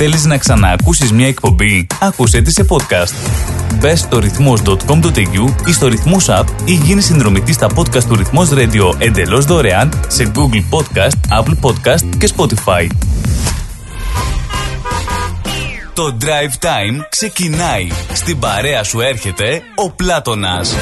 Θέλεις να ξαναακούσεις μια εκπομπή; Άκουσέ τη σε podcast. Μπες στο ρυθμός.com.au ή στο ρυθμός app ή γίνεις συνδρομητής στα podcast του Ρυθμός Radio εντελώς δωρεάν σε Google Podcast, Apple Podcast και Spotify. Το Drive Time ξεκινάει. Στην παρέα σου έρχεται ο Πλάτωνας.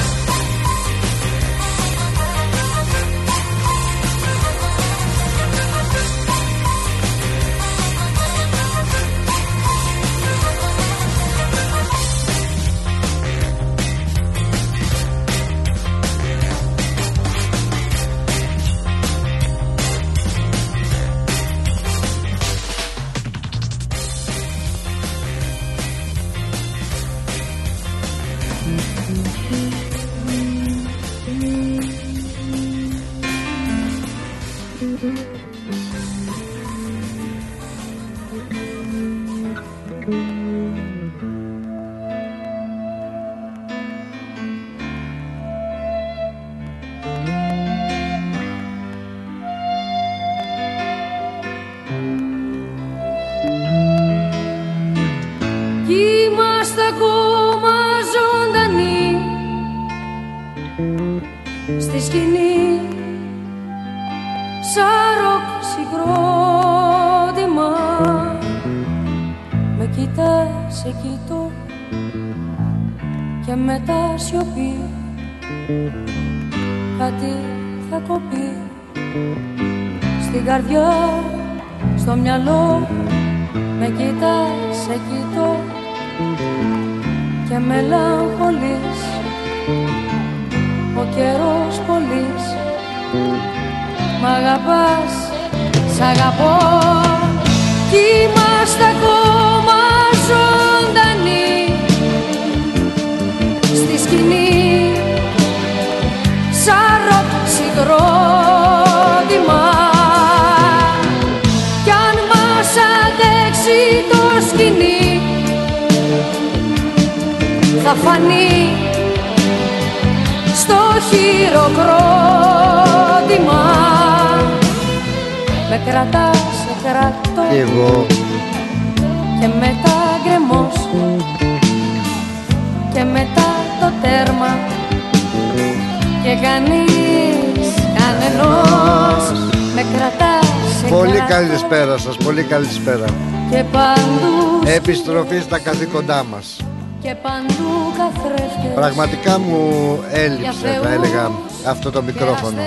Επιστροφή στα καθήκοντά μας. Και παντού καθρέφτες. Πραγματικά μου έλειψε, θα έλεγα, αυτό το μικρόφωνο.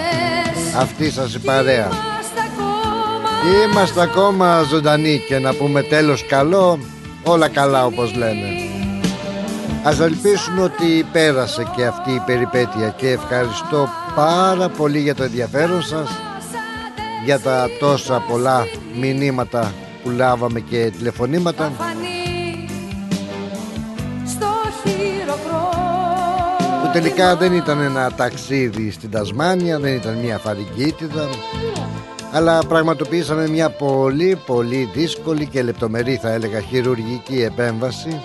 Αυτή σας η παρέα. Είμαστε ακόμα ζωντανοί και να πούμε τέλος καλό, όλα καλά όπως λένε. Ας ελπίσουμε ότι πέρασε και αυτή η περιπέτεια και ευχαριστώ πάρα πολύ για το ενδιαφέρον σας για τα τόσα πολλά μηνύματα που λάβαμε και τηλεφωνήματα που τελικά δεν ήταν ένα ταξίδι στην Τασμάνια δεν ήταν μια φαρικίτιδα αλλά πραγματοποιήσαμε μια πολύ πολύ δύσκολη και λεπτομερή θα έλεγα χειρουργική επέμβαση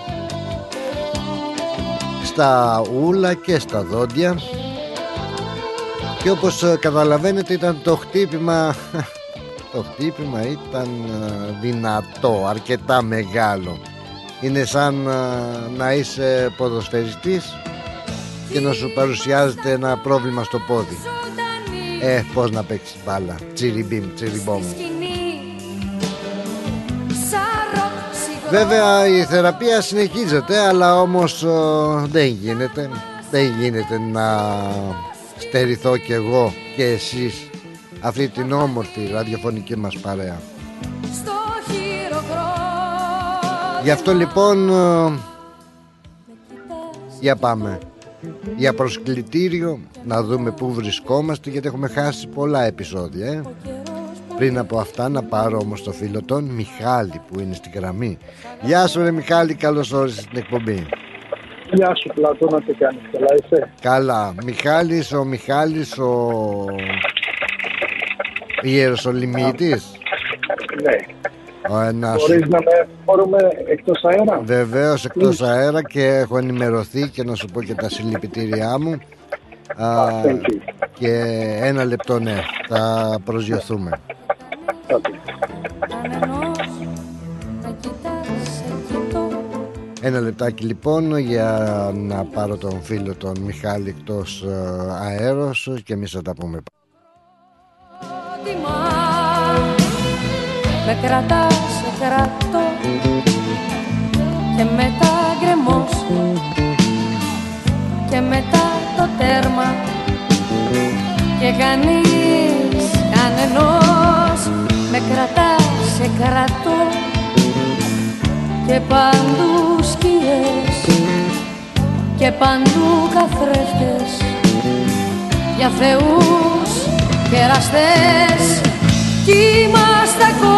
στα ούλα και στα δόντια. Και όπως ε, καταλαβαίνετε ήταν το χτύπημα Το χτύπημα ήταν ε, δυνατό, αρκετά μεγάλο. Είναι σαν ε, να είσαι ποδοσφαιριστής και να σου παρουσιάζεται ένα πρόβλημα στο πόδι. Ε, πώς να παίξεις μπάλα, τσιριμπίμ, τσιριμπόμ Βέβαια η θεραπεία συνεχίζεται αλλά όμως δεν γίνεται. Δεν γίνεται να στερηθώ κι εγώ και εσείς αυτή την όμορφη ραδιοφωνική μας παρέα. Γι' αυτό λοιπόν για πάμε για προσκλητήριο να δούμε πού βρισκόμαστε γιατί έχουμε χάσει πολλά επεισόδια ε. πριν από αυτά να πάρω όμως το φίλο τον Μιχάλη που είναι στην γραμμή. Γεια σου ρε Μιχάλη καλώς όρισες στην εκπομπή. Γεια σου Πλατώνα τι κάνεις καλά είσαι; Καλά. Μιχάλης ο Μιχάλης ο Ιεροσολυμίτης; Ναι ο ένας... Μπορείς να με πάρουμε εκτός αέρα; Βεβαίως εκτός αέρα και έχω ενημερωθεί και να σου πω και τα συλληπιτήριά μου Α, και ένα λεπτό ναι θα προσγειωθούμε okay. Ένα λεπτάκι λοιπόν για να πάρω τον φίλο τον Μιχάλη εκτός ε, αέρος και εμείς θα τα πούμε. Με κρατάς, σε κρατώ και μετά γκρεμός. Και μετά το τέρμα. Και κανείς κανενός. Με κρατάς, σε κρατώ και παντού σκιές. Και παντού καθρέφτες. Για θεούς και εραστές κι είμαστε ακόμα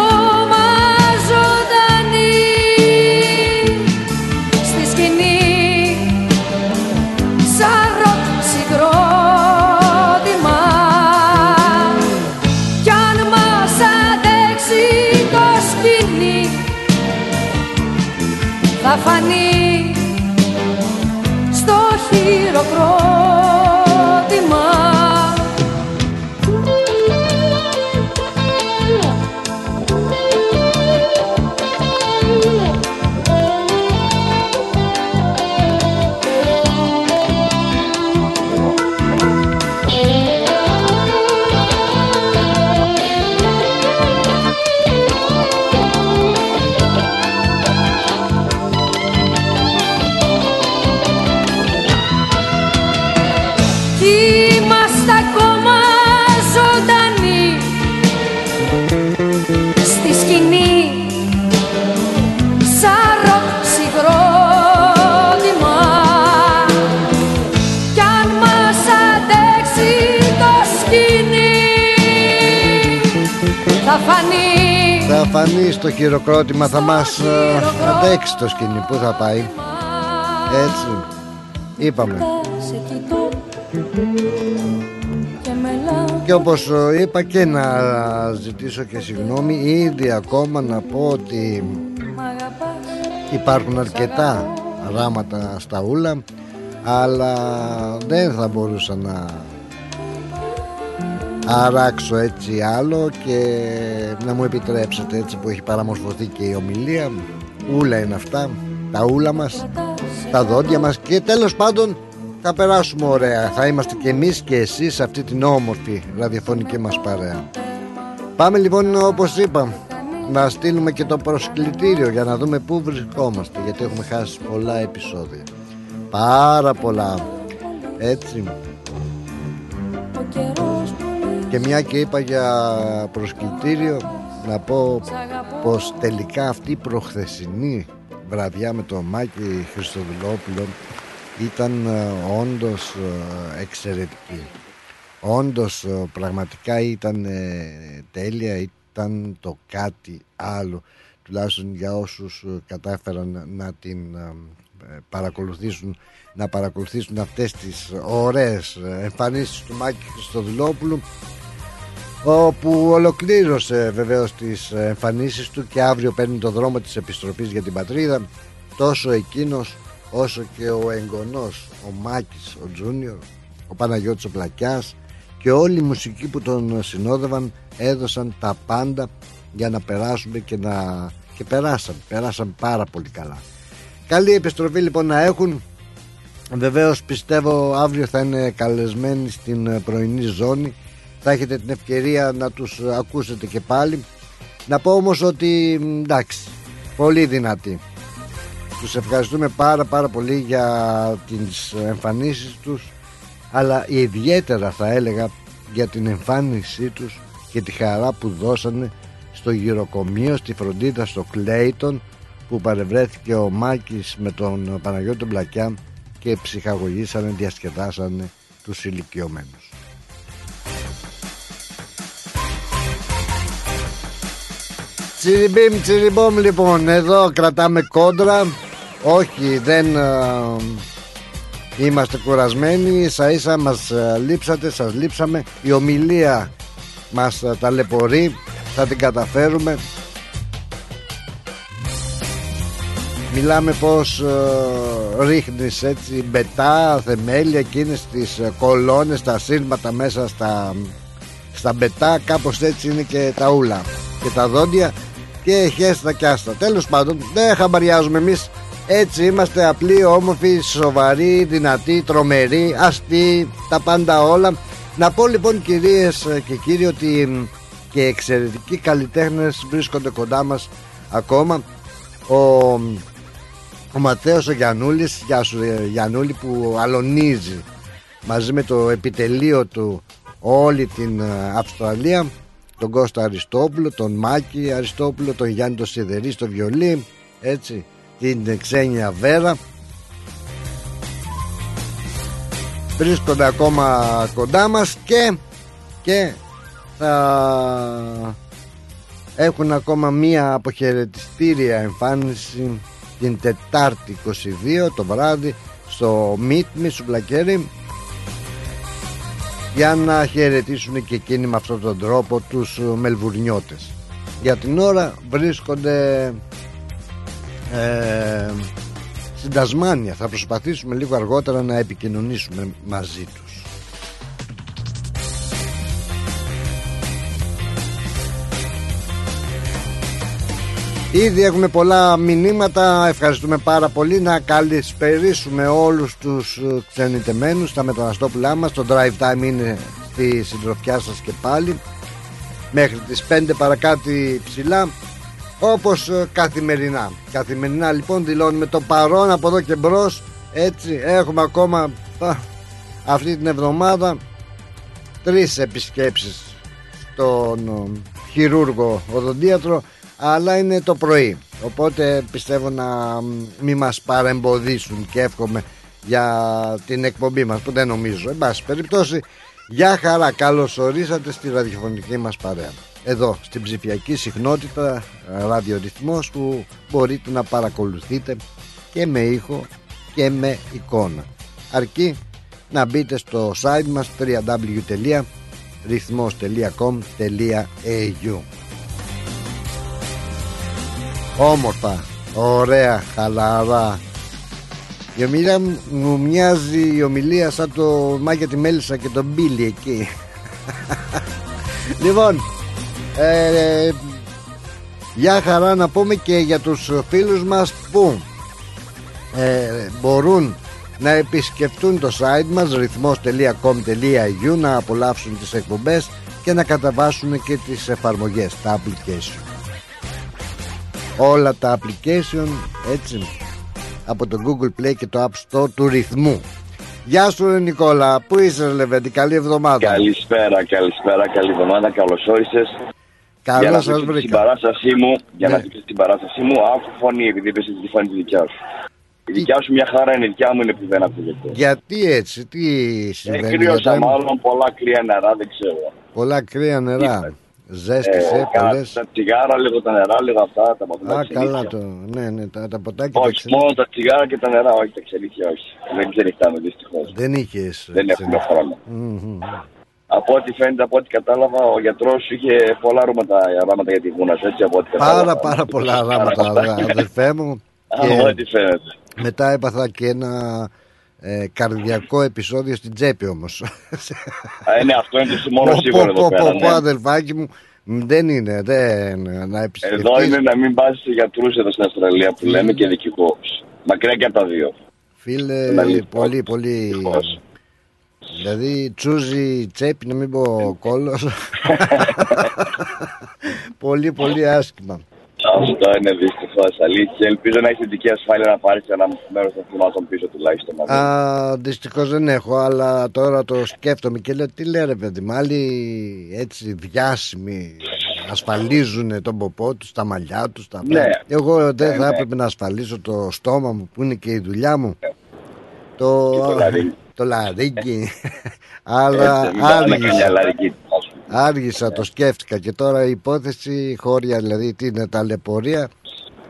Θα φανεί στο χειροκρότημα, θα μας ε, αντέξει το σκηνή. Πού θα πάει, έτσι. Είπαμε. σε κοιτώ και μελάω Και όπως ε, είπα και να ζητήσω και συγγνώμη, ήδη ακόμα να πω ότι μ' αγαπάς υπάρχουν αρκετά ράματα στα ούλα, αλλά δεν θα μπορούσα να αράξω έτσι άλλο και να μου επιτρέψετε έτσι που έχει παραμορφωθεί και η ομιλία ούλα είναι αυτά τα ούλα μας τα δόντια μας και τέλος πάντων θα περάσουμε ωραία. Θα είμαστε και εμείς και εσείς σε αυτή την όμορφη ραδιοφωνική μας παρέα. Πάμε λοιπόν όπως είπα να στείλουμε και το προσκλητήριο για να δούμε πού βρισκόμαστε γιατί έχουμε χάσει πολλά επεισόδια. Πάρα πολλά. Έτσι. Ο καιρός πολύ και μια και είπα για προσκλητήριο να πω πως τελικά αυτή η προχθεσινή βραδιά με τον Μάκη Χριστοδουλόπουλο ήταν ε, όντως ε, εξαιρετική. Όντως ε, πραγματικά ήταν ε, τέλεια, ήταν το κάτι άλλο τουλάχιστον για όσους ε, κατάφεραν να την ε, ε, παρακολουθήσουν να παρακολουθήσουν αυτές τις ωραίες ε, εμφανίσεις του Μάκη Χριστοδουλόπουλου όπου ολοκλήρωσε βεβαίως τις εμφανίσεις του και αύριο παίρνει το δρόμο της επιστροφής για την πατρίδα τόσο εκείνος όσο και ο εγγονός ο Μάκης ο Τζούνιο ο Παναγιώτης ο Πλακιάς και όλοι οι μουσικοί που τον συνόδευαν έδωσαν τα πάντα για να περάσουμε και να και περάσαν, περάσαν πάρα πολύ καλά. Καλή επιστροφή λοιπόν να έχουν. Βεβαίως πιστεύω αύριο θα είναι καλεσμένοι στην ε, πρωινή ζώνη Θα έχετε την ευκαιρία να τους ε, ακούσετε και πάλι Να πω όμως ότι μ, εντάξει Πολύ δυνατοί Τους ευχαριστούμε πάρα πάρα πολύ για τις εμφανίσεις τους Αλλά ιδιαίτερα θα έλεγα για την εμφάνισή τους Και τη χαρά που δώσανε στο γυροκομείο Στη φροντίδα στο Κλέιτον που παρευρέθηκε ο Μάκης με τον Παναγιώτη τον Πλακιά και ψυχαγωγήσανε, διασκεδάσανε τους ηλικιωμένους. Τσιριμπίμ τσιριμπόμ λοιπόν. Εδώ κρατάμε κόντρα. Όχι δεν ε, είμαστε κουρασμένοι. Ίσα ίσα μας ε, λείψατε σας λείψαμε. Η ομιλία μας ε, ταλαιπωρεί. Θα την καταφέρουμε. Μιλάμε πως ε, ρίχνεις έτσι μπετά, θεμέλια εκείνες τις ε, κολόνες, τα σύρματα μέσα στα, στα μπετά. Κάπως έτσι είναι και τα ούλα και τα δόντια και χέστα και άστα Τέλος πάντων δεν χαμπαριάζουμε εμείς Έτσι είμαστε απλοί, όμορφοι, σοβαροί, δυνατοί, τρομεροί, αστεί, τα πάντα όλα. Να πω λοιπόν κυρίες και κύριοι ότι και εξαιρετικοί καλλιτέχνες βρίσκονται κοντά μας ακόμα. Ο, ο Ματέος ο Γιαννούλης, γεια σου ε, Γιαννούλη που αλωνίζει μαζί με το επιτελείο του όλη την ε, Αυστραλία τον Κώστα Αριστόπουλο, τον Μάκη Αριστόπουλο, τον Γιάννη το Σιδερή στο βιολί έτσι, την Ξένια Βέρα. Βρίσκονται ακόμα κοντά μας και, και θα έχουν ακόμα μία αποχαιρετιστήρια εμφάνιση την Τετάρτη 22 το βράδυ στο Meet Me στο Μπλακέρι για να χαιρετήσουν και εκείνοι με αυτόν τον τρόπο τους Μελβουρνιώτες. Για την ώρα βρίσκονται ε, στην Τασμάνια θα προσπαθήσουμε λίγο αργότερα να επικοινωνήσουμε μαζί τους Ήδη έχουμε πολλά μηνύματα. Ευχαριστούμε πάρα πολύ. Να καλησπερίσουμε όλους τους ε, ξενιτεμένους Τα μεταναστόπουλά μας. Το drive time είναι στη συντροφιά σας και πάλι. Μέχρι τις 5 παρακάτι ψηλά Όπως ε, καθημερινά. Καθημερινά λοιπόν δηλώνουμε το παρόν από εδώ και μπρος. Έτσι έχουμε ακόμα Αυτή την εβδομάδα Τρεις επισκέψεις Στον ε, χειρούργο οδοντίατρο αλλά είναι το πρωί. Οπότε πιστεύω να μην μας παρεμποδίσουν και εύχομαι για την εκπομπή μας που δεν νομίζω. Εν πάση περιπτώσει για χαρά καλώς ορίσατε στη ραδιοφωνική μας παρέα. Εδώ στην ψηφιακή συχνότητα ραδιορυθμός που μπορείτε να παρακολουθείτε και με ήχο και με εικόνα. Αρκεί να μπείτε στο site μας www.rhythmos.com.au Όμορφα, ωραία, χαλαρά. Η ομιλία μου μοιάζει η ομιλία σαν το Μάγια τη Μέλισσα και τον Μπίλι εκεί. Λοιπόν ε, Για χαρά να πούμε και για τους φίλους μας που ε, μπορούν να επισκεφτούν το site μας ρυθμός.com.au να απολαύσουν τις εκπομπές και να καταβάσουν και τις εφαρμογές, τα application όλα τα application έτσι από το Google Play και το App Store του ρυθμού. Γεια σου ρε Νικόλα, πού είσαι ρε Λεβέντη, καλή εβδομάδα. Καλησπέρα, καλησπέρα, καλή εβδομάδα, καλώς όρισες. Καλώς σας βρήκα. Στην παράστασή μου, για Ναι. να δείξεις την παράστασή μου, άκου φωνή επειδή είπες τη φωνή τη δικιά σου. Η δικιά σου μια χαρά είναι, η δικιά μου είναι που δεν ακούγεται. Γιατί έτσι, τι συμβαίνει Εκρύωσα γιατί μάλλον πολλά κρύα νερά, δεν ξέρω. Πολλά κρύα νερά Ζέστησε Ε, πολλές τα τσιγάρα, λίγο τα νερά, λίγο αυτά, τα Α ποτάκια. καλά το, ναι ναι τα, τα ποτάκια τα Όχι, ξενύχια. μόνο τα τσιγάρα και τα νερά, όχι τα ξενύχια, όχι. Δεν ξενυχτάμε δυστυχώς. Δεν είχες Δεν έχουμε ξενύχια. χρόνο. Μμμ. Από ό,τι φαίνεται, από ό,τι κατάλαβα, ο γιατρός είχε πολλά ρούματα, ράματα για τη γούνα σου, έτσι από ό,τι κατάλαβα. Πάρα πάρα πολλά ράματα αδερφέ μου Από και ό,τι φαίνεται. μετά έπαθα και ένα ε, καρδιακό επεισόδιο στην τσέπη όμως Α, ναι, αυτό είναι το μόνο Πω, σίγουρο πω, εδώ πω, πέρα. πω, ναι. αδελφάκι μου δεν είναι δεν, να επισκεφτείς Εδώ είναι να μην πας σε γιατρούς εδώ στην Αυστραλία που λέμε και δικηγόρους. Μακριά και από τα δύο. Φίλε, Να μην πω. πολύ, πολύ. Δυστυχώς. Δηλαδή, τσούζει τσέπη, να μην πω κόλος. πολύ, πολύ άσχημα. Αυτό είναι δυστυχώς αλήθεια. Ελπίζω να έχει δική ασφάλεια να πάρει ένα μέρος των χρημάτων πίσω τουλάχιστον. Α, Δυστυχώς δεν έχω, αλλά τώρα το σκέφτομαι και λέω τι λέει ρε παιδί μου. Άλλοι έτσι διάσημοι ασφαλίζουν τον ποπό τους, τα μαλλιά τους, τα Ναι. πράγματα. Εγώ δεν Ναι, θα ναι. έπρεπε να ασφαλίσω το στόμα μου που είναι και η δουλειά μου. Το, Και το λαρύγγι. το λαρύγγι. αλλά Έτσι, μην πάμε άργησα. καμιά λαρική. ας πούμε. Άργησα, το σκέφτηκα και τώρα η υπόθεση χώρια, δηλαδή τι είναι ταλαιπωρία,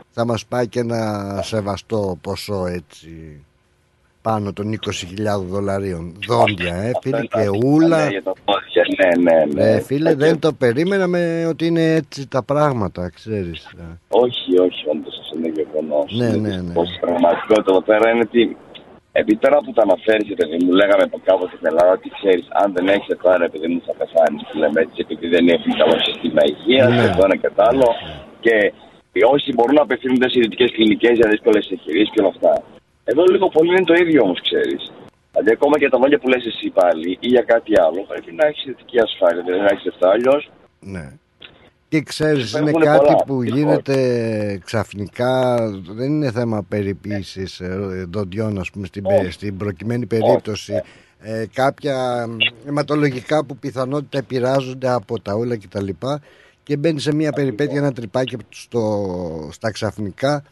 θα μας πάει και ένα σεβαστό ποσό έτσι πάνω των 20.000 δολαρίων. Δόντια, ε, φίλε, και ούλα. Ναι, για τα πόδια, Ναι, ναι, ναι. Ε, φίλε, δεν το περίμεναμε ότι είναι έτσι τα πράγματα, ξέρεις. Ε, Όχι, όχι, όντως αυτό είναι γεγονός. Ναι, ναι, ναι. Πώς η πραγματικότητα εδώ πέρα είναι ότι. Επειδή τώρα που τα αναφέρεις, παιδί μου, λέγαμε από κάποτε στην Ελλάδα ότι ξέρεις, αν δεν έχεις τώρα, επειδή μου θα πεθάνεις, που λέμε έτσι, επειδή δεν έχει καλό σύστημα υγείας, Ναι. και το ένα και το άλλο. Και όσοι μπορούν να απευθύνονται σε ειδικές κλινικές για δύσκολες εγχειρήσεις και όλα αυτά. Εδώ λίγο πολύ είναι το ίδιο όμως, ξέρεις. Δηλαδή, ακόμα και τα δόντια που λες εσύ πάλι ή για κάτι άλλο, πρέπει να έχεις ειδική ασφάλεια. Δεν έχεις λεφτά, αλλιώς Ναι. Και ξέρεις είναι Υπάρχουν κάτι πολλά, που δυστυχώς. γίνεται ξαφνικά Δεν είναι θέμα περιποίησης ε, δοντιών ας πούμε στην, πε- στην προκειμένη περίπτωση. Ε, Κάποια μ, αιματολογικά που πιθανότητα επηρεάζονται από τα όλα κτλ Και μπαίνεις σε μια περιπέτεια ένα τρυπάκι στο, στα ξαφνικά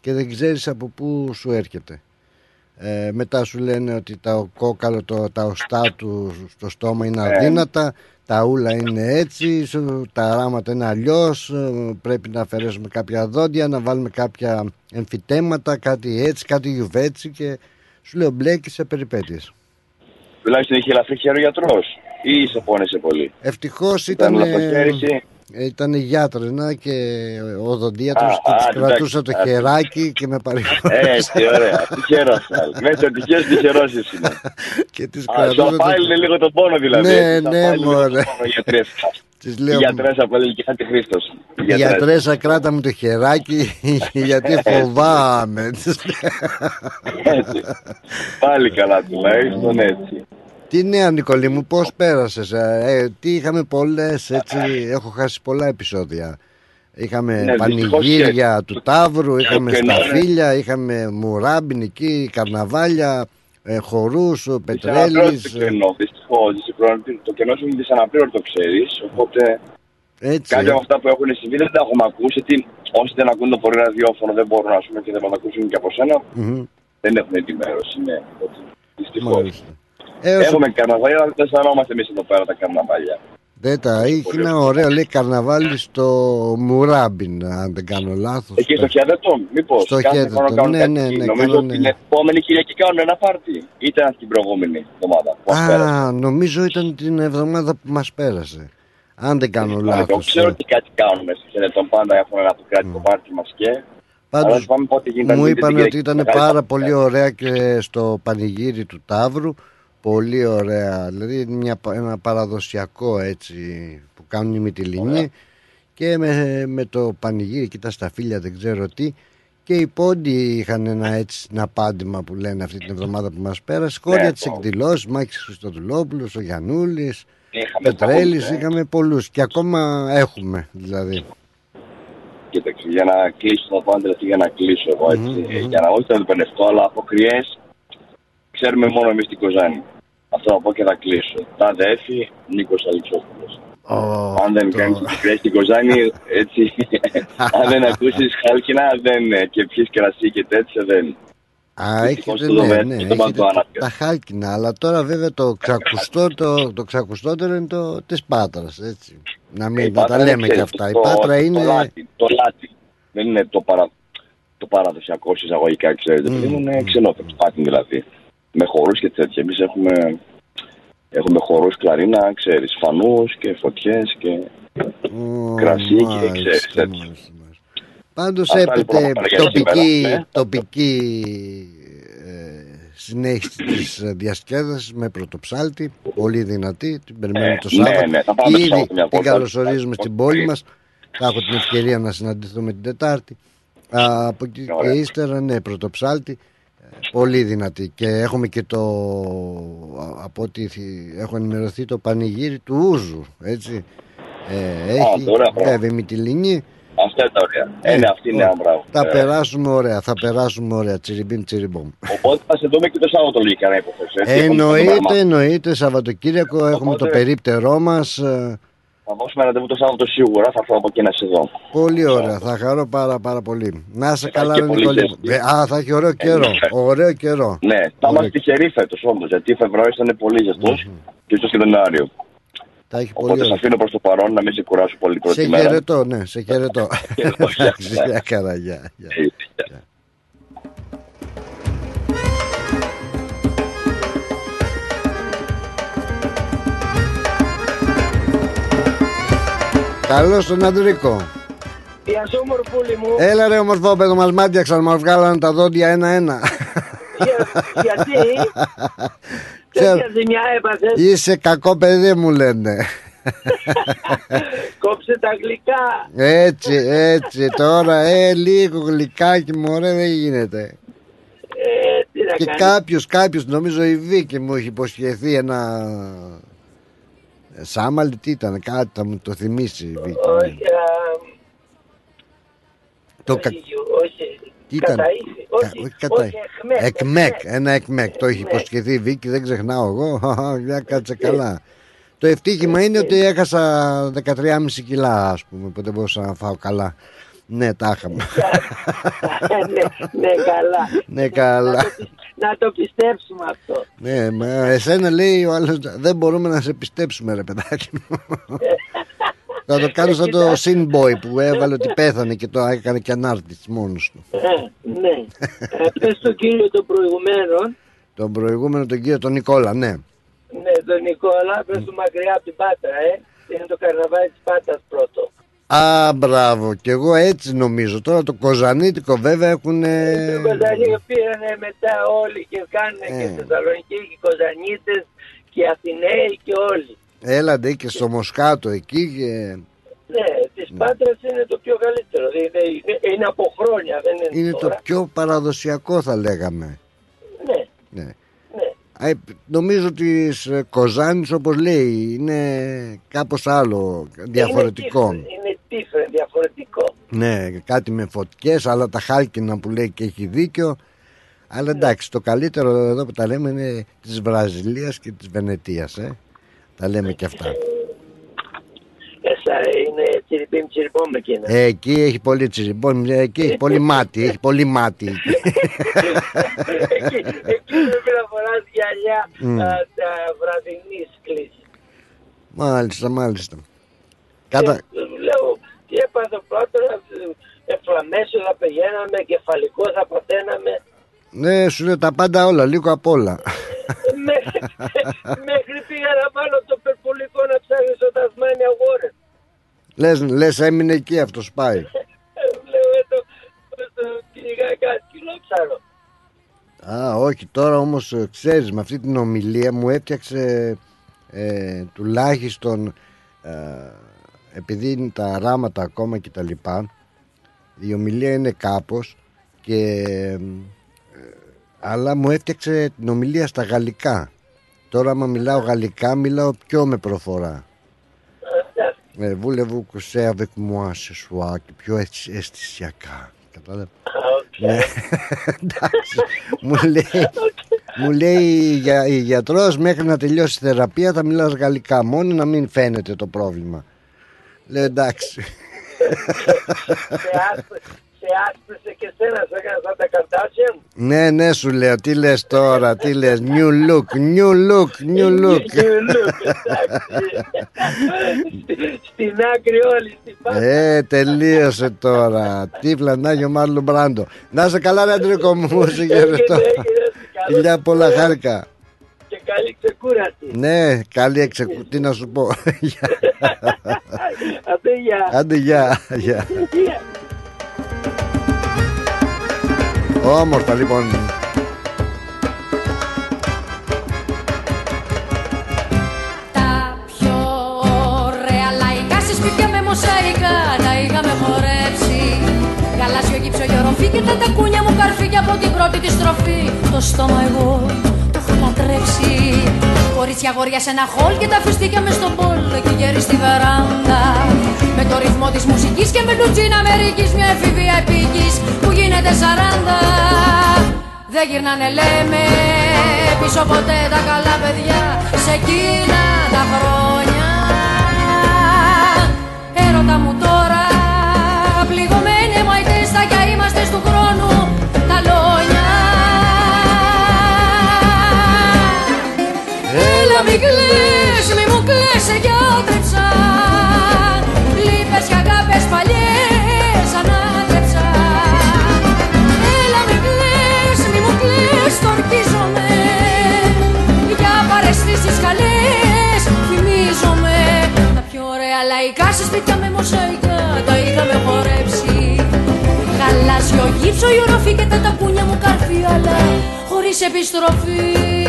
Και δεν ξέρεις από πού σου έρχεται. Ε, μετά σου λένε ότι τα κόκαλο, το, τα οστά του στο στόμα είναι αδύνατα, τα ούλα είναι έτσι, σου- τα ράματα είναι αλλιώς. Πρέπει να αφαιρέσουμε κάποια δόντια, να βάλουμε κάποια εμφυτέματα, κάτι έτσι, κάτι γιουβέτσι και σου λέω μπλέκει σε περιπέτειες. τουλάχιστον είχε ελαφρύ χέρι ο γιατρός. Ή σε πόνεσε πολύ. Ευτυχώς Ήταν ήταν, λαθοχέρι. Ήταν γιάτρενα και ο οδοντίατρος Α, και της α, κρατούσε εντάξει, το α. χεράκι και με παρηγόρησε Έτσι, ωραία. Τυχερό. Μέσα τυχαίο τυχερό είσαι. και της Α, κρατούσε σου το... απάλληλε λίγο τον πόνο δηλαδή. Ναι, έτσι, σου ναι, απάλληλε λίγο μωρέ. τον πόνο, γιατρές. Της Η λέω, γιατρέσα που έλεγε και κάτι Χρήστος. Γιατρέσα κράτα μου το χεράκι γιατί φοβάμαι Έτσι. Πάλι καλά τουλάχιστον έτσι. Τι νέα Νικολή μου πώς πέρασες ε, Τι είχαμε πολλές έτσι Έχω χάσει πολλά επεισόδια Είχαμε Ναι, πανηγύρια του Ταύρου Είχαμε και να είναι. σταφύλια Είχαμε μουράμπιν εκεί Καρναβάλια ε, Χορούς Δυσαναπλήρωτο Πετρέλης το ε, κενό. Δυστυχώς. Το κενό σου είναι δυσαναπλήρωτο, ξέρεις. Οπότε Έτσι κάποια από αυτά που έχουν συμβεί δεν τα έχουμε ακούσει. Γιατί όσοι δεν ακούν το πρωί ραδιόφωνο δεν μπορούν ας πούμε, και δεν μας ακούσουν και από σένα. Μμμ, Δεν έχουν ενημέρωση. Ναι. Δυστυχώς. Μάλιστα. Ε, όσο- Έχουμε καρναβάλια, αλλά δεν αισθανόμαστε εμείς εδώ πέρα τα καρναβάλια. Δεν τα είχε ένα ωραίο λέει καρναβάλι στο Μουράμπιν αν δεν κάνω λάθος Εκεί στο Χέδετο, μήπως. Στο Χέδετο, ναι, ναι, ναι, Νομίζω κάνουν, ότι ναι. την επόμενη Κυριακή κάνουν ένα πάρτι. Ήταν την προηγούμενη εβδομάδα. που μας πέρασε. Α, νομίζω ήταν την εβδομάδα που μας πέρασε. Αν δεν κάνω Εγώ λάθος. ξέρω ε. ότι κάτι κάνουν στο Χέδετο. Πάντα έχουν ένα αποκράτητο πάρτι μας και. Αλλά Πάντως πάμε πότε γίνεται. μου την είπαν Κυριακή, ότι ήταν μεγάλη πάρα παρty. πολύ ωραία και στο πανηγύρι του Ταύρου. Πολύ ωραία. Δηλαδή μια, ένα παραδοσιακό έτσι που κάνουν οι Μυτιλινοί και με, με το πανηγύρι εκεί τα σταφύλια δεν ξέρω τι και οι πόντοι είχαν ένα έτσι ένα πάντημα που λένε αυτή την εβδομάδα που μας πέρασε κόρια Ναι, τις πω. εκδηλώσεις Μάκης Χριστοδουλόπουλος, ο Γιαννούλης Είχαμε Πετρέλης παγωθεί. είχαμε πολλούς και ακόμα έχουμε δηλαδή Κοίταξε, για να κλείσω, θα πω αντιληφθεί για να κλείσω εγώ έτσι. Μμμ, μμμ. Για να όχι να το πενευτώ, αλλά από κρυέ ξέρουμε μόνο εμείς την Κοζάνη. Αυτό θα πω και θα κλείσω. Τα αδέφη, Νίκος Αλεξόπουλος. Ω, Αν δεν αυτό. κάνεις κρυέ στην Κοζάνη, έτσι. αν δεν ακούσεις χάλκινα δεν, και πιει κρασί και τέτοια δεν. Α, Δυστυχώς έχετε, το ναι, δούμε, ναι, το έχετε Μαντουάνα. τα χάλκινα, αλλά τώρα βέβαια το ξακουστό, το, το ξακουστότερο είναι το της Πάτρας, έτσι. Να, μην, Η να τα Πάτρα λέμε είναι, και ξέρεις, αυτά. Η το- Πάτρα Το είναι... λάτι, το λάτι. Δεν είναι το, παρα, το παραδοσιακό σε εισαγωγικά, ξέρετε. Μμμ. Mm. Είναι ξενόφερτο πάτη δηλαδή. Με χορούς και τέτοια. Εμείς έχουμε, έχουμε χορούς κλαρίνα, ξέρεις, φανούς και φωτιές και... Ω, κρασί και μάλιστα, ξέρεις, τέτοια. μάλιστα, μάλιστα. Πάντως Αυτά λοιπόν έπεται θα πάνε για τοπική, σήμερα, ναι. τοπική ε, συνέχιση της ε, διασκέδασης με πρωτοψάλτη, πολύ δυνατή, την περιμένουμε Ε, το ναι, Σάββατο. ναι, θα πάμε το Ήδη Σάββατο μια την βόλτα. καλωσορίζουμε στην πόλη Πολύ. μας. Θα έχω την ευκαιρία να συναντηθούμε την Τετάρτη. Α, από εκεί και Ωραία. ύστερα, ναι, πρωτοψάλτη. Ε, Πολύ δυνατή και έχουμε και το α, από ό,τι θυ- έχω ενημερωθεί το πανηγύρι του Ούζου έτσι ε, έχει ωραία, μπράβο. βέβαια η Μυτιλινή Αυτά είναι τα ωραία. Ε, ναι, αυτή είναι ωραία. ένα μπράβο. θα Ε, περάσουμε ωραία θα περάσουμε ωραία τσιριμπίμ τσιριμπόμ Οπότε θα σε δούμε και το Σάββατο λογικά να υποθέσω. έτσι, έχουμε το εννοείται πρόγραμμα. εννοείται Σαββατοκύριακο έχουμε το Οπότε- περίπτερό μας ε, Θα δώσουμε ραντεβού το Σάββατο σίγουρα, θα έρθω από εκεί να σε δω. Πολύ ωραία, θα χαρώ πάρα πάρα πολύ. Να είσαι Θα καλά, έχει ρε και πολύ Νικόλη. ζέστη. Ε, Α, θα έχει ωραίο καιρό. ναι. Ωραίο καιρό. Ναι, θα Ωραία. είμαστε τυχεροί φέτος όντω, γιατί ο Φεβρουάριος ήταν πολύ ζεστός και ίσω και τον Ιανουάριο. Θα έχει πολύ Οπότε σε ωραίο. αφήνω προς το παρόν να μην σε κουράσω πολύ πρώτη Σε μέρα. χαιρετώ, ναι, σε χαιρετώ. Χαιρετώ, γεια. Εντάξει, Γεια χαρά, γεια, γεια. Ε, γεια. Καλώς τον Αντρίκο. Γεια σου μορφούλη μου. Έλα ρε ομορφό παιδό μας μάτιαξαν, μας βγάλανε τα δόντια ένα-ένα. Για- γιατί, Ξέρω. τέτοια ζημιά έπαθες. Είσαι κακό παιδί μου λένε. Κόψε τα γλυκά. Έτσι, έτσι, τώρα, ε, λίγο γλυκάκι μωρέ δεν γίνεται. Ε, τι να Και κάνεις. κάποιος, κάποιος, νομίζω η Βίκη μου έχει υποσχεθεί ένα... ε, Σάμαλι τι ήταν, κάτι θα μου το θυμίσει η Βίκη. ναι. Όχι, α, Το κα... όχι, όχι. Τι ήταν; Καταΐφη. Κα- Όχι, όχι κατά- όχι, εκμεκ, Εκμεκ, εκμεκ. ένα εκμεκ. Το έχει Ναι. υποσχεθεί η Βίκη, δεν ξεχνάω εγώ. Για κάτσε καλά. Το ευτύχημα είναι ότι έχασα 13,5 κιλά, ας πούμε, οπότε μπορούσα να φάω καλά. Ναι, τα είχαμε. ναι, ναι, καλά. Ναι, καλά. Να το, πι- να το πιστέψουμε αυτό. Ναι, μα εσένα λέει ο άλλος δεν μπορούμε να σε πιστέψουμε ρε παιδάκι μου. Θα το κάνω σαν το Sinboy που έβαλε ότι πέθανε και το έκανε και ανάρτηση μόνος του. Ε, ναι. Ε, πες στον κύριο των προηγουμένων, Τον προηγούμενο τον κύριο τον Νικόλα, ναι. ναι, τον Νικόλα, πες του μακριά από την Πάτρα, ε. Είναι το καρναβάλι της Πάτρας πρώτο. Α, μπράβο, και εγώ έτσι νομίζω. Τώρα το Κοζανίτικο βέβαια έχουν. Το Κοζανί πήρανε μετά όλοι και κάνουν Ε. και Θεσσαλονίκη και οι Κοζανίτες και οι Αθηναίοι και όλοι. Έλαντε και στο Μοσκάτο εκεί και. Ναι, της Πάτρας είναι το πιο καλύτερο. Είναι, είναι, είναι από χρόνια, δεν είναι, Είναι το τώρα. πιο παραδοσιακό θα λέγαμε. Ναι, Ναι. ναι. Α, νομίζω ότι Κοζάνης όπως λέει είναι κάπως άλλο, διαφορετικό. Είναι Ναι, κάτι με φωτιές, αλλά τα χάλκινα που λέει και έχει δίκιο. Αλλά εντάξει, το καλύτερο εδώ που τα λέμε είναι της Βραζιλίας και της Βενετίας, ε. Τα λέμε και αυτά. Εσά είναι τσιριμπίμ τσιριμπόμ εκείνα. Ε, εκεί έχει πολύ τσιριμπόν, ε, εκεί έχει πολύ μάτι, έχει πολύ μάτι. εκεί, εκεί πρέπει να φοράς γυαλιά Μμ. α, τα βραδινής κλίση. μάλιστα, μάλιστα. Κάτα... Και, λέω, τι έπαθε πρώτα, εφλαμέσιο θα πηγαίναμε, κεφαλικό θα πατέναμε. Ναι, σου λέω τα πάντα όλα, λίγο απ' όλα. μέχρι, μέχρι πήγα να βάλω το περπολικό να ψάχνει στο Τασμάνια Βόρεν. λες, λες έμεινε εκεί αυτός πάει. Λέω, ε, το, το κυνηγάει κάτι κιλό ψάρω. Α, όχι, τώρα όμως ε, ξέρεις με αυτή την ομιλία μου έφτιαξε ε, τουλάχιστον ε, επειδή είναι τα ράματα ακόμα και τα λοιπά η ομιλία είναι κάπως και ε, αλλά μου έφτιαξε την ομιλία στα γαλλικά τώρα άμα μιλάω γαλλικά μιλάω πιο με προφορά ε, Voulez-vous coucher avec moi ce soir και πιο αισθ- αισθησιακά Κατάλαβε; Ναι, εντάξει. μου λέει, μου λέει για, η γιατρός μέχρι να τελειώσει η θεραπεία θα μιλάς γαλλικά μόνο να μην φαίνεται το πρόβλημα. Λέω εντάξει. σε, άσπρε, σε άσπρεσε και σένα, σε έκανα σαν τα καρτάσια μου. ναι, ναι σου λέω, τι λες τώρα, τι λες, new look, new look, new look. Στην άκρη όλη, στην πάντα. Ε, τελείωσε τώρα. Τι φλανάγιο Μάρλο Μπράντο. Να σε καλά, ρε Αντρίκο μου, σε χαιρετώ. Φιλιά πολλά χάρηκα. Και καλή ξεκούραση. Ναι, καλή εξεκου... Τι να σου πω. Γεια. Άντε, γεια. Άντε, γεια. γεια. Γεια. Όμορφα λοιπόν. Τα πιο ωραία λαϊκά σε σπίτια με μοσαϊκά τα είχαμε χορέψει Γαλάζιο γύψο γεωροφή και τα τακούνια μου καρφί και από την πρώτη τη στροφή Το στόμα εγώ το έχω λατρέψει Κορίτσια γόρια σε ένα χολ και τα φιστίκια με στον πόλ και γέρι στη βεράντα Με το ρυθμό της μουσικής και με λουτζίνα Αμερικής μια εφηβεία επίκης που γίνεται σαράντα. Δεν γυρνάνε λέμε πίσω ποτέ τα καλά παιδιά σε εκείνα τα χρόνια. Έρωτα μου τώρα πληγωμένοι μαϊτές θα κι είμαστε του χρόνου Έλα μη κλαις, μη μου κλαις, σε γιατρέψα Λύπες και αγάπες παλιές ανάτρεψα. Έλα μη κλαις, μη μου κλαις, τορκίζομαι. Για παρεστήσεις καλές θυμίζομαι. Τα πιο ωραία λαϊκά σε σπίτια με μοσαϊκά τα είχαμε χορέψει Γαλάζιο γύψο, η οροφή και τα τακούνια μου καρφί αλλά χωρίς επιστροφή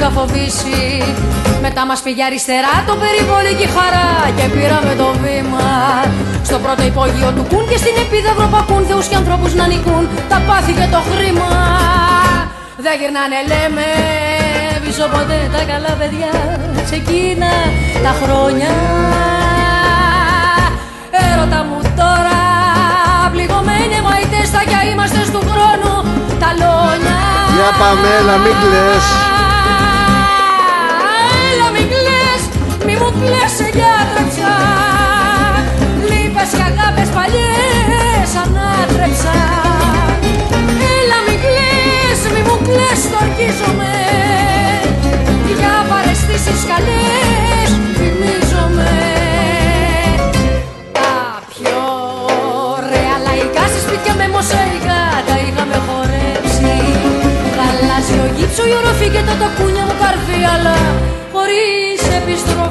είχα φοβήσει. Μετά μας πήγε αριστερά το περιβόλι και η χαρά Και πήραμε το βήμα. Στο πρώτο υπόγειο του κουν και στην επίδαυρο πακούν Θεούς και ανθρώπους να νικούν. Τα πάθη και το χρήμα. Δεν γυρνάνε λέμε. Πίσω ποτέ τα καλά παιδιά. Σε εκείνα τα χρόνια. Έρωτα μου τώρα. Πληγωμένοι μαϊτές θα κι είμαστε του χρόνου τα λόνια. Για πάμε, έλα μην κλαις μου κλαις σε γιατρέψα Λείπες και αγάπες παλιές ανάτρεψα Έλα μην κλαις, μη μου κλαις, στορκίζομαι Για παρεστήσεις καλές θυμίζομαι. Τα πιο ωραία λαϊκά σε σπίτια με μοσαϊκά τα είχαμε χορέψει. Γαλάζιο γύψο η οροφή και τα τακούνια μου καρφί αλλά χωρίς επιστροφή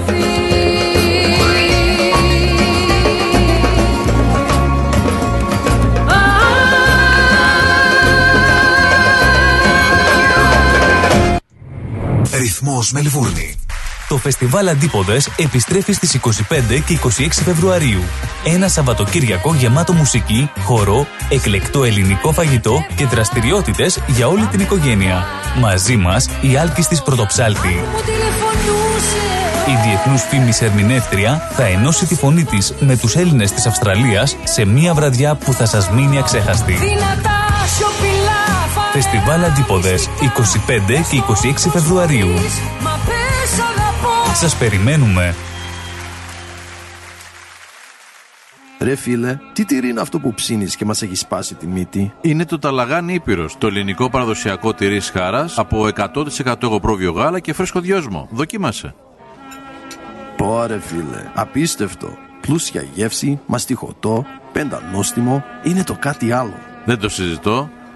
Ρυθμός Μελβούρνη. Το φεστιβάλ Αντίποδες επιστρέφει στις 25 και 26 Φεβρουαρίου. Ένα Σαββατοκύριακο γεμάτο μουσική, χορό, εκλεκτό ελληνικό φαγητό και δραστηριότητες για όλη την οικογένεια. Μαζί μας η Άλκης της Πρωτοψάλτη. Μου τηλεφωνούσε Η διεθνούς φήμης ερμηνεύτρια θα ενώσει τη φωνή της με τους Έλληνες της Αυστραλίας σε μια βραδιά που θα σας μείνει αξέχαστη. Δυνατά σιωπηλά φαρέ Φεστιβάλ Αντίποδες 25 και 26 Φεβρουαρίου. Μα πες αγαπώ Σας περιμένουμε. Ρε φίλε, τι τυρί είναι αυτό που ψήνεις και μας έχει σπάσει τη μύτη; Είναι το ταλαγάνι Ήπειρος, το ελληνικό παραδοσιακό τυρί χάρας από 100% εγωπρόβιο γάλα και φρέσκο δυόσμο. Δοκίμασε. Πόρε φίλε, απίστευτο. Πλούσια γεύση, μαστιχωτό, πεντανόστιμο, είναι το κάτι άλλο. Δεν το συζητώ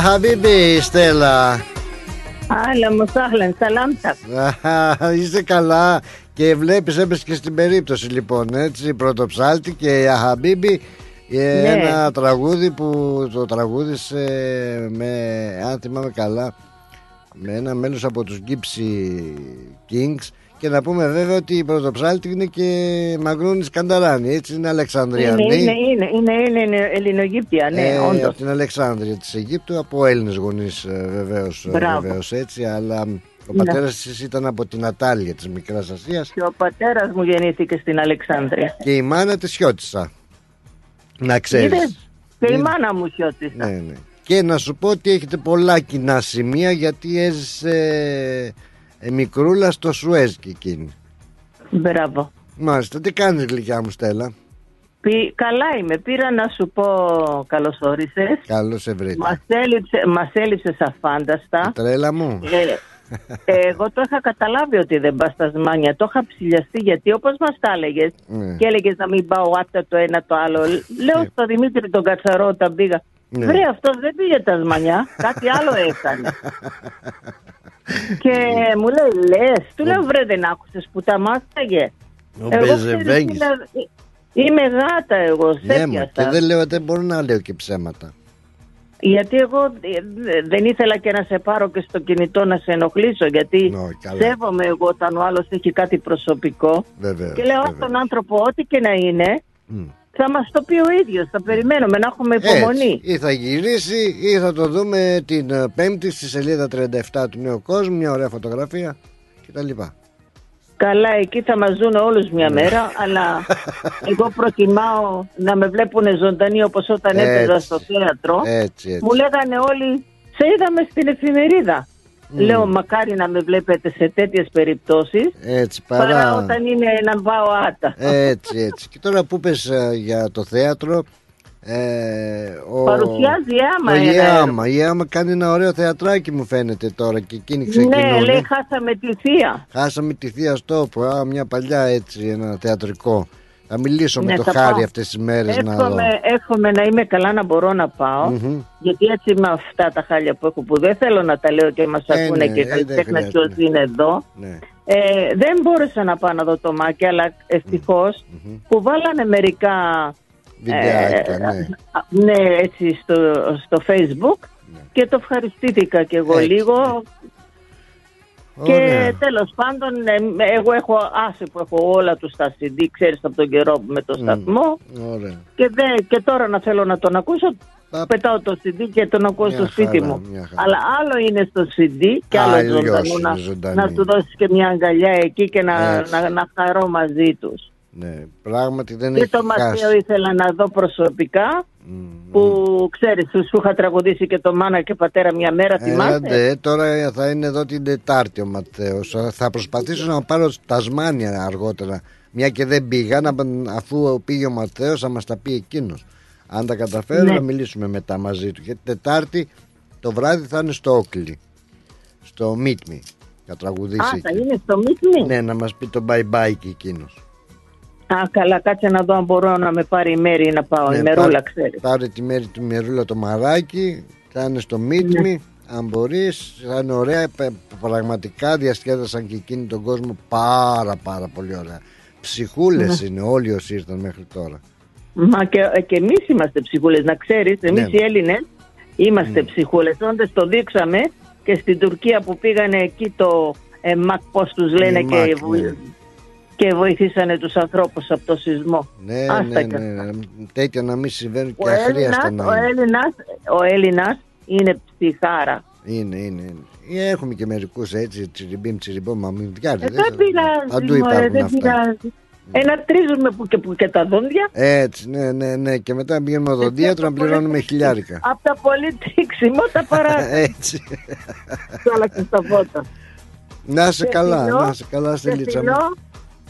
Μου, σάχλα μου, για χαμπίμπι, Στέλλα. Άλλα μου σάχλεν, σαλάμτα. Αχα, Είσαι καλά και βλέπεις έπεσε και στην περίπτωση λοιπόν έτσι πρωτοψάλτη και η Αχαμπίμπη ε, Ναι. ένα τραγούδι που το τραγούδισε με αν θυμάμαι καλά με ένα μέλος από τους Gypsy Kings και να πούμε βέβαια ότι η πρωτοψάλτη είναι και Μαγκρούνης Κανταράνη έτσι είναι Αλεξανδριανή Είναι, είναι, είναι, είναι, είναι, είναι Ελληνογύπτια, ναι, ε, όντως. από την Αλεξάνδρεια της Αιγύπτου από Έλληνες γονείς ε, βεβαίως, ε, Μπράβο. βεβαίως έτσι αλλά ο Ναι. πατέρας της ήταν από την Ατάλια της Μικράς Ασίας Και ο πατέρας μου γεννήθηκε στην Αλεξάνδρεια. και η μάνα της Χιώτισσα να ξέρεις Είδες, και η Είναι- μάνα μου χιώτησα. ναι, ναι. και να σου πω ότι έχετε πολλά κοινά σημεία γιατί έζησε ε, μικρούλα στο Σουέζ και εκείνη Μπράβο. Μάλιστα, τι κάνεις γλυκιά μου Στέλλα; Πη- καλά είμαι. Πήρα να σου πω καλώς όρισες. Καλώς σε βρήκα Μας έλειψε, μας έλειψες αφάνταστα. Τρέλα μου Ε, εγώ το είχα καταλάβει ότι δεν πας στα Σμάνια. Το είχα ψηλιαστεί γιατί όπως μας τα έλεγες Ναι. και έλεγες να μην πάω άτα το ένα το άλλο. Λέω στο Δημήτρη τον Κατσαρό όταν πήγα. Ναι. Βρε αυτός δεν πήγε τα Σμανιά, κάτι άλλο έκανε. και μου λέει λες, του λέω βρε δεν άκουσες που τα μάσταγε. Ο Εγώ, ξέρεις, Μπεζεβέγγης. είμαι- Είμαι γάτα εγώ, σε Ναι, μου, πιάσα. και δεν λέω, δεν μπορώ να λέω και ψέματα. Γιατί εγώ ε, δεν ήθελα και να σε πάρω και στο κινητό να σε ενοχλήσω γιατί καλά. σέβομαι εγώ όταν ο άλλος έχει κάτι προσωπικό Βεβαίως, και λέω βεβαίως. στον άνθρωπο ό,τι και να είναι Μμ. Θα μας το πει ο ίδιος, θα περιμένουμε να έχουμε υπομονή. Έτσι, ή θα γυρίσει ή θα το δούμε την ε, Πέμπτη στη σελίδα 37 του Νέου Κόσμου, μια ωραία φωτογραφία κτλ. Καλά, εκεί θα μας δουν όλους μια Ναι. μέρα, αλλά εγώ προτιμάω να με βλέπουν ζωντανή όπως όταν έπαιζα Έτσι. στο θέατρο. Έτσι, έτσι. Μου λέγανε όλοι, σε είδαμε στην εφημερίδα. Λέω μακάρι να με βλέπετε σε τέτοιες περιπτώσεις Έτσι παρά, παρά... όταν είναι να πάω άτα. Έτσι, έτσι. Και τώρα που πες ε, για το θέατρο, ε, ο... Παρουσιάζει η Άμα ο ένα Ιάμα. Η Άμα κάνει ένα ωραίο θεατράκι μου φαίνεται τώρα και εκείνη ξεκινούν. Ναι, λέει χάσαμε τη θεία. Χάσαμε τη θεία στόπου, α, μια παλιά έτσι, ένα θεατρικό. Θα μιλήσω με Ναι, το θα χάρη πάω. αυτές τις μέρες να δω. Εύχομαι, εύχομαι να είμαι καλά να μπορώ να πάω. Μμμ. Γιατί έτσι με αυτά τα χάλια που έχω που δεν θέλω να τα λέω και μας Ε, ακούνε ναι, και ε, δεν καλλιτέχνες χρειάζεται, ποιος είναι εδώ. Ναι. Ε, δεν μπόρεσα να πάω να δω το Μάκη, αλλά ευτυχώς που βάλανε μερικά Βιντεάκια, ε, ναι. α, ναι, έτσι στο, στο facebook και το ευχαριστήθηκα και εγώ Έτσι. λίγο και Ωραία. τέλος πάντων ε, εγώ έχω άσε που έχω όλα τους στα CD ξέρεις από τον καιρό με το σταθμό Ωραία. και, δε, και τώρα να θέλω να τον ακούσω πετάω το CD και τον ακούω Μια στο σπίτι χαρά, μου μια χαρά. αλλά άλλο είναι στο CD και άλλο Αλλιώς ζωντανό είναι να, ζωντανή. να του δώσεις και μια αγκαλιά εκεί και να, Έτσι. να, να χαρώ μαζί τους Ναι, πράγματι δεν και έχει το Ματέο χάσει. ήθελα να δω προσωπικά που ξέρεις σου είχα τραγουδήσει και το μάνα και πατέρα μια μέρα θυμάσαι; Έλατε, τώρα θα είναι εδώ την Τετάρτη ο Ματέος. Θα προσπαθήσω να πάρω Τασμάνια αργότερα. Μια και δεν πήγα, να, αφού πήγε ο Ματέος θα μας τα πει εκείνος. Αν τα καταφέρω Ναι. να μιλήσουμε μετά μαζί του. Γιατί Τετάρτη το βράδυ θα είναι στο Όκλι. Στο Meet Me. Θα τραγουδήσει. Α, θα εκεί. είναι στο Meet Me; Ναι, να μας πει το bye bye και εκείνος. Α, καλά, κάτσε να δω αν μπορώ να με πάρει η Μέρη να πάω. η Μερούλα, πάρε- ξέρεις. Πάρε τη μέρη του Μερούλα το μαράκι. Θα είναι στο Meet Ναι. Me. Αν μπορείς, θα είναι ωραία. Πε- Πραγματικά διασκέδασαν και εκείνοι τον κόσμο πάρα πάρα πολύ ωραία. Ψυχούλες Ναι. είναι όλοι όσοι ήρθαν μέχρι τώρα. Μα και, και εμείς είμαστε ψυχούλες, να ξέρεις. Εμείς Ναι. οι Έλληνες είμαστε ψυχούλες. Όντω το δείξαμε και στην Τουρκία που πήγανε εκεί το ε, ΜΑΚ, πώ τους λένε, Η και, ΜΑΚ, βοη- ναι. Και βοηθήσανε τους ανθρώπους από το σεισμό. Ναι, Άστα ναι, και ναι, αυτά. ναι. Τέτοια να μην συμβαίνουν Ο και αχρίαστα Έλληνας, να ο, είναι. Έλληνας, ο Έλληνας είναι ψυχάρα. Είναι, είναι. είναι. Ε, Έχουμε και μερικούς έτσι, τσιριμπίμ, τσιριμπόμ, μαμιδιάρι. Ε, δεν πειράζει, Παντού μωρέ, υπάρχουν δεν αυτά. πειράζει. Ε, να τρίζουμε που και, που και τα δόντια. Έτσι, ναι, ναι, ναι. Και μετά πηγαίνουμε οδοντίατρο να πληρώνουμε χιλιάρικα. Από τα πολύ τρίξιμα τα παράδειγμα. Έτσι. όλα και στα φώτα. Να είσαι Σε καλά, φιλώ, να είσαι καλά, σε Στελίτσα μου.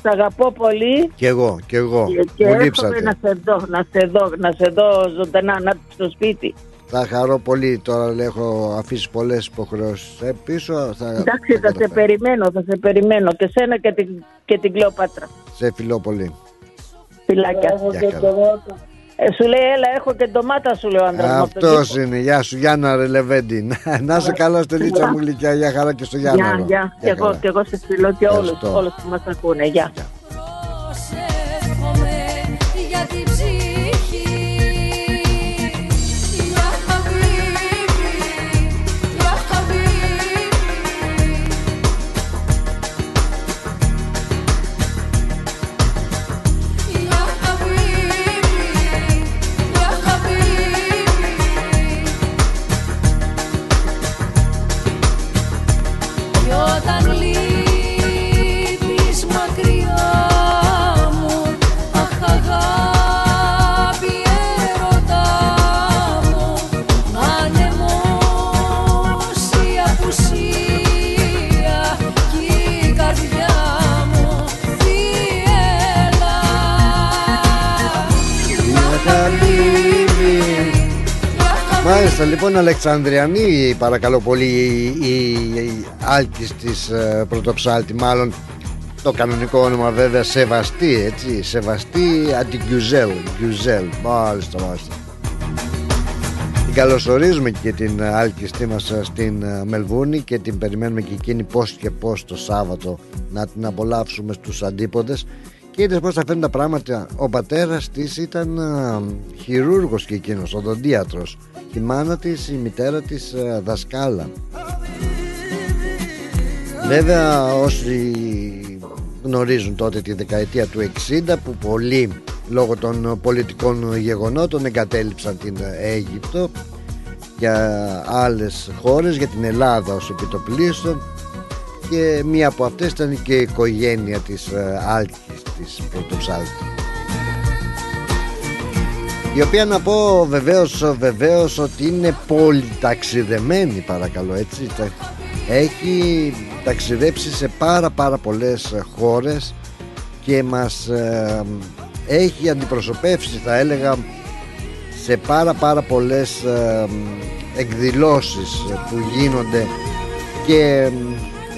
Φιλώ, Σ' αγαπώ πολύ Κι εγώ, κι εγώ. και, και Μου εύχομαι λείψατε. να σε δω, να σε δω, να σε δω ζωντανά, να έρθεις στο σπίτι. Θα χαρώ πολύ τώρα, λέει, έχω αφήσει πολλές υποχρεώσεις ε, πίσω. Θα, Εντάξει, θα σε καταφέρω. περιμένω, θα σε περιμένω και σένα και την, και την Κλεοπάτρα. Σε φιλώ πολύ. Φιλάκια. Γεια καλά. Ε, σου λέει, έλα, έχω και ντομάτα, σου λέει ο άντρας μου. από τον Αυτός κήπο. είναι. Γεια σου Γιάννα Ρελεβέντη. Να- Να είσαι καλά Στελίτσα μου γλυκιά. Γεια χαρά και στο Γιάννα. Γεια, γεια. Και εγώ, και εγώ σε φιλώ και όλους, Ευχαριστώ. όλους που μας ακούνε. Γεια. Λοιπόν Αλεξανδριανή παρακαλώ πολύ η, η, η Άλκης της ε, Πρωτοψάλτη μάλλον το κανονικό όνομα βέβαια Σεβαστή έτσι Σεβαστή Αντιγκιουζέλ Γκιουζέλ Μάλιστα μάλιστα. Την καλωσορίζουμε και την άλκιστή μας ε, στην ε, Μελβούνη και την περιμένουμε και εκείνη πώς και πώς το Σάββατο να την απολαύσουμε στους αντίποδες και είδες πώς θα φέρνουν τα πράγματα. Ο πατέρας της ήταν α, χειρούργος και εκείνος, οδοντίατρος. Η μάνα της, η μητέρα της α, δασκάλα. Βέβαια όσοι γνωρίζουν τότε τη δεκαετία του 60 που πολλοί λόγω των πολιτικών γεγονότων εγκατέλειψαν την Αίγυπτο για άλλες χώρες, για την Ελλάδα ως επιτοπλίστων και μία από αυτές ήταν και η οικογένεια της ε, Άλκης της Πρωτοψάλτη η οποία να πω βεβαίως, βεβαίως ότι είναι πολυταξιδεμένη παρακαλώ έτσι τα- έχει ταξιδέψει σε πάρα πάρα πολλές χώρες και μας ε, έχει αντιπροσωπεύσει θα έλεγα σε πάρα πάρα πολλές ε, εκδηλώσεις που γίνονται και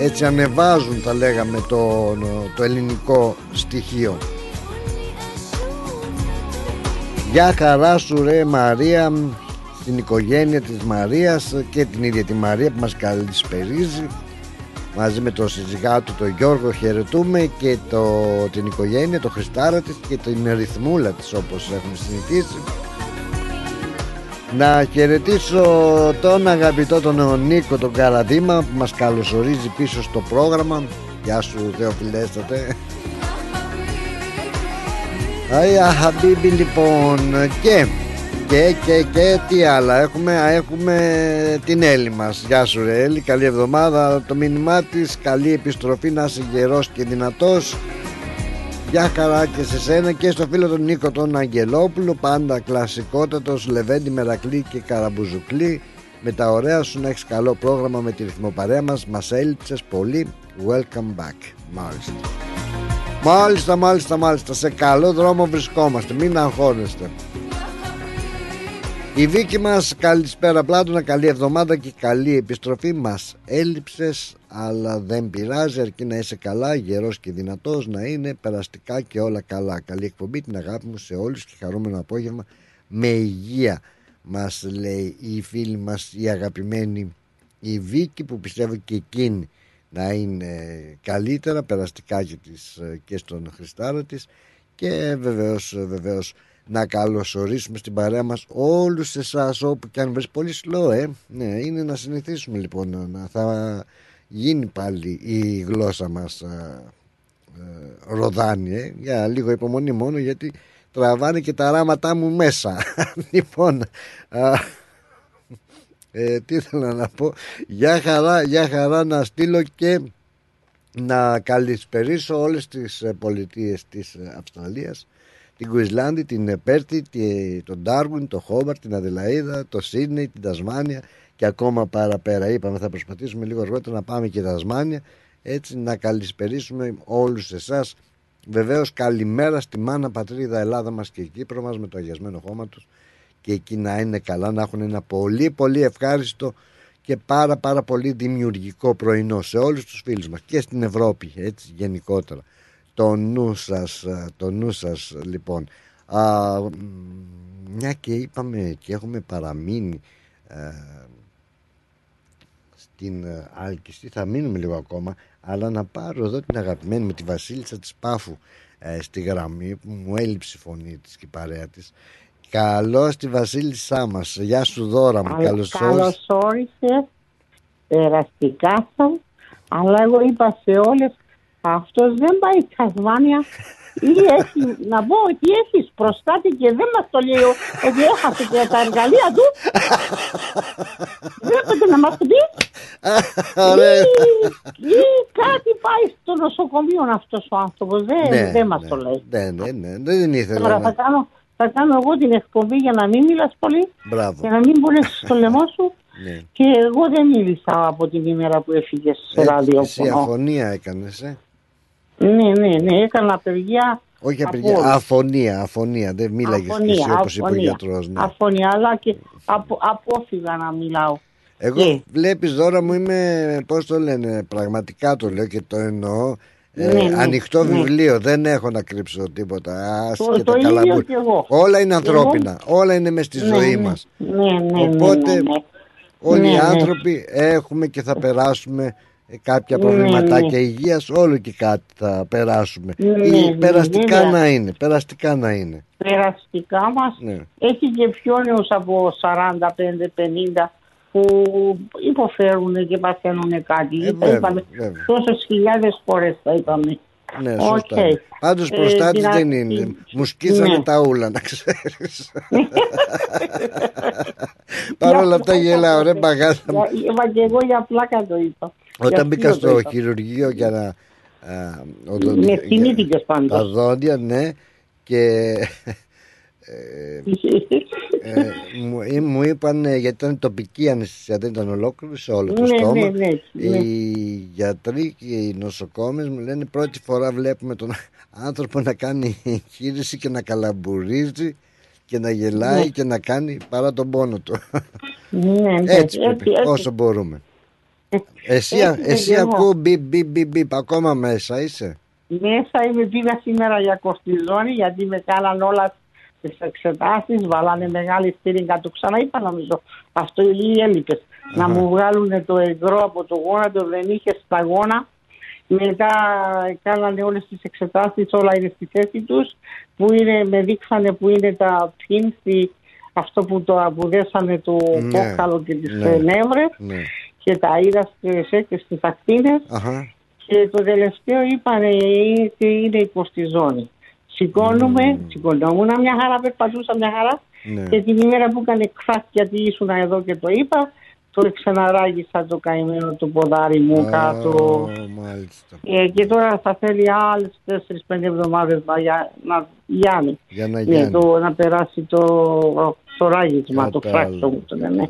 έτσι ανεβάζουν θα λέγαμε το, το ελληνικό στοιχείο. Γεια χαρά σου ρε Μαρία στην οικογένεια της Μαρίας και την ίδια τη Μαρία που μας καλησπερίζει. Μαζί με τον συζυγά του τον Γιώργο χαιρετούμε και το, την οικογένεια, το Χριστάρα της και την ρυθμούλα της όπως έχουμε συνηθίσει να χαιρετήσω τον αγαπητό τον Νίκο τον Καραδίμα που μας καλωσορίζει πίσω στο πρόγραμμα. Γεια σου Θεοφιλέστατε. Αϊα Χαμπίμπι λοιπόν και και, και, και τι άλλα. Έχουμε, έχουμε την Έλλη μας. Γεια σου ρε Έλλη, καλή εβδομάδα. Το μήνυμά της, καλή επιστροφή Να είσαι γερός και δυνατός Γεια χαρά και σε σένα και στο φίλο τον Νίκο τον Αγγελόπουλο Πάντα κλασικότατος, Λεβέντη Μερακλή και Καραμπουζουκλή. Με τα ωραία σου να έχεις καλό πρόγραμμα με τη ρυθμοπαρέα μας Μας έλειψες πολύ. Welcome back. Μάλιστα. Μάλιστα, μάλιστα, μάλιστα. Σε καλό δρόμο βρισκόμαστε. Μην αγχώνεστε. Η Βίκη μας καλησπέρα Πλάτωνα Καλή εβδομάδα και καλή επιστροφή. Μας έλειψες αλλά δεν πειράζει αρκεί να είσαι καλά Γερός και δυνατός να είναι Περαστικά και όλα καλά. Καλή εκπομπή την αγάπη μου σε όλους Και χαρούμενο απόγευμα. Με υγεία Μας λέει η φίλη μας Η αγαπημένη η Βίκη Που πιστεύω και εκείνη να είναι καλύτερα περαστικά και, της, και στον Χριστάρα της. Και βεβαίως, βεβαίως να καλωσορίσουμε στην παρέα μας όλους εσάς όπου και αν βρεις. Πολύ slow ε. ναι, είναι να συνηθίσουμε λοιπόν να θα γίνει πάλι η γλώσσα μας ε, ε, ροδάνη ε. για λίγο υπομονή μόνο γιατί τραβάνε και τα ράματά μου μέσα λοιπόν ε, τι ήθελα να πω για χαρά, για χαρά να στείλω και να καλησπερίσω όλες τις πολιτείες της Αυστραλίας την Κουισλάνδη, την Πέρτη, τον Ντάρουιν, τον Χόμπαρτ, την Αδελαίδα, το Σίδνεϊ, την Τασμάνια και ακόμα παραπέρα. Είπαμε θα προσπαθήσουμε λίγο αργότερα να πάμε και Τασμάνια έτσι να καλησπερίσουμε όλους εσάς. Βεβαίως καλημέρα στη μάνα πατρίδα Ελλάδα μας και Κύπρο μας με το αγιασμένο χώμα τους και εκεί να είναι καλά, να έχουν ένα πολύ πολύ ευχάριστο και πάρα πάρα πολύ δημιουργικό πρωινό σε όλους τους φίλους μας και στην Ευρώπη έτσι γενικότερα το νου σας, το νου σας λοιπόν Α, μια και είπαμε και έχουμε παραμείνει ε, στην ε, Άλκηστη. Θα μείνουμε λίγο ακόμα αλλά να πάρω εδώ την αγαπημένη με τη Βασίλισσα της Πάφου ε, στη γραμμή που μου έλειψε η φωνή της και η παρέα της. Καλώ τη Βασίλισσά μας. Γεια σου Δώρα μου. Καλώς, Καλώς όρισε Περαστικά σας. Αλλά εγώ είπα σε όλες αυτός δεν πάει στη Τασμάνια ή έχεις, να πω ότι έχεις προστάτη και δεν μας το λέει ότι έχασε και τα εργαλεία του. Βλέπετε να μας το πει. ή, κάτι πάει στο νοσοκομείο αυτός ο άνθρωπος. Δεν, ναι, δεν μας ναι. το λέει. Ναι, ναι, ναι, δεν ήθελα. Τώρα θα κάνω, θα κάνω εγώ την εκπομπή για να μην μιλάς πολύ. Μπράβο. Για να μην πονέσει στο λαιμό σου. Ναι. Και εγώ δεν μίλησα από την ημέρα που έφυγες σε ραδιόφωνο. Εσύ αφωνία έκανες, ε. Ναι, ναι, ναι, έκανα απεργία. Όχι απεργία, αφωνία, αφωνία. Δεν μίλαγες εσύ όπως είπε ο γιατρό. Ναι. Αφωνία, αλλά και απο, απόφυγα να μιλάω. Εγώ και... βλέπεις δώρα μου είμαι, πώς το λένε, πραγματικά το λέω και το εννοώ. Ναι, ναι, ε, ανοιχτό ναι. βιβλίο, δεν έχω να κρύψω τίποτα. Ας Το- και το τα ίδιο καλαμπούρ. κι εγώ. Όλα είναι ανθρώπινα, όλα είναι μες στη Ναι, ζωή ναι. μας. Ναι, ναι, ναι, Οπότε ναι, ναι. όλοι Ναι, οι ναι. άνθρωποι έχουμε και θα περάσουμε ε, κάποια Ναι, προβληματάκια ναι. υγείας, όλο και κάτι θα περάσουμε. Ναι, Ή ναι, περαστικά βέβαια. να είναι, περαστικά να είναι. Περαστικά μας Ναι. έχει και πιο νέους από 45-50 που υποφέρουν και παθαίνουν κάτι. Ε, τα βέβαια, είπαμε βέβαια. τόσες χιλιάδες φορές τα είπαμε. Ναι, Οκ. σωστά. Πάντως Ε, προστάτης δυνατή- δεν είναι. Μου σκίσανε Ναι. τα ούλα, να ξέρεις. Παρ' όλα αυτά γελάω, ρε μπαγάσα μου. Για- Μα και εγώ για πλάκα το είπα. Όταν Για μπήκα αυτό το στο είπα. χειρουργείο για να... α, Με θυμήθηκες πάντως. Τα δόντια, ναι. Και ε, μου, ε, μου είπαν ε, γιατί ήταν τοπική αναισθησία, δεν ήταν ολόκληρο σε όλο το Ναι, στόμα. ναι, ναι, ναι. Οι γιατροί και οι νοσοκόμες μου λένε πρώτη φορά βλέπουμε τον άνθρωπο να κάνει εγχείρηση και να καλαμπουρίζει και να γελάει Ναι. και να κάνει παρά τον πόνο του. Ναι, ναι, έτσι πρέπει, έτσι. όσο μπορούμε. Εσύ, Έτσι εσύ και εγώ. ακούω μπιπ μπιπ μπιπ μπιπ, ακόμα μέσα είσαι. Μέσα είμαι πήγα σήμερα για κορτιζόνη γιατί με κάναν όλα τις εξετάσεις. Βάλανε μεγάλη στήριγγα. Το ξαναείπα νομίζω. Αυτό ή έλειπες. Να Αχα. μου βγάλουν το υγρό από το γόνατο. Δεν είχε σταγόνα. Μετά κάνανε όλες τις εξετάσεις, όλα είναι στη θέση τους, που είναι, με δείξανε που είναι τα pins, αυτό που το απουδέσανε το Ναι, κόκκαλο και τις ναι. ναι. νεύρες Ναι. Και τα είδα στις, και στις ακτίνες Αχα. και το τελευταίο είπανε ότι είναι η κορτιζόνη. Σηκώνουμε, σηκωνόμουν μια χαρά, περπατούσα μια χαρά Ναι. και την ημέρα που έκανε κράκ γιατί ήσουν εδώ και το είπα, το ξαναράγισα το καημένο του ποδάρι μου κάτω. Μάλιστα. Ε, και τώρα θα θέλει άλλες 4-5 εβδομάδες να, για- να γιάνει. Για να Ναι, γιάνει. το, να περάσει το, το ράγισμα, το Κατάλαβα. φράκτο μου το λένε.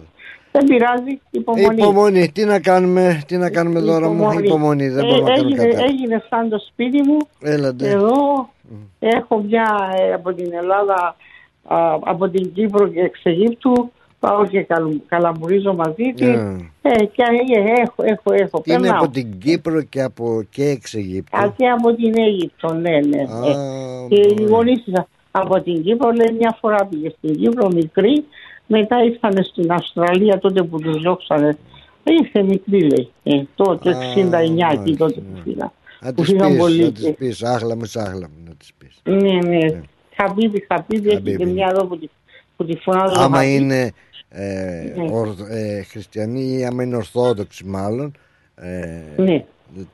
Δεν πειράζει, υπομονή. Υπομονή, τι να κάνουμε, τι να κάνουμε δώρα μου, υπομονή, δεν Ε, μπορούμε να κάνουμε έγινε, κάτι. άλλο. έγινε σαν το σπίτι μου. Έλατε. Εδώ έχω μια ε, από την Ελλάδα, α, από την Κύπρο και εξ Αιγύπτου. Πάω και καλου- καλαμπουρίζω μαζί τη. Ναι. Ε, και ε, έχω, έχω, έχω. Είναι περνάω. από την Κύπρο και από και εξ Αιγύπτου. Α, και από την Αίγυπτο, ναι, ναι. ναι. Α, και οι γονείς της από την Κύπρο, λέει, μια φορά πήγε στην Κύπρο, μικρή, μετά ήρθαν στην Αυστραλία τότε που τους διώξανε. Ήρθε μικρή, λέει, ε, το, το 69 εκεί τότε που φύγα. Να που τις φύγαν πεις, πολύ. να τις πεις, άχλα μου, σάχλα μου, να τις πεις. Ναι, ναι. Χαμπίμπι, χαμπίμπι, έχει Χαμπίμπι. και μια εδώ που τη, που τη φωνάζω. Άμα Χαμπίμπι. είναι ε, Ναι. ορθ- ε, χριστιανοί ή άμα είναι ορθόδοξοι μάλλον, ε, Ναι.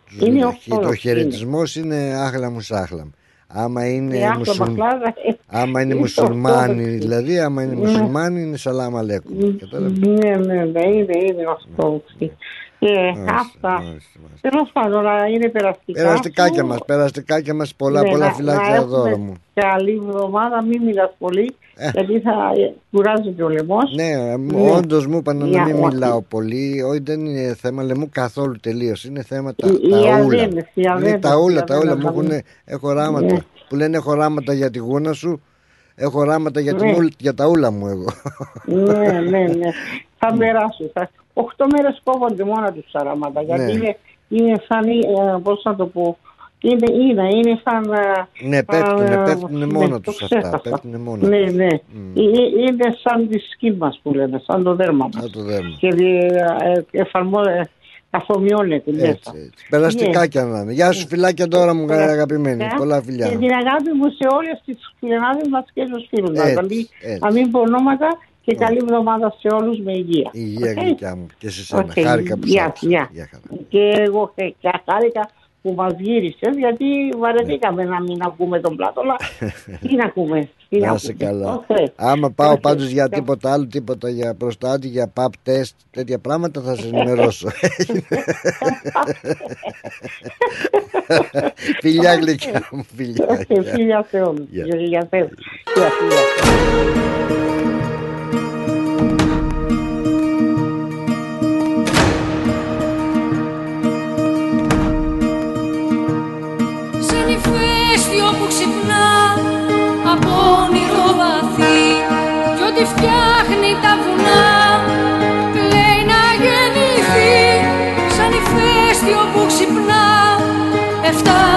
τους- Είναι το- ορθόδοξοι, το χαιρετισμός είναι άχλα μου, σάχλα μου. Άμα είναι, Ε, άχλα μουσουλ- μπαχλάδα, ε, άμα είναι είναι μουσουλμάνοι, ορθόδοξοι. δηλαδή άμα είναι Ναι. μουσουλμάνοι είναι σαλάμ αλέκουμ. Κατάλαβες; Ναι, ναι, ναι, είναι, είναι ορθόδοξη. Ε, αυτά. Τέλος πάντων, να είναι περαστικά. Περαστικάκια σου. μας, περαστικάκια μας, πολλά Ναι, πολλά να- φυλάκια να εδώ έχουμε μου. Καλή εβδομάδα, μην μιλάς πολύ, Ε. γιατί θα ε, κουράζει και ο λαιμός. Ναι, Ναι. όντως μου είπαν να Για μην ό,τι. μιλάω πολύ. Όχι, δεν είναι θέμα λαιμού καθόλου τελείως. Είναι θέματα Οι- οι τα ούλα. αδένες, οι Είναι αδένες, τα ούλα, οι τα ούλα. Μου αδένες, έχουν, έχω ράματα. Ναι. Που λένε έχω ράματα για τη γούνα σου. Έχω ράματα για, την Ναι. ούλ- για τα ούλα μου εγώ. ναι, ναι, ναι. θα περάσουν. Θα... Οχτώ μέρες κόβονται μόνα τους τα ράματα, γιατί Ναι. είναι, είναι σαν, ε, πώς να το πω, είναι, είναι, είναι σαν... ε, ναι, πέφτουνε, ε, πέφτουνε μόνο ναι, τους το αυτά. ξέχασα. Πέφτουνε μόνο. Ναι, ναι. Ε, ε, Είναι σαν τη σκύλ μας που λένε, σαν το δέρμα μας. Σαν το δέρμα. Και ε, ε, εφαρμο... ε, αφομοιώνεται μέσα. Έτσι, έτσι. Περαστικάκια να είναι. Γεια σου, φιλάκια τώρα μου, Ναι. αγαπημένοι. Ε, Πολλά Και φιλιά. την αγάπη μου σε όλες τις φιλενάδες μας και τους φίλους μας. Έτσι, Δηλαδή, έτσι. να μην πω ονόματα και καλή εβδομάδα σε όλους με υγεία. Υγεία Οκ; γλυκιά μου. Και σε σένα. Οκ, Χάρηκα που σ' γεια, άκουσα. γεια. Γεια χαρά. Και εγώ ε, και χάρηκα που μας γύρισες γιατί βαρεθήκαμε να μην ακούμε τον Πλάτωλα. Τι να ακούμε. Τι Να να είσαι ακούμε. καλά. Οκ. Άμα πάω Οκ. πάντως για τίποτα άλλο, τίποτα για προστάτη, για pap test, τέτοια πράγματα θα σε ενημερώσω. φιλιά γλυκιά μου, φιλιά. Οκ, γεια. Φιλιά σε όλους. Γεια. Για- Για Θεού. Γεια, φιλιά. Όνειρο βαθύ κι ό,τι φτιάχνει τα βουνά λέει να γεννηθεί. Σαν ηφαίστειο που ξυπνά εφτά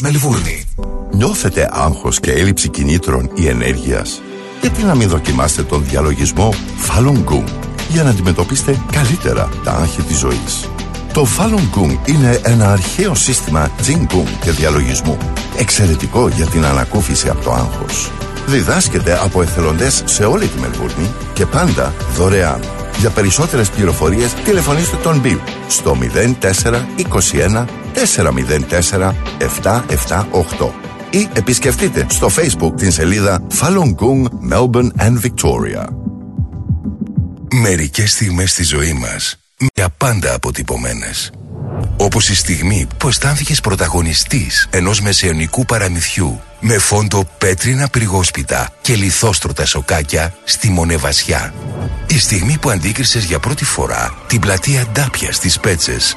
Μελβούρνη. Νιώθετε άγχος και έλλειψη κινήτρων ή ενέργειας; Γιατί να μην δοκιμάσετε τον διαλογισμό Falun Gong για να αντιμετωπίσετε καλύτερα τα άγχη της ζωής; Το Falun Gong είναι ένα αρχαίο σύστημα Jing Gong και διαλογισμού. Εξαιρετικό για την ανακούφιση από το άγχος. Διδάσκεται από εθελοντές σε όλη τη Μελβούρνη και πάντα δωρεάν. Για περισσότερες πληροφορίες τηλεφωνήστε τον Bill στο 0421 404 778 ή επισκεφτείτε στο Facebook την σελίδα Falun Gong Melbourne and Victoria. Μερικές στιγμές στη ζωή μας για πάντα αποτυπωμένες. Όπως η στιγμή που αισθάνθηκες πρωταγωνιστής ενός μεσαιωνικού παραμυθιού με φόντο πέτρινα πριγόσπιτα και λιθόστρωτα σοκάκια στη Μονεβασιά. Η στιγμή που αντίκρισες για πρώτη φορά την πλατεία Ντάπια στις Πέτσες,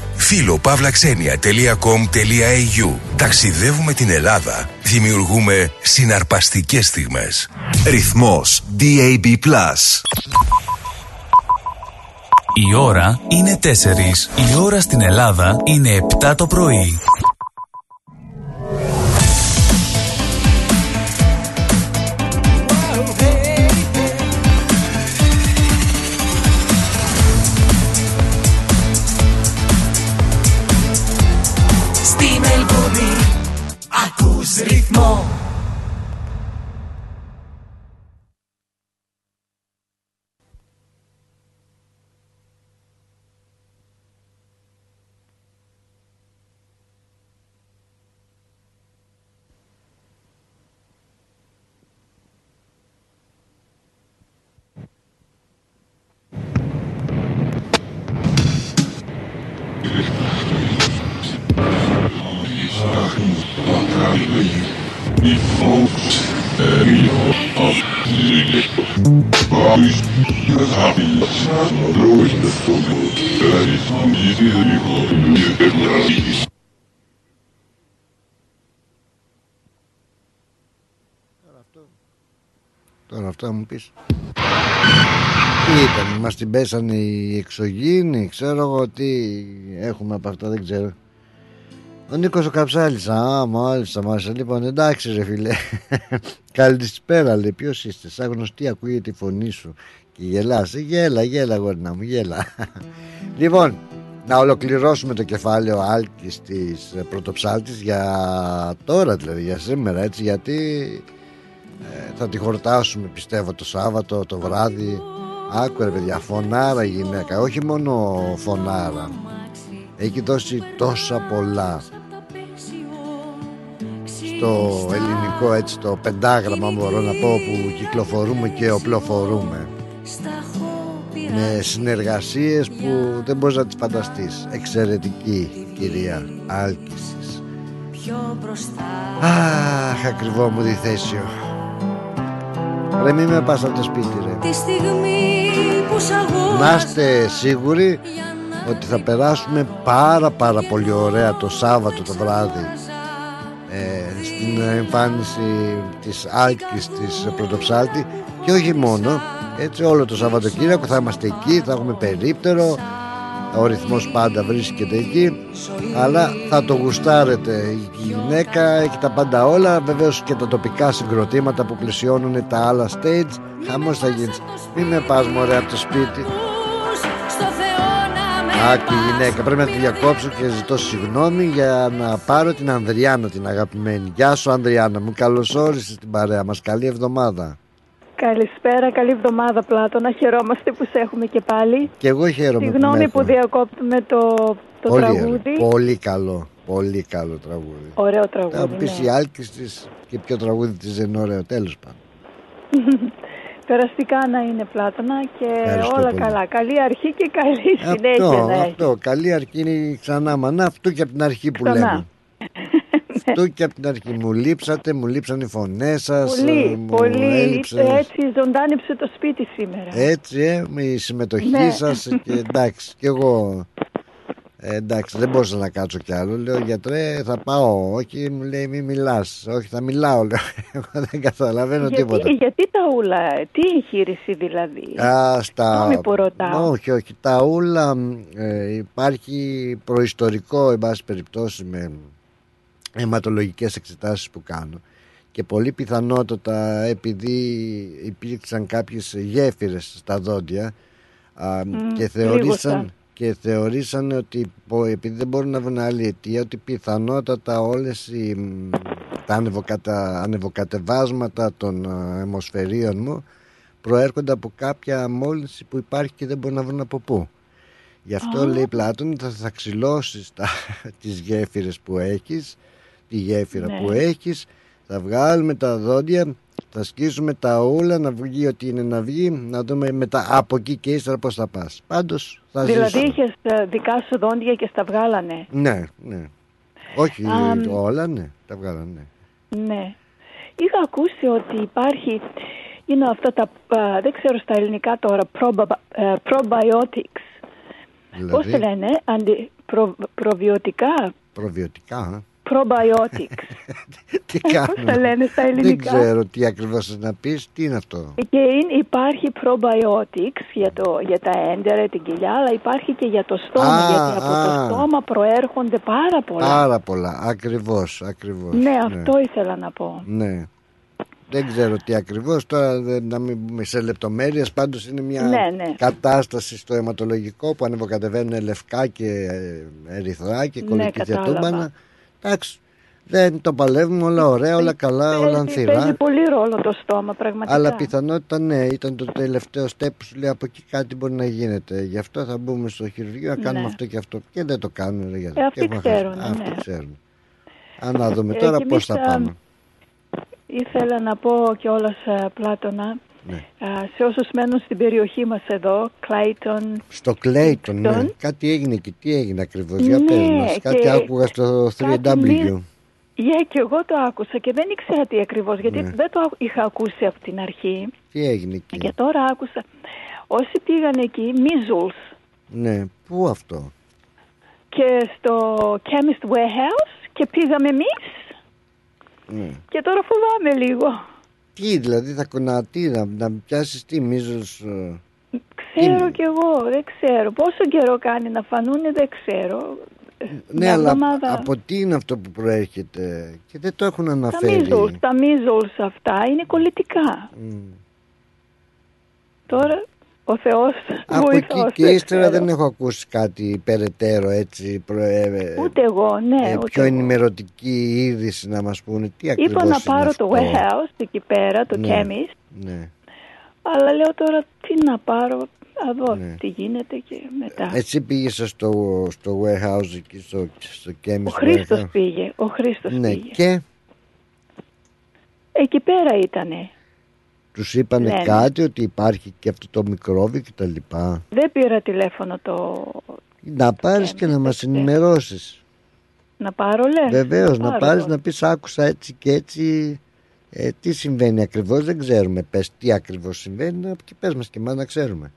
Φίλο pavlaxenia.com.au Ταξιδεύουμε την Ελλάδα. Δημιουργούμε συναρπαστικές στιγμές. Ρυθμός DAB+. Η ώρα είναι 4. Η ώρα στην Ελλάδα είναι 7 το πρωί. Ακούς ρυθμό Τώρα αυτά μου πεις. Τι ήταν, μας την πέσανε οι εξωγήινοι Ξέρω εγώ τι έχουμε από αυτά δεν ξέρω Ο Νίκος ο Καψάλης. Α, μάλιστα μάλιστα. Λοιπόν εντάξει ρε φίλε. Καλησπέρα λέει. Ποιος είστε Σαν γνωστή ακούγεται η φωνή σου. Και γελάς, Ε, γέλα γέλα γόρνα μου γέλα. Λοιπόν να ολοκληρώσουμε το κεφάλαιο άλκης της ε, πρωτοψάλτης για τώρα δηλαδή για σήμερα έτσι γιατί ε, θα τη χορτάσουμε πιστεύω το Σάββατο το βράδυ. Άκου ρε παιδιά φωνάρα η γυναίκα. Όχι μόνο φωνάρα. Έχει δώσει τόσα πολλά στο ελληνικό έτσι το πεντάγραμμα μπορώ να πω που κυκλοφορούμε και οπλοφορούμε. Με συνεργασίες που δεν μπορείς να τις φανταστείς. Εξαιρετική κυρία Άλκησης. Πιο μπροστά Αχ ακριβό μου διθέσιο. Ρε μη με πας από το σπίτι ρε. Τη στιγμή που σ' αγώνα Να είστε σίγουροι ότι θα περάσουμε πάρα πάρα πολύ ωραία το Σάββατο το βράδυ ε, στην εμφάνιση της Άλκης της Πρωτοψάλτη και όχι μόνο έτσι όλο το Σαββατοκύριακο θα είμαστε εκεί θα έχουμε περίπτερο ο ρυθμός πάντα βρίσκεται εκεί αλλά θα το γουστάρετε η γυναίκα έχει τα πάντα όλα βεβαίως και τα τοπικά συγκροτήματα που πλαισιώνουν τα άλλα stage χαμός θα γίνεις. Μην με πας μωρέ από το σπίτι. στο Θεό να με Άκου η γυναίκα πρέπει να τη διακόψω και ζητώ συγγνώμη για να πάρω την Ανδριάνα την αγαπημένη Γεια σου Ανδριάνα μου καλώς όρισες στην παρέα μας καλή εβδομάδα Καλησπέρα, καλή εβδομάδα Πλάτωνα. Χαιρόμαστε που σε έχουμε και πάλι. Και εγώ χαίρομαι Συγγνώμη με που έχουμε. διακόπτουμε το, το πολύ, τραγούδι. πολύ καλό Πολύ καλό τραγούδι. Ωραίο τραγούδι, Θα μου πεις ναι. η Άλκης της και ποιο τραγούδι της δεν είναι ωραίο. Τέλος πάντων. Περαστικά να είναι Πλάτωνα και Ευχαριστώ όλα πολύ. καλά. Καλή αρχή και καλή συνέχεια Αυτό, να έχεις. αυτό. Καλή αρχή είναι ξανά μανά. Αυτό και από την αρχή που Ξανά. λέμε. Αυτό και από την αρχή. Μου λείψατε, μου λείψαν οι φωνές σας. Πολύ, μου πολύ. έλειψε- Έτσι ζωντάνεψε το σπίτι σήμερα. Έτσι, ε, με η συμμετοχή Ναι. σας και εντάξει, και εγώ ε, εντάξει, δεν μπορούσα να κάτσω κι άλλο. Λέω γιατρέ, θα πάω. Όχι, μου λέει, μη μιλάς. Όχι, θα μιλάω. Λέω, εγώ δεν καταλαβαίνω τίποτα. Γιατί, γιατί τα ούλα, τι εγχείρηση δηλαδή; Α, στα... Συγγνώμη που ρωτάω. Όχι, όχι. Τα ούλα ε, υπάρχει προϊστορικό, εν πάση περιπτώσει, με αιματολογικές εξετάσεις που κάνω. Και πολύ πιθανότατα επειδή υπήρξαν κάποιες γέφυρες στα δόντια α, Μμ, και θεωρήσαν λίγωσα. Και θεωρήσαν ότι πο- επειδή δεν μπορούν να βρουν άλλη αιτία ότι πιθανότατα όλες οι, μ, τα ανεβοκατα, ανεβοκατεβάσματα των α, αιμοσφαιρίων μου προέρχονται από κάποια μόλυνση που υπάρχει και δεν μπορούν να βρουν από πού. Γι' αυτό Α. λέει Πλάτων θα, θα ξυλώσεις τα, τις γέφυρες που έχεις τη γέφυρα Ναι. που έχεις θα βγάλουμε τα δόντια θα σκίσουμε τα ούλα να βγει ό,τι είναι να βγει να δούμε μετά από εκεί και ύστερα πώς θα πας πάντως θα δηλαδή ζήσουμε. είχες δικά σου δόντια και στα βγάλανε. ναι ναι όχι Α, όλα ναι τα βγάλανε ναι. Ναι. Είχα ακούσει ότι υπάρχει, είναι αυτά τα, α, δεν ξέρω στα ελληνικά τώρα, proba- ε, probiotics. Πώς δηλαδή; το λένε, αντι, προ, προβιωτικά, προβιωτικά α. probiotics. τι Πώς κάνουμε; τα λένε στα δεν ελληνικά; ξέρω τι ακριβώς θες να πεις τι είναι αυτό; Και είναι, υπάρχει probiotics για, το, για τα έντερα, την κοιλιά, αλλά υπάρχει και για το στόμα, Α, γιατί από α. το στόμα προέρχονται πάρα πολλά. Πάρα πολλά, ακριβώς, ακριβώς. ναι, αυτό ήθελα να πω. Ναι. Δεν ξέρω τι ακριβώς, τώρα δεν, να μην μπούμε σε λεπτομέρειες, πάντως είναι μια Ναι, ναι. κατάσταση στο αιματολογικό που ανεβοκατεβαίνουν λευκά και ε, ερυθρά και Ναι, κολλητή κατάλαβα. Διατούμπανα. Εντάξει, δεν το παλεύουμε όλα ωραία, όλα καλά, όλα Παίζει, ανθυρά. παίζει πολύ ρόλο το στόμα, πραγματικά. Αλλά πιθανότητα ναι, ήταν το τελευταίο step που σου λέει από εκεί κάτι μπορεί να γίνεται. Γι' αυτό θα μπούμε στο χειρουργείο να κάνουμε Ναι. αυτό και αυτό. Και δεν το κάνουν. Ρε, γιατί Ε, αυτοί έχουμε ξέρουν, χάσει. Αυτοί ναι. ξέρουν. Αν να δούμε Ε, τώρα και πώς θα εμείς, α, πάμε. Ήθελα να πω κιόλας ε, Πλάτωνα, Ναι. ε, σε όσους μένουν στην περιοχή μας εδώ, Κλάιτον, Στο Clayton, ναι. Τον. Κάτι έγινε και τι έγινε ακριβώς. Για Ναι, πες μας. Κάτι και άκουγα στο 3W. μη- Yeah, και εγώ το άκουσα και δεν ήξερα τι ακριβώς, γιατί Ναι. δεν το άκου- είχα ακούσει από την αρχή. Τι έγινε εκεί; Και τώρα άκουσα. Όσοι πήγαν εκεί, measles Ναι, πού αυτό; και στο Chemist Warehouse και πήγαμε εμείς Ναι. και τώρα φοβάμαι λίγο. Τι δηλαδή θα κονατεί, να, να πιάσεις τι μίζος. ε, Ξέρω κι εγώ, δεν ξέρω. Πόσο καιρό κάνει να φανούνε, δεν ξέρω. Ναι, Μια αλλά εβδομάδα. από τι είναι αυτό που προέρχεται και δεν το έχουν Τα αναφέρει. measles, τα measles αυτά είναι κολλητικά. Μμ. Τώρα ο Θεός Από βοηθός, εκεί και ύστερα ξέρω. δεν έχω ακούσει κάτι περαιτέρω έτσι προ, ε, ε, Ούτε εγώ, ναι, ε, ούτε πιο εγώ. ενημερωτική είδηση να μας πούνε τι ακριβώς Είπα να είναι πάρω αυτό. το warehouse εκεί πέρα, το Ναι. chemist, Ναι. αλλά λέω τώρα τι να πάρω, να δω Ναι. τι γίνεται και μετά. Εσύ πήγες στο, στο warehouse εκεί στο, στο chemist Ο Χρήστος warehouse; πήγε, ο Χρήστος Ναι πήγε. και; Εκεί πέρα ήτανε. Τους είπανε Ναι, ναι. κάτι ότι υπάρχει και αυτό το μικρόβιο και τα λοιπά. Δεν πήρα τηλέφωνο το... Να πάρεις και να μας ενημερώσεις. Να πάρω λες. Βεβαίως, να πάρω πάρεις τώρα. να πεις άκουσα έτσι και έτσι ε, τι συμβαίνει ακριβώς, δεν ξέρουμε. Πες τι ακριβώς συμβαίνει να- και πες μας και εμάς να ξέρουμε.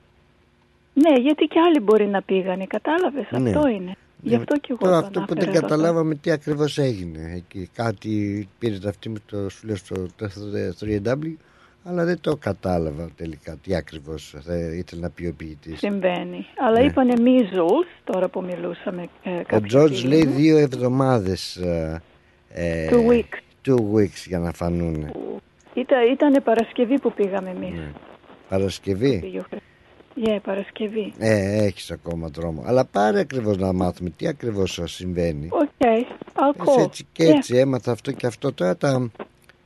Ναι, γιατί και άλλοι μπορεί να πήγανε, κατάλαβες, Ναι. αυτό είναι. Γι' αυτό και εγώ Τώρα το αυτό που δεν ανάφερα εδώ. καταλάβαμε τι ακριβώς έγινε εκεί. Κάτι πήρες αυτή με το, σου λέω, στο 3W αλλά δεν το κατάλαβα τελικά τι ακριβώς θα ήθελε να πει ο ποιητής. Συμβαίνει. Αλλά Ναι. είπανε measles, τώρα που μιλούσαμε ε, Ο κάποιοι Τζόρτζ φίλοι λέει μου. δύο εβδομάδες ε, ε, Two weeks. two weeks για να φανούν. Ήταν, ήτανε Παρασκευή που πήγαμε εμείς. Ναι. Παρασκευή; Πήγε ο Χρήστος. Yeah, Παρασκευή. Ε, έχεις ακόμα δρόμο. Αλλά πάρε ακριβώς να μάθουμε τι ακριβώς σας συμβαίνει. OK, I'll Πες call. έτσι και Yeah. έτσι έμαθα αυτό και αυτό. Τώρα τα,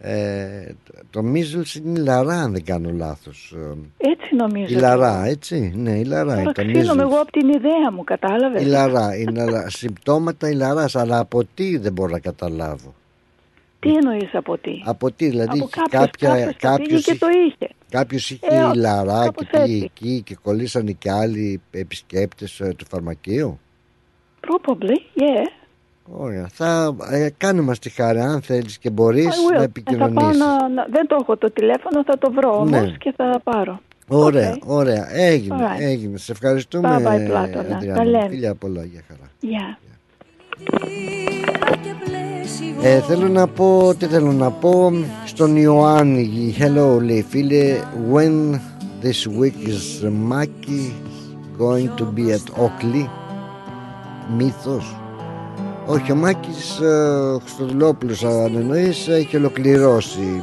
Ε, το measles είναι η λαρά αν δεν κάνω λάθος. Ε, Έτσι νομίζω. Η λαρά, έτσι. Ναι, η λαρά είναι Τώρα το ξύνομαι measles. εγώ από την ιδέα μου, κατάλαβες; Η λαρά, είναι λα- συμπτώματα ηλαράς, αλλά από τι δεν μπορώ να καταλάβω; Τι εννοείς από τι; Από τι, δηλαδή από είχε κάποιος, κάποια, κάποιος, το πήγε κάποιος, και είχε, το είχε. κάποιος είχε Ε, ηλαρά και κάπως πήγε έτσι. εκεί και κολλήσανε και άλλοι επισκέπτες ε, του φαρμακείου; Probably, yeah. Ωραία. Θα ε, κάνε μας τη χάρη αν θέλεις και μπορείς I will. να Ε, Θα πάω επικοινωνήσεις. να, να- δεν το έχω το τηλέφωνο, θα το βρω όμως Ναι. και θα πάρω. Ωραία, ωραία. Έγινε, Alright. έγινε. Σε ευχαριστούμε. Bye bye, Πλάτωνα. Αντριάννα. Τα λέμε. Φιλιά πολλά για χαρά. Γεια. Ε, θέλω να πω, τι θέλω να πω στον Ιωάννη Hello λέει φίλε When this week is Maki going to be at Oakley Μύθος Όχι ο Μάκης ε, Χριστοδουλόπουλος αν εννοείς έχει ολοκληρώσει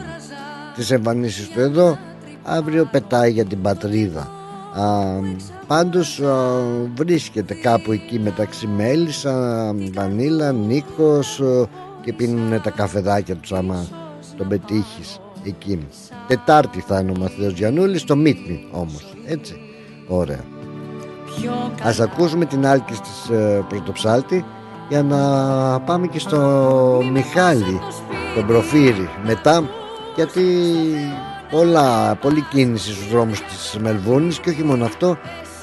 τις εμφανίσεις του εδώ. Αύριο πετάει για την πατρίδα. Α, πάντως α, βρίσκεται κάπου εκεί μεταξύ Μέλισσα, Βανίλα, Νίκος α, και πίνουν τα καφεδάκια τους άμα τον πετύχεις εκεί. Τετάρτη θα είναι ο Μαθαίος Γιαννούλης στο Meet Me όμως έτσι. Ωραία. Ας ακούσουμε την άλκη της ε, πρωτοψάλτη για να πάμε και στο Μιχάλη τον Προφύρη μετά γιατί πολλά, πολλή κίνηση στους δρόμους της Μελβούνης και όχι μόνο αυτό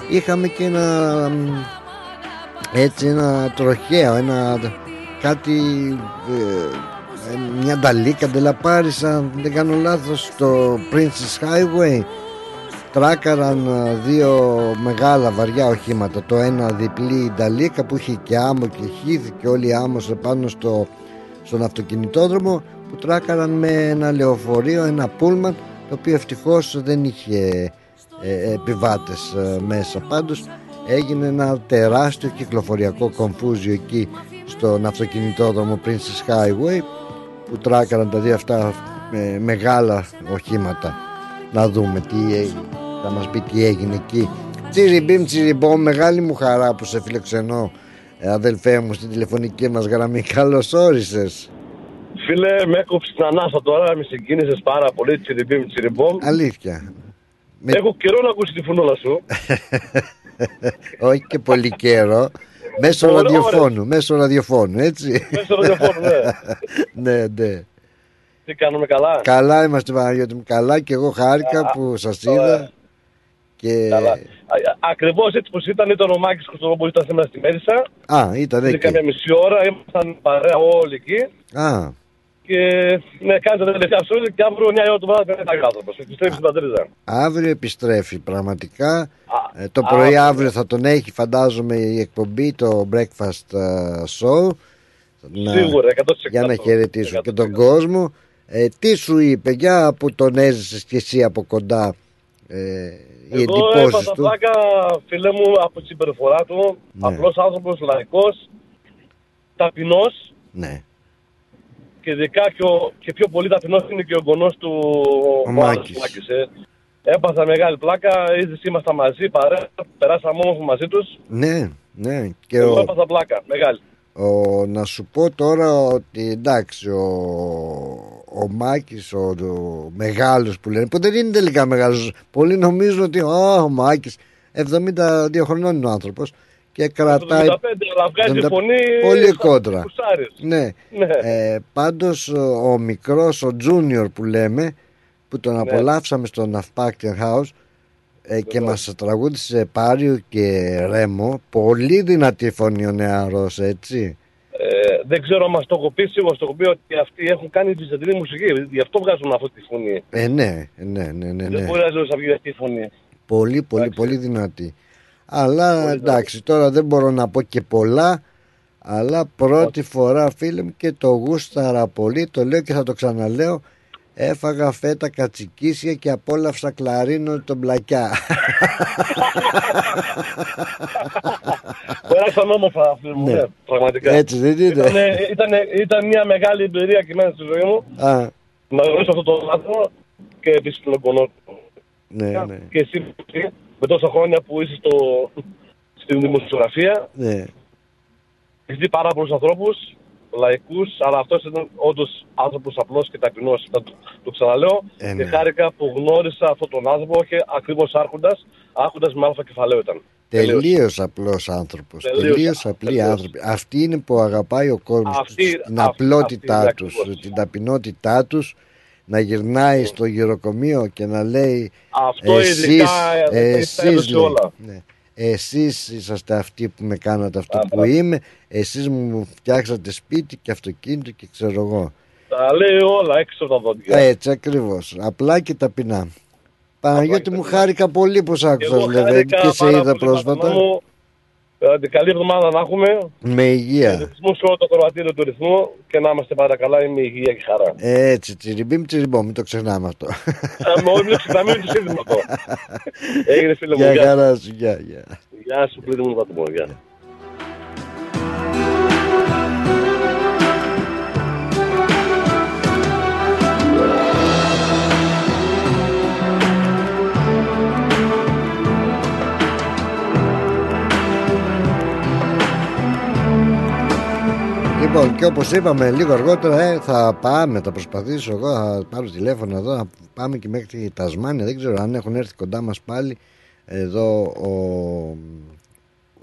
είχαμε και ένα μ, έτσι ένα τροχαίο ένα κάτι ε, ε, μια νταλίκα ντελαπάρισα αν δεν κάνω λάθος στο Princess Highway τράκαραν ε, δύο μεγάλα βαριά οχήματα. Το ένα διπλή νταλίκα που είχε και άμμο και χύθηκε όλη η άμμος επάνω στο, στον αυτοκινητόδρομο που τράκαραν με ένα λεωφορείο, ένα πούλμαν το οποίο ευτυχώς δεν είχε ε, επιβάτες ε, μέσα. Πάντως έγινε ένα τεράστιο κυκλοφοριακό κομφούζιο εκεί στον αυτοκινητόδρομο Princess Highway που τράκαραν τα δύο αυτά ε, μεγάλα οχήματα. Να δούμε τι έγινε θα μας πει τι έγινε εκεί Τσιριμπίμ τσιριμπόμ μεγάλη μου χαρά που σε φιλοξενώ ε, αδελφέ μου στην τηλεφωνική μας γραμμή καλώς όρισες Φίλε, με έκοψες την ανάσα τώρα, με συγκίνησες πάρα πολύ. Τσιριμπίμ, τσιριμπόμ. αλήθεια Έχω καιρό να ακούσει τη φωνούλα σου. όχι και πολύ καιρό μέσω Ωραία, ραδιοφώνου μέσω ραδιοφώνου έτσι Μέσω ραδιοφώνου, ναι. ναι ναι Τι κάνουμε καλά; Καλά είμαστε Παναγιώτη μου Καλά και εγώ χάρηκα που σας είδα και... Καλά. Ακριβώς έτσι πως ήταν, ήταν ο Μάκης Κωστοπόπουλο, ήταν σήμερα στη Μέρισα. Α, ήταν Είχε εκεί καμιά μισή ώρα, ήμασταν παρέα όλοι εκεί. Α, Και ναι, κάνετε τα τελευταία σου και αύριο 9 ώρα το βράδυ πέντε τα άνθρωπο. Επιστρέφει στην πατρίδα. αύριο επιστρέφει πραγματικά Ε, Το πρωί αύριο. αύριο θα τον έχει φαντάζομαι η εκπομπή Το Breakfast ε, Show Να- Σίγουρα, 100%. Για να χαιρετήσω και τον κόσμο ε, Τι σου είπε Για που τον έζησες και εσύ από κοντά ε, Οι Εγώ εντυπώσεις έπαθα του πλάκα, φίλε μου, από την συμπεριφορά του. Ναι. Απλός άνθρωπος, λαϊκός, ταπεινός Ναι και ειδικά και, ο, και πιο πολύ ταπεινός είναι και ο γονός του Ο άλλος Μάκης. Μάκης, ε. Έπαθα μεγάλη πλάκα, είδες ήμασταν μαζί, παρέα, περάσαμε όμορφα μαζί τους. Ναι ναι Και Εγώ ο, έπαθα πλάκα, μεγάλη. Ο, να σου πω τώρα ότι εντάξει ο, ο Μάκης ο, ο μεγάλος που λένε που δεν είναι τελικά μεγάλος πολλοί νομίζουν ότι «Α, ο Μάκης 72 χρονών είναι ο άνθρωπος και κρατάει 75, αλλά βγάζει 70, φωνή πολύ σαν κόντρα κουσάρις. ναι. Ναι. Ε, πάντως ο, ο μικρός ο Junior που λέμε που τον Ναι. απολαύσαμε στο Ναυπάκτιαν House ε, και μας τραγούδισε Πάριο και Ρέμο πολύ δυνατή φωνή ο νεαρός έτσι Ε, δεν ξέρω αν μας το έχω πει, σίγουρα το έχω πει ότι αυτοί έχουν κάνει βυζαντινή μουσική, γι' αυτό βγάζουν αυτή τη φωνή. Ε, ναι, ναι, ναι, ναι, Δεν ναι. μπορεί να ζήσει αυτή τη φωνή. Πολύ, πολύ, πολύ δυνατή. Αλλά εντάξει, τώρα δεν μπορώ να πω και πολλά. Αλλά πρώτη φορά, φίλε μου, και το γούσταρα πολύ. Το λέω και θα το ξαναλέω. Έφαγα φέτα κατσικίσια και απόλαυσα κλαρίνο τον μπλακιά. Πέρασαν όμορφα, φίλε μου, Ναι. ναι, πραγματικά. Έτσι δεν είναι. Ήταν, ήταν, ήταν μια μεγάλη εμπειρία και εμένα στη ζωή μου Α, να γνωρίσω αυτό το άνθρωπο και επίσης τον γονό του. ναι, ναι. Και εσύ με τόσα χρόνια που είσαι στο, στην δημοσιογραφία, ναι. έχεις δει πάρα πολλούς ανθρώπους λαϊκούς, αλλά αυτός ήταν όντως άνθρωπος απλός και ταπεινός. Το, το ξαναλέω Ε, και ναι. χάρηκα που γνώρισα αυτόν τον άνθρωπο, όχι ακριβώς άρχοντας. Άρχοντας με αλφα κεφαλαίο ήταν. Τελείως απλός άνθρωπος. Τελείως, Τελείως απλοί τελείως. άνθρωποι. Αυτή είναι που αγαπάει ο κόσμος. Αυτή- Την αυτή- απλότητά αυτή τους, είναι την ταπεινότητά τους. Να γυρνάει στο γυροκομείο και να λέει Αυτό εσείς, ειδικά, ε, εσείς, τα έδωσε λέει, όλα. ναι, εσείς είσαστε αυτοί που με κάνατε αυτό που είμαι. Εσείς μου φτιάξατε σπίτι και αυτοκίνητο και ξέρω εγώ. Τα λέει όλα έξω από τα δόντια. έτσι ακριβώς. Απλά και ταπεινά. Παναγιώτη μου χάρηκα πολύ που σ' άκουσα Εγώ Λεβέντη χάρηκα και σε πάρα είδα πολύ, πρόσφατα. πατώνα μου. Ε, την καλή εβδομάδα να έχουμε. με υγεία Ρυθμού σε όλο το κροατήριο του ρυθμού και να είμαστε πάρα καλά με υγεία και χαρά. έτσι τσιριμπίμ τσιριμπό μην το ξεχνάμε αυτό Ε, με όλοι μην το ξεχνάμε, μην το σύνδεσμο αυτό. Έγινε φίλε μου, Γεια γεια χαρά σου γεια γεια Γεια σου, πλήρη μου, πατμό, γεια. Λοιπόν, και όπως είπαμε λίγο αργότερα ε, θα πάμε, θα προσπαθήσω εγώ, θα πάρω τηλέφωνο εδώ, θα πάμε και μέχρι τη Τασμάνια. Δεν ξέρω αν έχουν έρθει κοντά μας πάλι εδώ ο,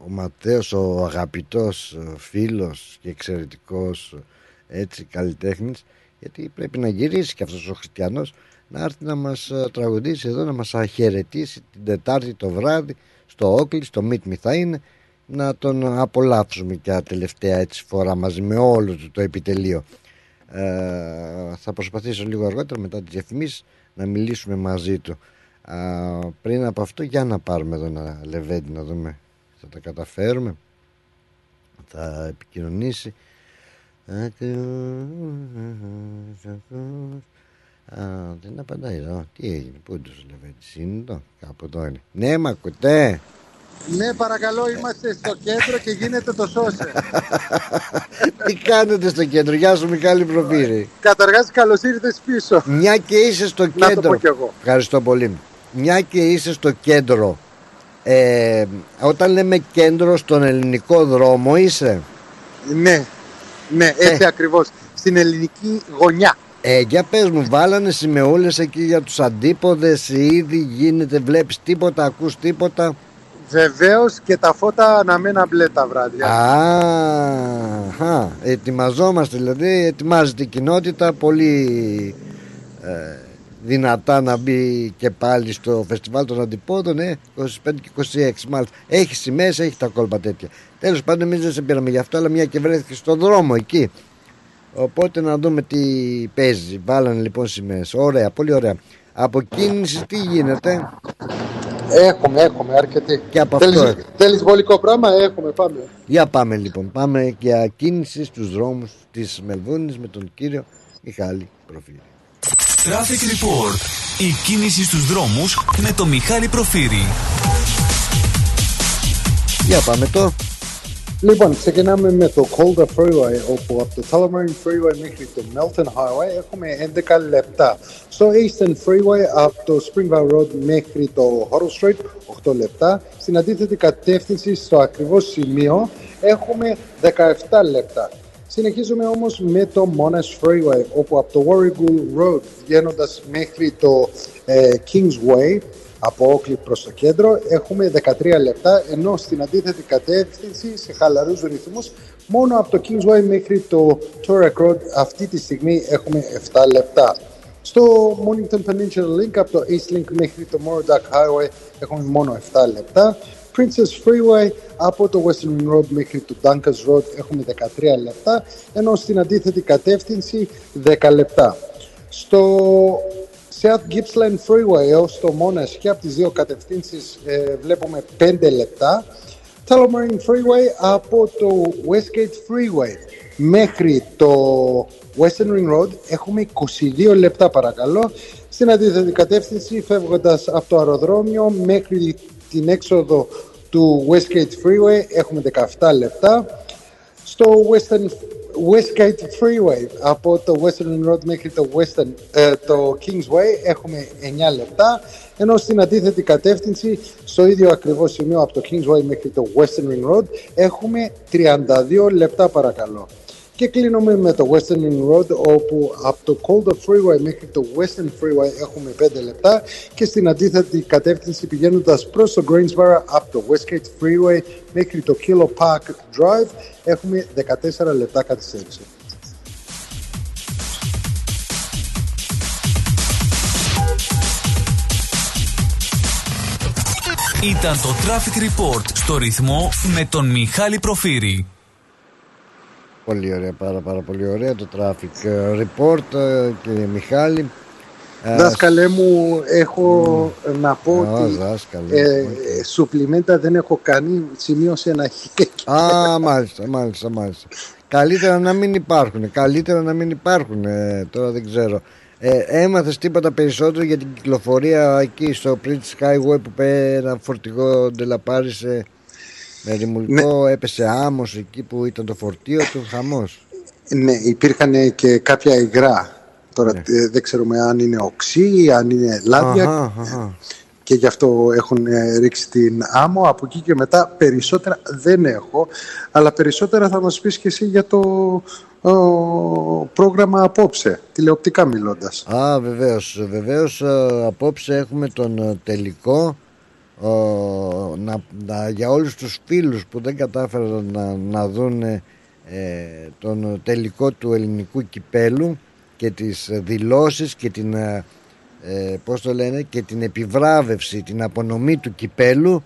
ο Ματέος, ο αγαπητός ε, φίλος και εξαιρετικός ε, έτσι καλλιτέχνης, γιατί πρέπει να γυρίσει και αυτός ο χριστιανός να έρθει να μας ε, τραγουδήσει εδώ, να μας αχαιρετήσει την Τετάρτη το βράδυ στο Όκλι, στο Meet Me θα είναι να τον απολαύσουμε και τελευταία έτσι φορά μαζί με όλο του το επιτελείο. Ε, θα προσπαθήσω λίγο αργότερα μετά τις διαφημίσεις να μιλήσουμε μαζί του. Α, πριν από αυτό για να πάρουμε εδώ ένα λεβέντι να δούμε θα τα καταφέρουμε. Θα επικοινωνήσει. Α, δεν απαντάει εδώ. Τι έγινε, πού είναι το λεβέντης, είναι εδώ, κάπου εδώ είναι. Ναι, μ' ακούτε; Ναι, παρακαλώ, είμαστε στο κέντρο και γίνεται το σώσε. Τι κάνετε στο κέντρο, γεια σου Μιχάλη Προφύρη. Καταρχάς, καλώς ήρθες πίσω. Μια και είσαι στο Να το κέντρο. πω κι εγώ. Ευχαριστώ πολύ. Μια και είσαι στο κέντρο. Ε, όταν λέμε κέντρο στον ελληνικό δρόμο είσαι; Ναι, ναι, έτσι ακριβώς. Στην ελληνική γωνιά. Ε, για πες μου, βάλανε σημεούλες εκεί για τους αντίποδες, ήδη γίνεται, βλέπεις τίποτα, ακούς τίποτα; Βεβαίως και τα φώτα αναμένα μπλε τα βράδια. Α, ετοιμαζόμαστε δηλαδή, ετοιμάζεται η κοινότητα πολύ ε, δυνατά να μπει και πάλι στο φεστιβάλ των αντιπόδων, ε, 25 και 26 μάλιστα. Έχει σημαίες, έχει τα κόλπα τέτοια. Τέλος πάντων εμείς δεν σε πήραμε γι' αυτό, αλλά μια και βρέθηκε στον δρόμο εκεί. Οπότε να δούμε τι παίζει. Βάλανε λοιπόν σημαίες. Ωραία, πολύ ωραία. Από κίνηση τι γίνεται; Έχουμε, έχουμε αρκετή. Και από Θέλεις, αυτό. θέλεις βολικό πράγμα, έχουμε, πάμε. Για πάμε λοιπόν. Πάμε για κίνηση στους δρόμους της Μελβούνης με τον κύριο Μιχάλη Προφύρη. Traffic Report. Η κίνηση στους δρόμους με το Μιχάλη Προφύρη. Για πάμε το. Λοιπόν, ξεκινάμε με το Calder Freeway, όπου από το Tullamarine Freeway μέχρι το Melton Highway έχουμε 11 λεπτά. Στο Eastern Freeway από το Springvale Road μέχρι το Hoddle Street 8 λεπτά. Στην αντίθετη κατεύθυνση στο ακριβώς σημείο έχουμε 17 λεπτά. Συνεχίζουμε όμως με το Monash Freeway, όπου από το Warragul Road βγαίνοντας μέχρι το ε, Kingsway από Όκλι προς το κέντρο έχουμε 13 λεπτά ενώ στην αντίθετη κατεύθυνση σε χαλαρούς ρυθμούς μόνο από το Kingsway μέχρι το Torrek Road αυτή τη στιγμή έχουμε 7 λεπτά. Στο Mornington Peninsula Link από το East Link μέχρι το Morodoc Highway έχουμε μόνο 7 λεπτά. Princess Freeway από το Western Road μέχρι το Dunkers Road έχουμε 13 λεπτά ενώ στην αντίθετη κατεύθυνση 10 λεπτά. Στο South Gippsland Freeway έως το Monash και από τις δύο κατευθύνσεις ε, βλέπουμε 5 λεπτά. Tullamarine Freeway από το Westgate Freeway μέχρι το Western Ring Road έχουμε 22 λεπτά παρακαλώ. Στην αντίθετη κατεύθυνση φεύγοντας από το αεροδρόμιο μέχρι την έξοδο του Westgate Freeway έχουμε 17 λεπτά. Στο Western Westgate Freeway από το Western Road μέχρι το, Western, ε, το Kingsway έχουμε 9 λεπτά ενώ στην αντίθετη κατεύθυνση στο ίδιο ακριβώς σημείο από το Kingsway μέχρι το Western Ring Road έχουμε 32 λεπτά παρακαλώ. Και κλείνουμε με το Western Ring Road όπου από το Calder Freeway μέχρι το Western Freeway έχουμε 5 λεπτά και στην αντίθετη κατεύθυνση πηγαίνοντας προς το Greensboro από το Westgate Freeway μέχρι το Kilo Park Drive έχουμε 14 λεπτά καθυστέρηση. Ήταν το Traffic Report στο ρυθμό με τον Μιχάλη Προφύρη. Πολύ ωραία, πάρα, πάρα πολύ ωραία το Traffic Report, ε, κύριε Μιχάλη. Ε, Δάσκαλε μου, έχω να πω Α, ότι δάσκαλε. ε, σουπλιμέντα δεν έχω κάνει, σημείωσε ένα χ. Α, μάλιστα, μάλιστα, μάλιστα. Καλύτερα να μην υπάρχουν. Καλύτερα να μην υπάρχουν. ε, τώρα δεν ξέρω. Ε, έμαθες τίποτα περισσότερο για την κυκλοφορία εκεί στο British Highway που πέ ένα φορτηγό ντελαπάρισε; Με ρημουλικό, έπεσε άμμος εκεί που ήταν το φορτίο του, χαμός. Ναι, υπήρχαν και κάποια υγρά. Τώρα Ναι. ε, δεν ξέρουμε αν είναι οξύ, αν είναι λάδια Αχα, αχα. και γι' αυτό έχουν ε, ρίξει την άμμο. Από εκεί και μετά περισσότερα δεν έχω, αλλά περισσότερα θα μας πεις και εσύ για το ο, πρόγραμμα απόψε, τηλεοπτικά μιλώντας. Α, βεβαίως, βεβαίως ε, απόψε έχουμε τον ε, τελικό ε, να, να- για όλους τους φίλους που δεν κατάφεραν να, να δουν ε, τον τελικό του ελληνικού κυπέλου και τις ε, δηλώσεις και την ε, ε, πώς το λένε και την επιβράβευση, την απονομή του κυπέλου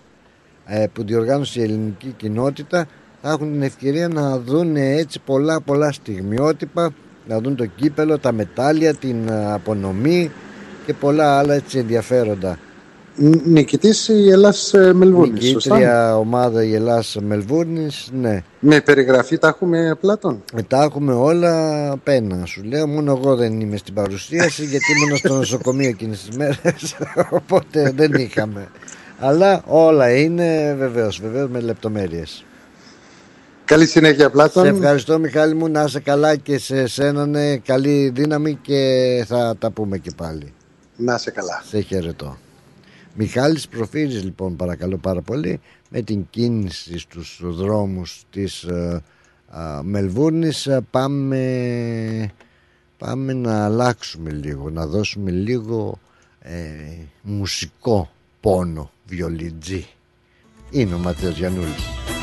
ε, που διοργάνωσε η ελληνική κοινότητα θα έχουν την ευκαιρία να δουν έτσι πολλά πολλά στιγμιότυπα να δουν το κύπελο, τα μετάλλια, την ε, απονομή και πολλά άλλα έτσι ενδιαφέροντα. Ν- Νικητής η Ελλάς ε, Μελβούνης, σωστά; Νικήτρια ομάδα η Ελλάς Μελβούρνης, ναι. Με περιγραφή τα έχουμε πλάτων; Ε, Τα έχουμε όλα πένα. Σου λέω, μόνο εγώ δεν είμαι στην παρουσίαση γιατί ήμουν στο νοσοκομείο εκείνες τις μέρες. Οπότε δεν είχαμε. Αλλά όλα είναι βεβαίως, βεβαίως με λεπτομέρειες. Καλή συνέχεια Πλάτων. Σε ευχαριστώ Μιχάλη μου, να είσαι καλά και σε σένα ναι, καλή δύναμη και θα τα πούμε και πάλι. Να είσαι καλά. Σε χαιρετώ. Μιχάλης Προφύρης λοιπόν παρακαλώ πάρα πολύ με την κίνηση στους δρόμους της ε, α, Μελβούρνης ε, πάμε, πάμε να αλλάξουμε λίγο, να δώσουμε λίγο ε, μουσικό πόνο βιολιτζή. Είναι ο Ματέος Γιαννούλης.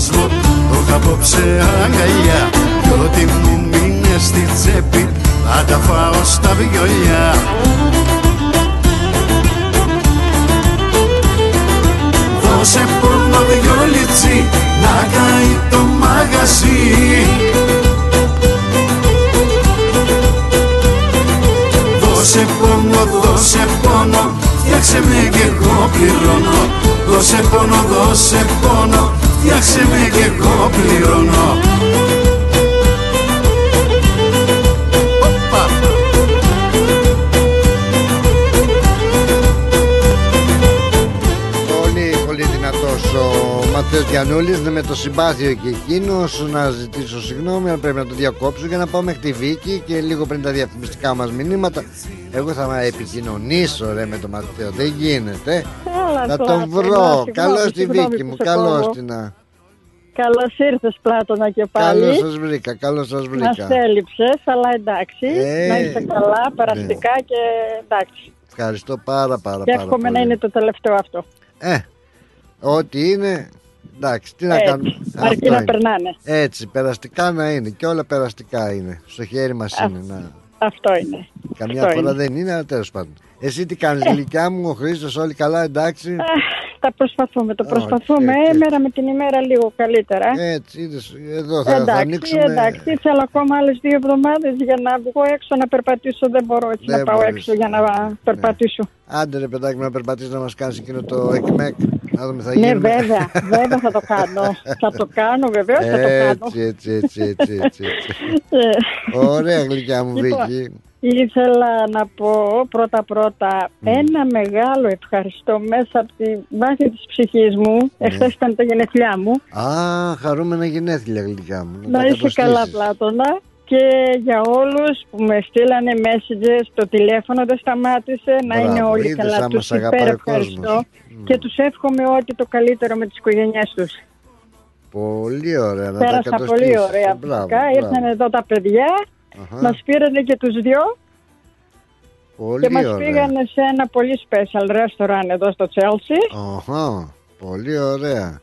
Κόσμο. Το είχα απόψε αγκαλιά Κι ό,τι μου μείνει στη τσέπη θα τα φάω στα βιολιά. Δώσε πόνο βιολιτσί να καεί το μαγαζί. Δώσε πόνο, δώσε πόνο Φτιάξε με κι εγώ πληρώνω. Δώσε πόνο, δώσε πόνο Φτιάξε με κι εγώ πληρώνω. Πολύ πολύ δυνατός ο Ματέος Γιαννούλης. Είναι με το συμπάθειο και εκείνος να ζητήσω συγγνώμη αλλά πρέπει να το διακόψω για να πάω μέχρι τη Βίκη και λίγο πριν τα διαφημιστικά μας μηνύματα. Εγώ θα επικοινωνήσω ρε με τον Ματέο. Δεν γίνεται Έλα, θα τον Πλάτωνα, βρω συγγνώμη, καλώς τη συγγνώμη Βίκη που μου σε καλώς κόβω. την να Καλώς ήρθες Πλάτωνα και πάλι. καλώς σας βρήκα καλώς σας Μας βρήκα έλειψες, αλλά εντάξει. Ε, να είστε καλά, περαστικά και εντάξει. ευχαριστώ πάρα πάρα Και πάρα εύχομαι πολύ να είναι το τελευταίο αυτό. Ε, ό,τι είναι, εντάξει, τι να Έτσι, κάνουμε. αρκεί Αυτό να είναι. περνάνε. Έτσι, περαστικά να είναι και όλα περαστικά είναι. Στο χέρι μας Α, είναι. Να. Αυτό είναι. Καμιά αυτό φορά είναι. δεν είναι, αλλά τέλος πάντων. Εσύ τι κάνεις, γλυκιά μου, ο Χρήστος, όλοι καλά, εντάξει. Τα προσπαθούμε, το Ω, προσπαθούμε. και- και- Μέρα με την ημέρα λίγο καλύτερα. Έτσι, είδες, εδώ θα, θα εντάξει, ανοίξουμε. εντάξει, θέλω ακόμα άλλες δύο εβδομάδες για να βγω έξω να περπατήσω. Δεν μπορώ έτσι Δεν να πάω μπορείς. έξω για να περπατήσω. Άντε ρε παιδάκι μου να περπατήσεις να μας κάνεις εκείνο το εκμεκ. Να δούμε θα Ναι, γίνουμε. βέβαια, βέβαια θα το κάνω. θα το κάνω, βεβαίως θα το κάνω. Έτσι, έτσι, έτσι, έτσι, έτσι, έτσι. Ε, Ωραία γλυκιά μου Λοιπόν, Βίκη. Ήθελα να πω πρώτα-πρώτα ένα μεγάλο ευχαριστώ μέσα από τη βάση της ψυχής μου. Ναι. Εχθές ήταν τα γενεθλιά μου. Α, χαρούμενα γενέθλια γλυκιά μου. Να τα είσαι κατοστήσεις. καλά Πλάτωνα. Και για όλους που με στείλανε messages, το τηλέφωνο δεν σταμάτησε, να Μπράβο, είναι όλοι είδες, καλά. άμα Τους σ' αγαπάει υπέρ ο κόσμος. ευχαριστώ και τους εύχομαι ό,τι το καλύτερο με τις οικογένειές τους. Πολύ ωραία να τα Πέρασα πολύ κατοστήσεις. ωραία. Μπράβο, Φυσικά μπράβο. ήρθαν εδώ τα παιδιά, Αχα. Μας πήρανε και τους δυο Πολύ και μας ωραία. πήγανε σε ένα πολύ special restaurant εδώ στο Chelsea. Αχα, πολύ ωραία.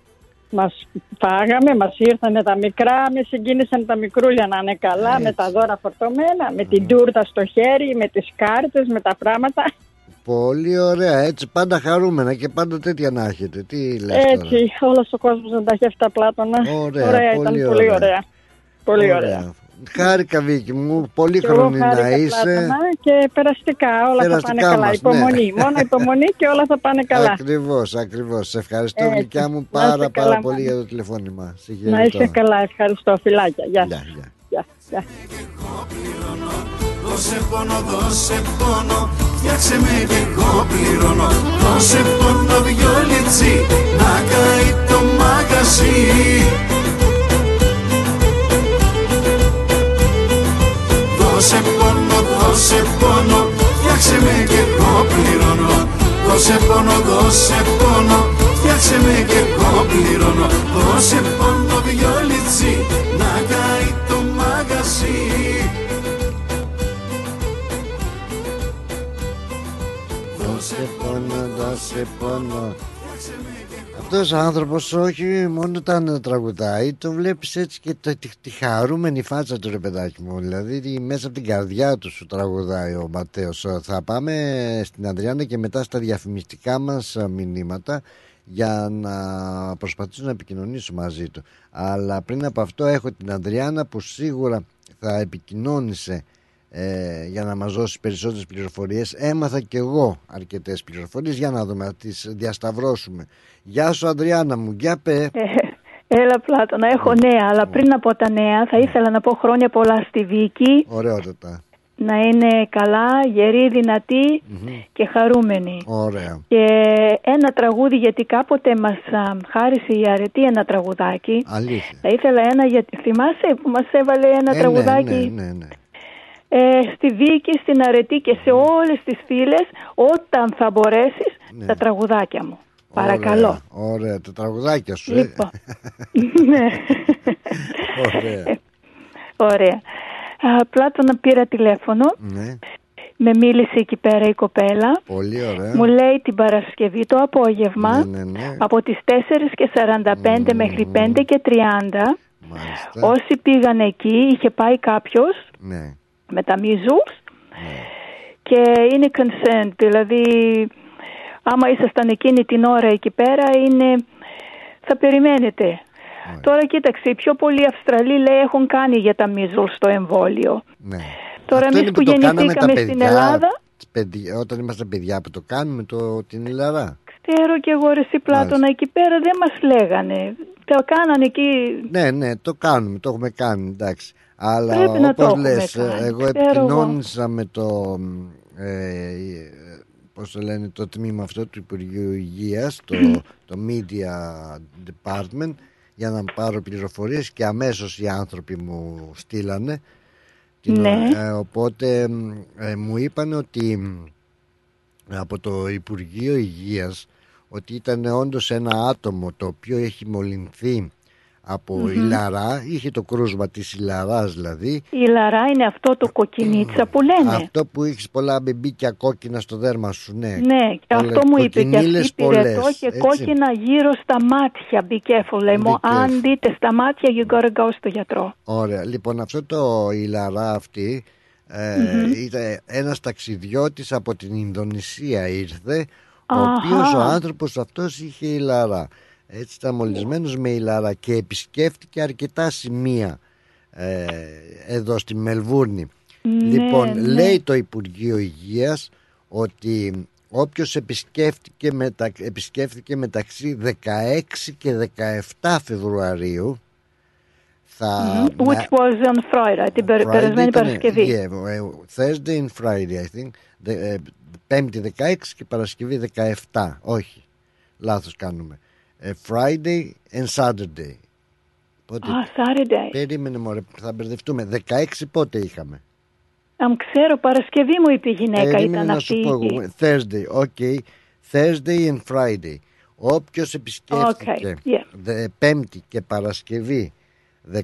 Μας φάγαμε, μας ήρθανε τα μικρά, μες συγκίνησαν τα μικρούλια να είναι καλά, με τα δώρα φορτωμένα, με την τούρτα στο χέρι, με τις κάρτες, με τα πράγματα. Πολύ ωραία. Έτσι πάντα χαρούμενα και πάντα τέτοια να έχετε. Τι λες τώρα; Έτσι, όλος ο κόσμος να τα έχει αυτά πλάτωνα. Ωραία, ωραία πολύ ήταν, πολύ ωραία. ωραία. Πολύ ωραία. Χάρηκα Βίκη μου, πολύ Και εγώ χρονή να χάρηκα είσαι. Πλάτωνα και περαστικά όλα θα Περαστικά πάνε καλά. μας, Υπομονή, ναι. μόνο υπομονή και όλα θα πάνε καλά. Ακριβώς, ακριβώς. Σε ευχαριστώ Έτσι. γλυκιά μου Να είστε πάρα πάρα καλά, πολύ μάνα. για το τηλεφώνημα. Σε Να χαιρετώ. είσαι καλά, ευχαριστώ. Φιλάκια, γεια Γεια, σας. γεια. Γεια, γεια. Δώσε πόνο, δώσε πόνο Φτιάξε με και εγώ πληρώνω Δώσε πόνο δυο λιτσί Να καεί το μαγαζί Δώσε πόνο, δώσε πόνο Φτιάξε με και εγώ πληρώνω Δώσε πόνο, δώσε πόνο Φτιάξε με και εγώ πληρώνω Δώσε πόνο δυο λιτσί Να καεί το μαγαζί Δώσε πόνο, δώσε πόνο. Αυτός ο άνθρωπος όχι μόνο τα τραγουδάει, το βλέπεις έτσι και το, τη, τη χαρούμενη φάτσα του ρε παιδάκι μου. Δηλαδή μέσα από την καρδιά του σου τραγουδάει ο Ματέος. Θα πάμε στην Αντριάννα και μετά στα διαφημιστικά μας α, μηνύματα για να προσπαθήσω να επικοινωνήσω μαζί του. Αλλά πριν από αυτό έχω την Αντριάννα που σίγουρα θα επικοινώνησε ε, για να μας δώσει περισσότερες πληροφορίες έμαθα και εγώ αρκετές πληροφορίες για να δούμε να τις διασταυρώσουμε Γεια σου Αντριάννα μου, για πέ Ε, Έλα Πλάτωνα, έχω νέα, αλλά πριν από τα νέα θα ήθελα να πω χρόνια πολλά στη Βίκη, Ωραιότατα, να είναι καλά, γερή, δυνατή και χαρούμενη. ωραία. Και ένα τραγούδι, γιατί κάποτε μας α, χάρισε η αρετή ένα τραγουδάκι. Αλήθεια. Θα ήθελα ένα, γιατί θυμάσαι που μας έβαλε ένα Ε, ναι, τραγουδάκι; ναι, ναι, ναι. ε, στη Βίκη, στην αρετή και σε όλες τις φίλες, όταν θα μπορέσεις, τα τραγουδάκια μου. Παρακαλώ. Ωραία, ωραία, τα τραγουδάκια σου Λοιπόν. ε. ναι. Ωραία Ωραία. Α, Πλάτωνα πήρα τηλέφωνο, ναι, με μίλησε εκεί πέρα η κοπέλα. Πολύ ωραία Μου λέει την Παρασκευή το απόγευμα Ναι, ναι, ναι. από τις 4 και 45 μέχρι 5 και 30 όσοι πήγαν εκεί είχε πάει κάποιος Ναι, με τα measles και είναι concerned δηλαδή άμα ήσασταν εκείνη την ώρα εκεί πέρα είναι θα περιμένετε. Τώρα κοίταξε οι πιο πολλοί Αυστραλοί λέει έχουν κάνει για τα measles το εμβόλιο. Ναι. τώρα Αυτό εμείς είναι που το κάναμε γεννηθήκαμε τα στην παιδιά, Ελλάδα παιδιά, Όταν είμαστε παιδιά που το κάνουμε το, την Ιλαρά ξέρω και εγώ ρε εσύ Πλάτωνα εκεί πέρα δεν μας λέγανε. Το κάνανε εκεί Ναι, ναι, το κάνουμε, το έχουμε κάνει, εντάξει. Αλλά Πρέπει να το όπως έχουμε λες, κάνει, εγώ ξέρω επικοινώνησα με το, ε, ε, πώς το λένε, το τμήμα αυτό του Υπουργείου Υγείας, το, το Media Department, για να πάρω πληροφορίες και αμέσως οι άνθρωποι μου στείλανε. Την, Ναι. ε, οπότε ε, μου είπαν ότι μ, από το Υπουργείο Υγείας ότι ήταν όντως ένα άτομο το οποίο έχει μολυνθεί από Μμμ. ηλαρά, είχε το κρούσμα της ηλαράς δηλαδή η λαρά είναι αυτό το κοκκινίτσα που λένε αυτό που έχεις πολλά μπιμπίκια κόκκινα στο δέρμα σου ναι, Ναι, και Πολλές αυτό μου είπε και κοκκινίλες αυτή πυρετό πολλές, και έτσι. κόκκινα γύρω στα μάτια. Be careful, λέει μου. Be Αν careful. δείτε στα μάτια, you gotta go στο γιατρό. Ωραία. Λοιπόν, αυτό το ηλαρά αυτή ε, Μμμ. ήταν ένας ταξιδιώτης από την Ινδονησία ήρθε, ο Αχα. οποίος ο άνθρωπος αυτός είχε ηλαρά. Έτσι ήταν μολυσμένος με ηλαρά και επισκέφτηκε αρκετά σημεία ε, εδώ στη Μελβούρνη. Ναι, λοιπόν, ναι. λέει το Υπουργείο Υγείας ότι όποιος επισκέφτηκε, μετα, επισκέφτηκε μεταξύ 16 και 17 Φεβρουαρίου θα... Mhm. Which was on Friday, την περ- Friday περασμένη ήταν- Παρασκευή. Yeah, ε, Thursday and Friday, I think. Δε- ε, Πέμπτη 16 και Παρασκευή 17. Όχι, λάθος κάνουμε. Ε, Friday and Saturday. Πότε... Α, Saturday. Περίμενε μωρέ, θα μπερδευτούμε. 16 πότε είχαμε; Αν ξέρω, Παρασκευή μου είπε η γυναίκα Περίμενε ήταν να αυτή. σου πω εγώ. Thursday, ok. Thursday and Friday. Όποιος επισκέφθηκε Okay, yeah. δε- Πέμπτη και Παρασκευή 16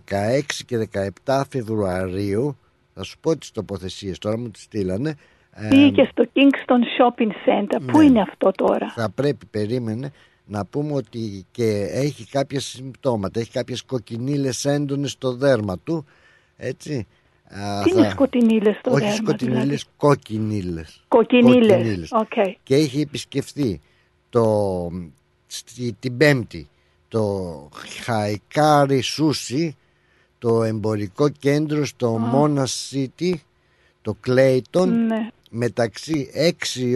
και 17 Φεβρουαρίου θα σου πω τις τοποθεσίες τώρα μου τις στείλανε ε, Πήγε στο Kingston Shopping Center. Πού ναι. είναι αυτό τώρα; θα πρέπει περίμενε να πούμε ότι και έχει κάποια συμπτώματα έχει κάποιες κοκκινίλες έντονες στο δέρμα του έτσι Α, Τι είναι σκοτεινίλες στο όχι δέρμα, σκοτεινίλες, δηλαδή; κοκκινίλες Κοκκινίλες. Οκ. και έχει επισκεφθεί το, στη, την Πέμπτη το Χαϊκάρι Σούσι το εμπορικό κέντρο στο Μόνα City το Κλέιτον Ναι. Μεταξύ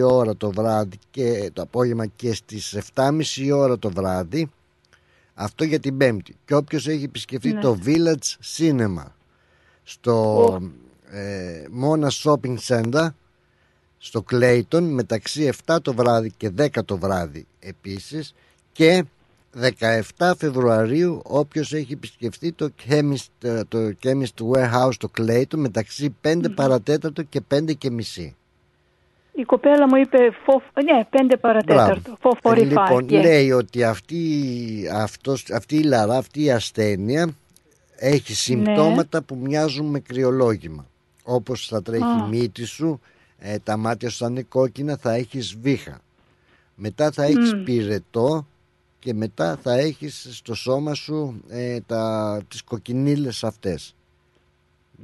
6 ώρα το βράδυ και το απόγευμα και στις 7.30 ώρα το βράδυ αυτό για την Πέμπτη και όποιος έχει επισκεφθεί Ναι. το Village Cinema στο ε, Μόνα Shopping Center στο Clayton μεταξύ 7 το βράδυ και 10 το βράδυ επίσης και 17 Φεβρουαρίου όποιος έχει επισκεφθεί το Chemist, ε, το Chemist Warehouse στο Clayton μεταξύ 5 παρατέταρτο και 5 και μισή. Η κοπέλα μου είπε, four- ναι, πέντε παρατέταρτο. 445. Ε, λοιπόν, yeah. λέει ότι αυτή, αυτός, αυτή η λαρά, αυτή η ασθένεια έχει συμπτώματα που μοιάζουν με κρυολόγημα. Όπως θα τρέχει Α. η μύτη σου, ε, τα μάτια σου θα είναι κόκκινα, θα έχεις βήχα. Μετά θα έχεις Μμ. πυρετό και μετά θα έχεις στο σώμα σου ε, τα, τις κοκκινίλες αυτές.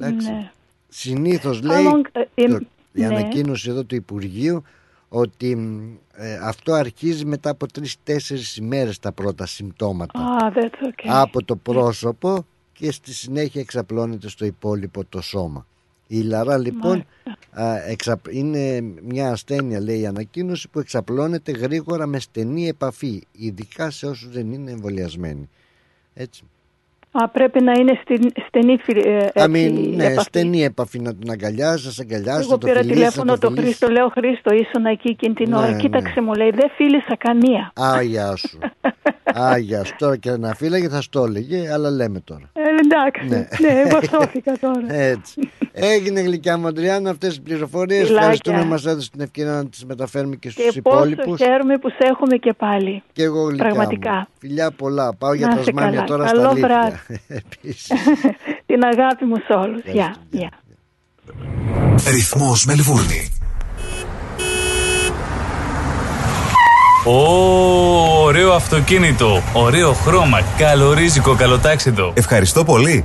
Εντάξει. Ναι. Συνήθως How λέει long, ε, το- ε, η ναι. ανακοίνωση εδώ του Υπουργείου ότι μ, ε, αυτό αρχίζει μετά από τρεις-τέσσερις ημέρες τα πρώτα συμπτώματα Ah, that's okay. από το πρόσωπο και στη συνέχεια εξαπλώνεται στο υπόλοιπο το σώμα. Η λαρά λοιπόν α, εξαπ- είναι μια ασθένεια λέει η ανακοίνωση που εξαπλώνεται γρήγορα με στενή επαφή ειδικά σε όσους δεν είναι εμβολιασμένοι. Έτσι. Α, πρέπει να είναι στην, στενή φιλ- ε, I mean, έτσι, ναι, επαφή. στενή επαφή να τον αγκαλιάζει, να σε αγκαλιάσει, Εγώ να το πήρα φιλήσεις, τηλέφωνο να το το φιλήσεις. Χρήστο, λέω Χρήστο, ήσουν εκεί εκείνη την Ναι, ώρα. ναι. Κοίταξε μου, λέει, δεν φίλησα καμία. Άγια σου. Άγια σου. Τώρα και να φύλαγε θα στο έλεγε, αλλά λέμε τώρα. Ε, εντάξει, Ναι. ναι, εγώ σώθηκα τώρα. Έτσι. Έγινε γλυκιά μου Αντριάννα αυτές τις πληροφορίες. Φιλάκια. Ευχαριστούμε που μας έδωσες την ευκαιρία να τις μεταφέρουμε και στους Και πόσο υπόλοιπους. χαίρομαι που σε έχουμε και πάλι. Και εγώ γλυκιά Πραγματικά. μου. Φιλιά πολλά. Πάω για Να τα είσαι σμάνια καλά. τώρα Καλό στα αλήθεια. Βράδυ. Επίσης. Την αγάπη μου σε όλους. Γεια. Γεια. Ρυθμός Μελβούρνη. Ω, ωραίο αυτοκίνητο, ωραίο χρώμα, καλορίζικο, καλοτάξιτο. Ευχαριστώ πολύ.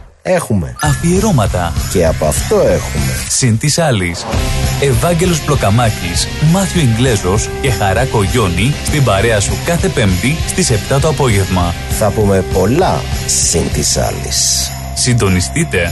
Έχουμε. Αφιερώματα. Και από αυτό έχουμε. Συν της άλλης. Ευάγγελος Πλοκαμάκης, Μάθιο Ιγκλέζος και Χαράκο Γιόνι στην παρέα σου κάθε Πέμπτη στις 7 το απόγευμα. Θα πούμε πολλά συν της άλλης. Συντονιστείτε.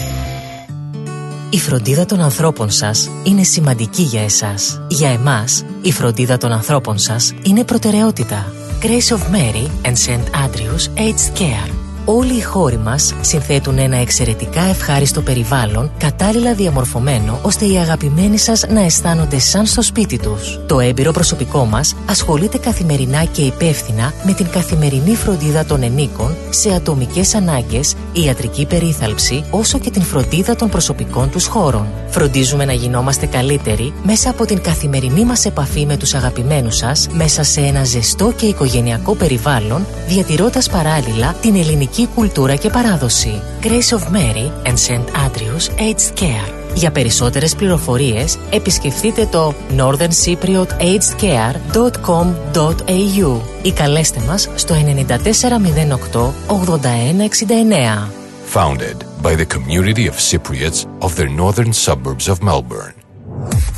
Η φροντίδα των ανθρώπων σας είναι σημαντική για εσάς. Για εμάς, η φροντίδα των ανθρώπων σας είναι προτεραιότητα. Grace of Mary and St. Andrews Aged Care. Όλοι οι χώροι μας συνθέτουν ένα εξαιρετικά ευχάριστο περιβάλλον, κατάλληλα διαμορφωμένο, ώστε οι αγαπημένοι σας να αισθάνονται σαν στο σπίτι τους. Το έμπειρο προσωπικό μας ασχολείται καθημερινά και υπεύθυνα με την καθημερινή φροντίδα των ενίκων σε ατομικές ανάγκες, ιατρική περίθαλψη, όσο και την φροντίδα των προσωπικών τους χώρων. Φροντίζουμε να γινόμαστε καλύτεροι μέσα από την καθημερινή μας επαφή με τους αγαπημένους σας, μέσα σε ένα ζεστό και οικογενειακό περιβάλλον, διατηρώντας παράλληλα την ελληνική κουλτούρα και παράδοση. Grace of Mary and St. Andrews Aged Care. Για περισσότερες πληροφορίες επισκεφτείτε το northerncypriotagedscare.com.au ή καλέστε μας στο 9408 8169. Founded by the community of Cypriots of the northern suburbs of Melbourne.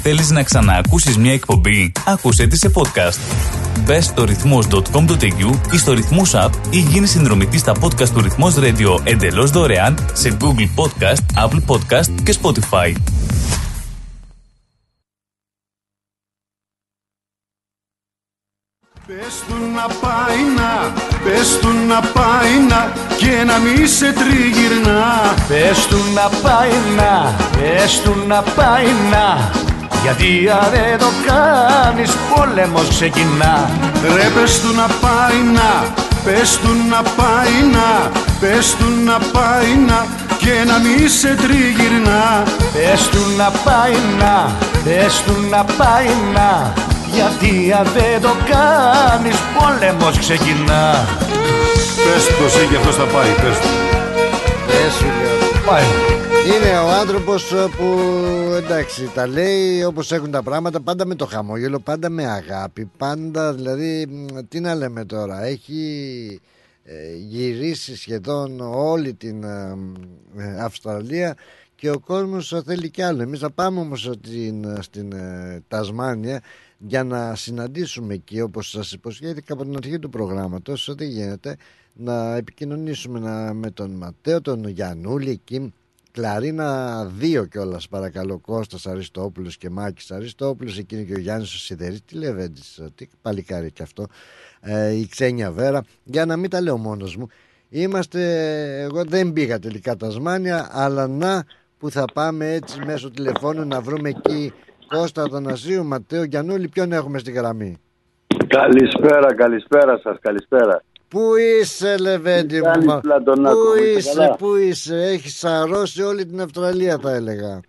Θέλεις να ξαναακούσεις μια εκπομπή; Άκουσέ τη σε podcast. Μπες στο ρυθμός.com.au ή στο ρυθμός app ή γίνεις συνδρομητής στα podcast του ρυθμός radio εντελώς δωρεάν σε Google Podcast, Apple Podcast και Spotify. Πες του να πάει να, πες του να πάει να και να μη σε τριγυρνά Πες του να πάει να, πες του να πάει να γιατί αν δεν το κάνεις πόλεμος ξεκινά. Ρε πες του να πάει να, πες του να πάει να Πες του να πάει να και να μη σε τριγυρνά. Πες του να πάει να, πες του να πάει να. Γιατί αν δεν το κάνεις πόλεμος ξεκινά. Πες του πως και αυτός θα πάει, πες του. Πες του Πάει είναι ο άνθρωπος που εντάξει τα λέει όπως έχουν τα πράγματα πάντα με το χαμόγελο, πάντα με αγάπη, πάντα δηλαδή τι να λέμε τώρα, έχει ε, γυρίσει σχεδόν όλη την ε, ε, Αυστραλία και ο κόσμος θέλει κι άλλο. Εμείς θα πάμε όμως στην, στην Τασμάνια για να συναντήσουμε εκεί όπως σας υποσχέθηκα από την αρχή του προγράμματος ότι γίνεται να επικοινωνήσουμε με τον Ματέο, τον Γιαννούλη εκεί Κλαρίνα 2 κιόλας παρακαλώ. Κώστας Αριστόπουλος και Μάκης Αριστόπουλος εκείνη και ο Γιάννης ο Σιδερής. Τι Λεβέντης τι παλικάρι και αυτό. Ε, η Ξένια Βέρα. Για να μην τα λέω μόνος μου είμαστε εγώ δεν πήγα τελικά τα Σμάνια αλλά να που θα πάμε έτσι μέσω τηλεφώνου να βρούμε εκεί Κώστα Αθανασίου, Ματέο Γιαννούλη. Ποιον έχουμε στη γραμμή; Καλησπέρα, καλησπέρα σας, καλησπέρα Πού είσαι Λεβέντη μου Πού είσαι, πού είσαι; Έχεις σαρώσει όλη την Αυστραλία θα έλεγα.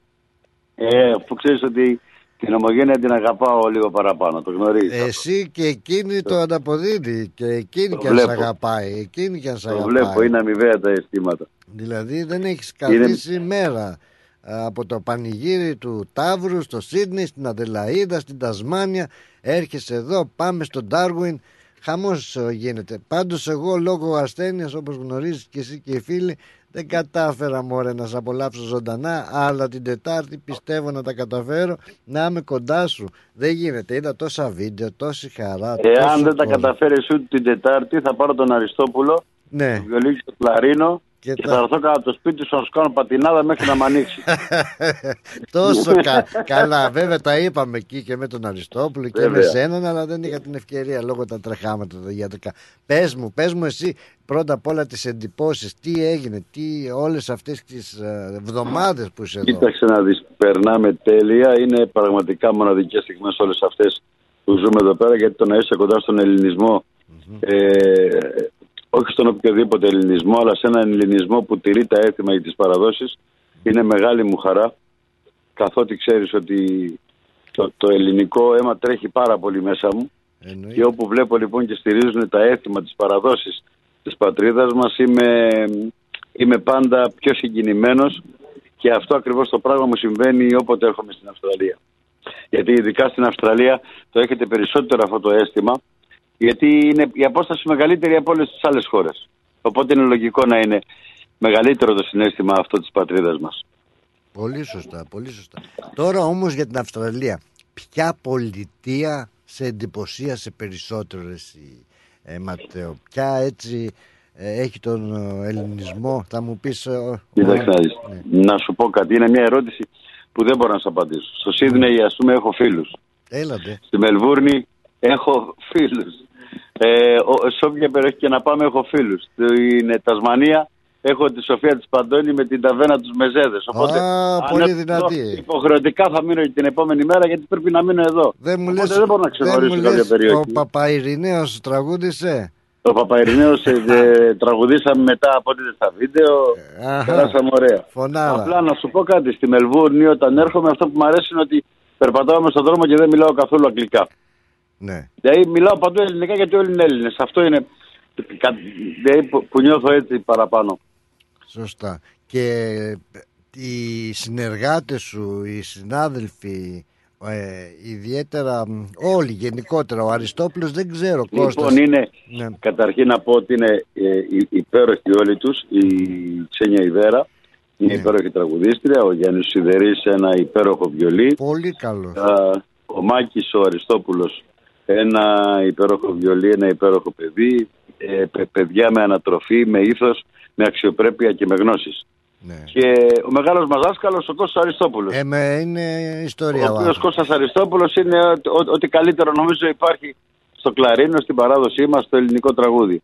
Ε, αφού ξέρεις ότι την ομογένεια την αγαπάω λίγο παραπάνω, το γνωρίζεις Εσύ και εκείνη το ανταποδίδει και εκείνη και αν σε αγαπάει Εκείνη και αν σε αγαπάει. Το βλέπω, είναι αμοιβαία τα αισθήματα. Δηλαδή δεν έχεις καθίσει είναι... μέρα από το πανηγύρι του Ταύρου στο Σίδνey, στην Αδελαίδα, στην Τασμάνια. Έρχεσαι εδώ, πάμε στο Ντάρουιν χαμός γίνεται. Πάντως εγώ λόγω ασθένειας όπως γνωρίζεις και εσύ και οι φίλοι δεν κατάφερα μωρέ να σε απολαύσω ζωντανά αλλά την Τετάρτη πιστεύω να τα καταφέρω να είμαι κοντά σου. Δεν γίνεται, είδα τόσα βίντεο, τόση χαρά. Εάν δεν τα καταφέρεις ούτε την Τετάρτη θα πάρω τον Αριστόπουλο, ναι. τον Βιολίκη και Κλαρίνο και, και θα έρθω κάτω το σπίτι σου να σου κάνω πατινάδα μέχρι να με ανοίξει. Τόσο κα, καλά. Βέβαια τα είπαμε εκεί και με τον Αριστόπουλο και με σέναν, αλλά δεν είχα την ευκαιρία λόγω τα τρεχάματα τα ιατρικά. Πες μου, πες μου εσύ πρώτα απ' όλα τις εντυπώσεις, τι έγινε, τι όλες αυτές τις ε, εβδομάδες που είσαι εδώ. Κοίταξε να δεις, περνάμε τέλεια. Είναι πραγματικά μοναδικές στιγμές όλες αυτές που ζούμε εδώ πέρα, γιατί το να είσαι κοντά στον ελληνισμο ε, όχι στον οποιοδήποτε ελληνισμό, αλλά σε έναν ελληνισμό που τηρεί τα έθιμα για τις παραδόσεις, είναι μεγάλη μου χαρά, καθότι ξέρεις ότι το, το ελληνικό αίμα τρέχει πάρα πολύ μέσα μου. Και όπου βλέπω λοιπόν και στηρίζουν τα έθιμα, τις παραδόσεις της πατρίδας μας, είμαι, είμαι πάντα πιο συγκινημένος. Και αυτό ακριβώς το πράγμα μου συμβαίνει όποτε έρχομαι στην Αυστραλία. Γιατί ειδικά στην Αυστραλία το έχετε περισσότερο αυτό το αίσθημα γιατί είναι η απόσταση μεγαλύτερη από όλες τις άλλες χώρες. Οπότε είναι λογικό να είναι μεγαλύτερο το συνέστημα αυτό της πατρίδας μας. Πολύ σωστά, πολύ σωστά. Τώρα όμως για την Αυστραλία, ποια πολιτεία σε εντυπωσίασε περισσότερο εσύ, ε, Ματέο, ποια έτσι ε, έχει τον ε, ελληνισμό, θα μου πεις... Ε, Κοίταξε να ναι. Να σου πω κάτι, είναι μια ερώτηση που δεν μπορώ να σου απαντήσω. Στο Σίδνεϊ, ας πούμε, έχω φίλους. Έλατε. Στη Μελβούρνη έχω φίλους. Ε, ο- σε όποια περιοχή και να πάμε έχω φίλους. Στην Τασμανία έχω τη Σοφία της Παντώνη με την ταβένα τους Μεζέδες. Οπότε Α, αν πολύ έρθω δυνατή. εδώ, Υποχρεωτικά θα μείνω και την επόμενη μέρα γιατί πρέπει να μείνω εδώ. Δεν μου Οπότε λες, δεν μπορώ να δεν ξεχωρίσω μου κάποια λες περιοχή. ο Παπαϊρηναίος τραγούδισε. Το Παπαϊρηναίος ε, ε, τραγουδήσαμε μετά από ό,τι είδες στα βίντεο. Αχα. Περάσαμε ωραία. Φωνάρα. Απλά να σου πω κάτι. Στη Μελβούρνη όταν έρχομαι αυτό που μου αρέσει είναι ότι περπατάω μες στον δρόμο και δεν μιλάω καθόλου αγγλικά. Ναι. Δηλαδή μιλάω παντού ελληνικά γιατί όλοι είναι Έλληνες. Αυτό είναι κα- δηλαδή, που, που νιώθω έτσι παραπάνω. Σωστά. Και οι συνεργάτες σου, οι συνάδελφοι, ε, ιδιαίτερα μ, όλοι γενικότερα, ο Αριστόπουλος δεν ξέρω, Κώστας. Λοιπόν, είναι Ναι. καταρχήν να πω ότι είναι ε, οι- υπέροχοι όλοι τους. Η Ξένια Ιδέρα είναι Ναι. υπέροχη τραγουδίστρια. Ο Γιάννης Σιδερής ένα υπέροχο βιολί. Πολύ καλός. Α, ο Μάκης ο Αριστόπουλος ένα υπέροχο βιολί, ένα υπέροχο παιδί. Ε, παι- παιδιά με ανατροφή, με ήθος, με αξιοπρέπεια και με γνώσεις. Και ο μεγάλος μας δάσκαλος ο Κώστας Αριστόπουλος. Ε, με, είναι ιστορία. Ο ο οποίος άνθρωπος. Κώστας Αριστόπουλος είναι ό- ό- ό,τι καλύτερο νομίζω υπάρχει στο κλαρίνο, στην παράδοσή μας, στο ελληνικό τραγούδι.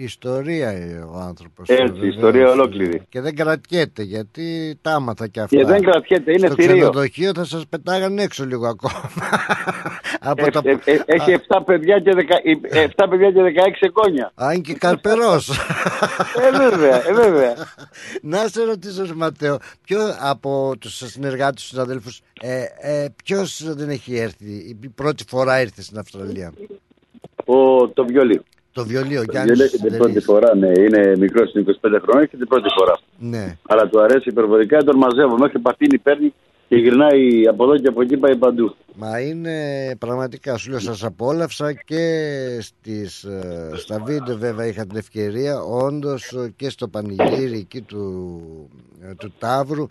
Ιστορία είναι ο άνθρωπος. Έτσι, βεβαίως. ιστορία ολόκληρη. Και δεν κρατιέται γιατί τα άμαθα και αυτά. Και δεν κρατιέται, είναι Στο θηρίο. ξενοδοχείο θα σας πετάγαν έξω λίγο ακόμα. Από Ε, τα... ε, ε, έχει 7 παιδιά, και δεκα- ε, 7 παιδιά και 16 εγγόνια. Α, είναι και καρπερός. ε, βέβαια, ε, βέβαια. Να σε ρωτήσω, ρε Ματέο, ποιο από τους συνεργάτες, τους αδέλφους, ε, ε, ποιος δεν έχει έρθει, η πρώτη φορά ήρθε στην Αυστραλία; Ο, το βιολί. Το βιολί, ο Το Γιάννης βιολί έχει την Σιδερής. πρώτη φορά, ναι, είναι μικρός, είναι 25 χρόνια, έχει την πρώτη φορά. Ναι. Αλλά του αρέσει υπερβολικά, τον μαζεύω. Μέχρι πατίνι παίρνει και γυρνάει από εδώ και από εκεί πάει παντού. Μα είναι πραγματικά, σου λέω, σας απόλαυσα και στις, ε, στα βίντεο βέβαια είχα την ευκαιρία, όντως ε, και στο πανηγύρι εκεί του, ε, του Ταύρου,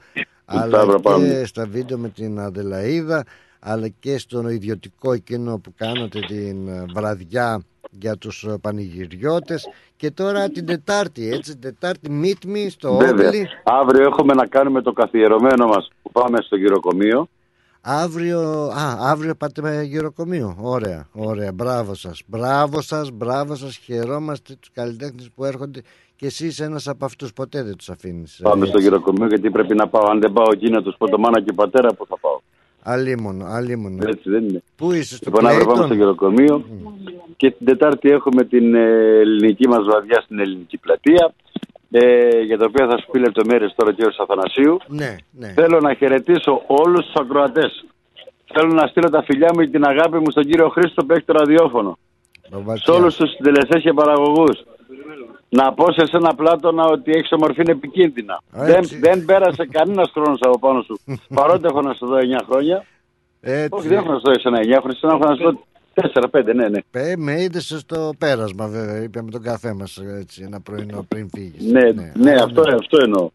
αλλά Ταύρου, και πάμε. στα βίντεο με την Αδελαίδα, αλλά και στον ιδιωτικό εκείνο που κάνατε την ε, βραδιά για τους ε, πανηγυριώτες και τώρα την Τετάρτη, έτσι, την Τετάρτη meet me στο Βέβαια. Όπλη. Αύριο έχουμε να κάνουμε το καθιερωμένο μας που πάμε στο γυροκομείο. Αύριο, α, αύριο πάτε με γυροκομείο. Ωραία, ωραία. Μπράβο σας. Μπράβο σας, μπράβο σας. Χαιρόμαστε τους καλλιτέχνες που έρχονται και εσύ είσαι ένας από αυτούς. Ποτέ δεν τους αφήνεις. Πάμε έτσι. στο γυροκομείο γιατί πρέπει να πάω. Αν δεν πάω εκεί να τους πω το μάνα και πατέρα που θα πάω. Αλίμονο, αλίμονο. Έτσι δεν είναι. Πού είσαι στο Λοιπόν, αύριο πάμε Clayton? στο γυροκομείο και την Τετάρτη έχουμε την ε, ελληνική μας βραδιά στην ελληνική πλατεία. Ε, για το οποίο θα σου πει λεπτομέρειες τώρα και ο Αθανασίου. Ναι, ναι. Θέλω να χαιρετήσω όλους τους ακροατές. Θέλω να στείλω τα φιλιά μου και την αγάπη μου στον κύριο Χρήστο που έχει το ραδιόφωνο. Σε όλους τους συντελεστές και παραγωγούς. Να πω σε ένα πλάτωνα ότι έχεις ομορφή είναι επικίνδυνα. Δεν, δεν πέρασε κανένας χρόνος από πάνω σου. Παρότι έχω να σου δω 9 χρόνια. Έτσι. Όχι, δεν έχω να σου δω εσένα 9 χρόνια, εσένα έχω να σου δω 4-5, ναι, ναι. Ε, με είδες στο πέρασμα βέβαια. Είπε με τον καφέ μας έτσι, ένα πρωινό πριν φύγεις. Ναι, ναι, αυτό, αυτό εννοώ.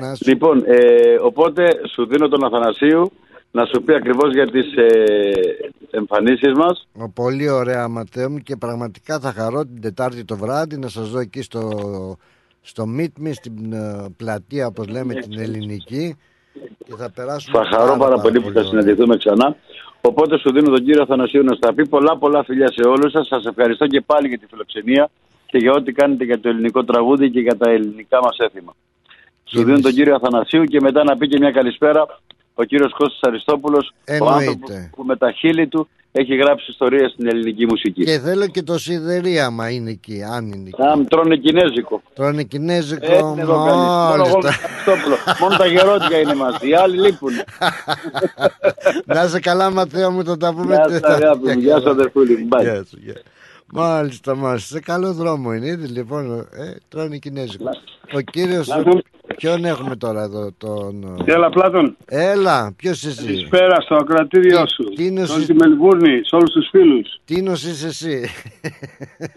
Να σου- Λοιπόν, ε, οπότε σου δίνω τον Αθανασίου να σου πει ακριβώς για τις ε, εμφανίσεις μας. Ο, Πολύ ωραία Ματέο μου και πραγματικά θα χαρώ την Τετάρτη το βράδυ να σας δω εκεί στο, στο Meet Me στην ε, πλατεία όπως λέμε την ελληνική και θα περάσουμε Θα χαρώ πάρα πολύ που θα συναντηθούμε ξανά. Οπότε σου δίνω τον κύριο Αθανασίου να στα πει πολλά πολλά φιλιά σε όλους σας. Σας ευχαριστώ και πάλι για τη φιλοξενία και για ό,τι κάνετε για το ελληνικό τραγούδι και για τα ελληνικά μας έθιμα. Σου δίνω τον κύριο Αθανασίου και μετά να πει και μια καλησπέρα ο κύριος Κώστας Αριστόπουλος, ο Εννοείται. άνθρωπος που με τα χείλη του έχει γράψει ιστορίες στην ελληνική μουσική. Και θέλω και το σιδερή άμα είναι εκεί, αν είναι εκεί. Α, τρώνε κινέζικο. Τρώνε κινέζικο, Έτσι είναι εδώ κανείς. Μόνο εγώ με μάλιστα. τον Αριστόπουλος. Μόνο τα γερόντια είναι μαζί. Οι άλλοι λείπουν. Να είσαι καλά Ματέο μου, θα τα πούμε Γεια σας, αγάπη μου. Γεια σας, αδερφούλη μου. Bye. Γεια σου, γεια. Μάλιστα, μάλιστα. Σε καλό δρόμο είναι. Είδες λοιπόν, ε, τρώνε κινέζικο. Ο κύριος, ποιον έχουμε τώρα εδώ, τον... Έλα, Πλάτων. Έλα, ποιος είσαι εσύ; Καλησπέρα στο ακροατήριό σου. Τίνος Σε όλη είσαι- τη Μελβούρνη, σε όλους τους φίλους. Τίνος είσαι εσύ;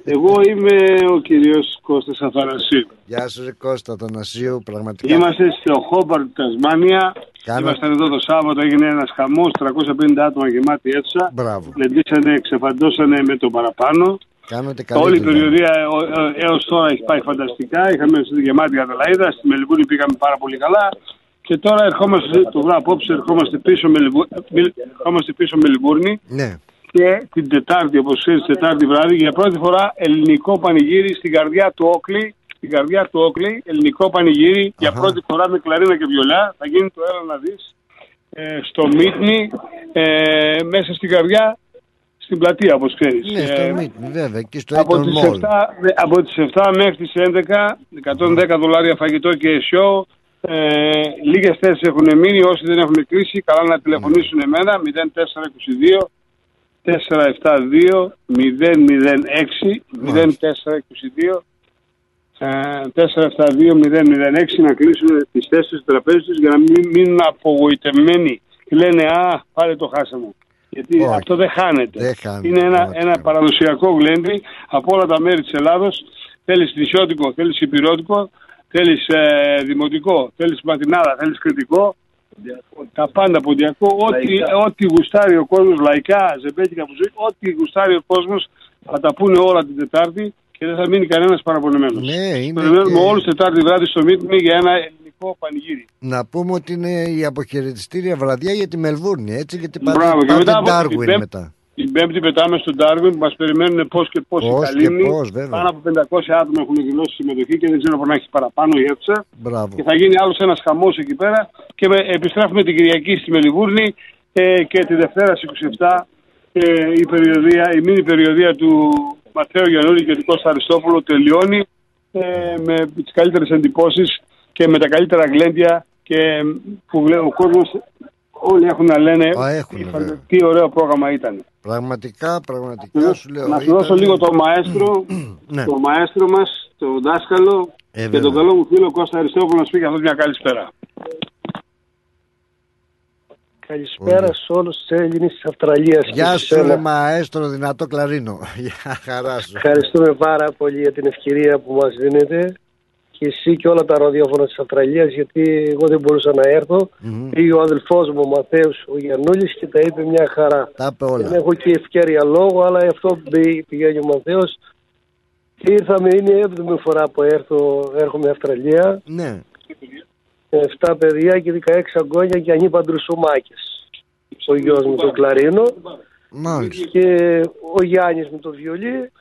Εγώ είμαι ο κύριος Κώστας Αθανασίου. Γεια σου ρε Κώστα, τον Ασίου, πραγματικά. Είμαστε στο Χόμπαρτ, Τασμάνια. Κάνω- Ήμασταν εδώ το Σάββατο, έγινε ένας χαμός, 350 άτομα γεμάτη αίθουσα. Μπράβο. Λεντήσανε, ξεφαντώσανε με το παραπάνω. Κάνετε καλή Όλη η δουλειά. περιοδία ε, ε, έως τώρα έχει πάει φανταστικά. Είχαμε στη γεμάτη Αδελαίδα, στη Μελβούρνη πήγαμε πάρα πολύ καλά. Και τώρα ερχόμαστε το βράδυ απόψε, ερχόμαστε πίσω, Μελβου... ε, Μελ- ερχόμαστε πίσω Μελβούρνη. Ναι. και την Τετάρτη, όπως ξέρεις, Τετάρτη βράδυ, για πρώτη φορά ελληνικό πανηγύρι στην καρδιά του Όκλη. Στην καρδιά του Όκλη, ελληνικό πανηγύρι, για πρώτη φορά με κλαρίνα και βιολιά. Θα γίνει το έλα να δεις ε, στο Μίτνη, ε, μέσα στην καρδιά, στην πλατεία, όπως ξέρεις. Ναι, στο Ε, Μίτνη, βέβαια, εκεί στο από Eton τις, Mall. 7, δε- από τις 7 μέχρι τις 11, 110 δολάρια φαγητό και show. Ε, λίγες θέσεις έχουν μείνει, όσοι δεν έχουν κλείσει, καλά να τηλεφωνήσουν εμένα, 0422 472 006 0422 ε, 472-006 να κλείσουν τις θέσεις του τραπέζι τους για να μην μείνουν απογοητευμένοι και λένε «Α, πάλι το χάσαμε». Γιατί Όχι. αυτό δεν χάνεται. Δεν χάνεται, Είναι ένα, πραγματικά. ένα παραδοσιακό γλέντι από όλα τα μέρη της Ελλάδος. Θέλεις νησιώτικο, θέλεις υπηρώτικο, θέλεις ε, δημοτικό, θέλεις ματινάδα, θέλεις κριτικό. Τα πάντα ποντιακό, ό,τι, ό,τι γουστάρει ο κόσμος, λαϊκά, ζεμπέτικα που ζωή, ό,τι γουστάρει ο κόσμος θα τα πούνε όλα την Τετάρτη και δεν θα μείνει κανένας παραπονεμένος. Ναι, είναι Περιμένουμε και- όλους Τετάρτη βράδυ στο Μίτμι για ένα ελληνικό πανηγύρι. Να πούμε ότι είναι η αποχαιρετιστήρια βραδιά για τη Μελβούρνη, έτσι, γιατί πάτε, Μπράβο, και πάτε μετά από Darwin την Πέμπτη- μετά. Την Πέμπτη πετάμε στον Ντάρβιν που μας περιμένουν πώς και πώς οι Πώς και καλύμνοι. πώς, βέβαια. Πάνω από 500 άτομα έχουν δηλώσει συμμετοχή και δεν ξέρω αν έχει παραπάνω η αίθουσα. Μπράβο. Και θα γίνει άλλος ένας χαμός εκεί πέρα. Και με- επιστρέφουμε την Κυριακή στη Μελιβούρνη ε, και τη Δευτέρα στις 27 ε, η, περιοδία, η μήνυ περιοδία του Ματθαίου Γιαννούλη και του Κώστα Αριστόπουλου τελειώνει ε, με τις καλύτερες εντυπώσεις και με τα καλύτερα γλέντια και που βλέ- ο κόσμος όλοι έχουν να λένε Α, έχουν, τι, βέβαια. φαντα- τι ωραίο πρόγραμμα ήταν. Πραγματικά, πραγματικά σου λέω. Να σου δώσω ήταν- λίγο το μαέστρο, Ναι. το μαέστρο μας, τον δάσκαλο Ε, και βέβαια. τον καλό μου φίλο Κώστα Αριστόπουλο να σου πει για αυτός μια καλησπέρα. Καλησπέρα σε όλους τους Έλληνες της Αυστραλίας. Γεια σου, ρε μαέστρο, δυνατό κλαρίνο. Γεια χαρά σου. Ευχαριστούμε πάρα πολύ για την ευκαιρία που μας δίνετε και εσύ και όλα τα ραδιόφωνα της Αυστραλίας γιατί εγώ δεν μπορούσα να έρθω. Μμμ. Πήγε ο αδελφός μου ο Μαθαίος ο Γιαννούλης και τα είπε μια χαρά. Τα είπε όλα. Δεν έχω και ευκαιρία λόγο αλλά αυτό μπη- πηγαίνει ο Μαθαίος και ήρθαμε, είναι η έβδομη φορά που έρθω, έρχομαι Αυστραλία. Ναι. 7 παιδιά και 16 αγκόνια και ανήπαντρους σωμάκες. Ο γιος μου το κλαρίνο Μάλιστα. και ο Γιάννης με το βιολί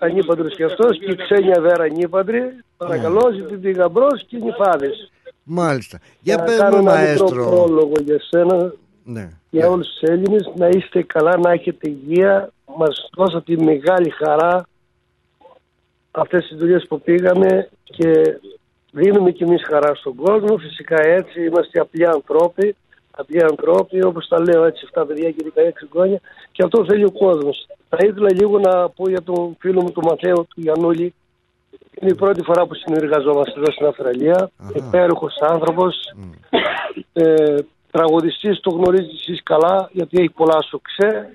ανήπαντρος και αυτός και η Ξένια Βέρα ανήπαντρη παρακαλώ ζητείτε γαμπρός και νυφάδες Μάλιστα. Για Να πες κάνω μου, ένα μικρό μαέστρο. πρόλογο για σένα Ναι. για όλους τους Έλληνες να είστε καλά, να έχετε υγεία μας δώσατε μεγάλη χαρά αυτές τις δουλειές που πήγαμε και δίνουμε κι εμείς χαρά στον κόσμο φυσικά έτσι είμαστε απλοί ανθρώποι απλοί ανθρώποι όπως τα λέω έτσι 7 παιδιά και 16 χρόνια και αυτό θέλει ο κόσμος. Θα ήθελα λίγο να πω για τον φίλο μου τον Ματέο του Γιαννούλη είναι η πρώτη φορά που συνεργαζόμαστε εδώ στην Αυστραλία. Υπέροχος άνθρωπος. Ε, τραγουδιστής το γνωρίζετε εσείς καλά γιατί έχει πολλά σουξέ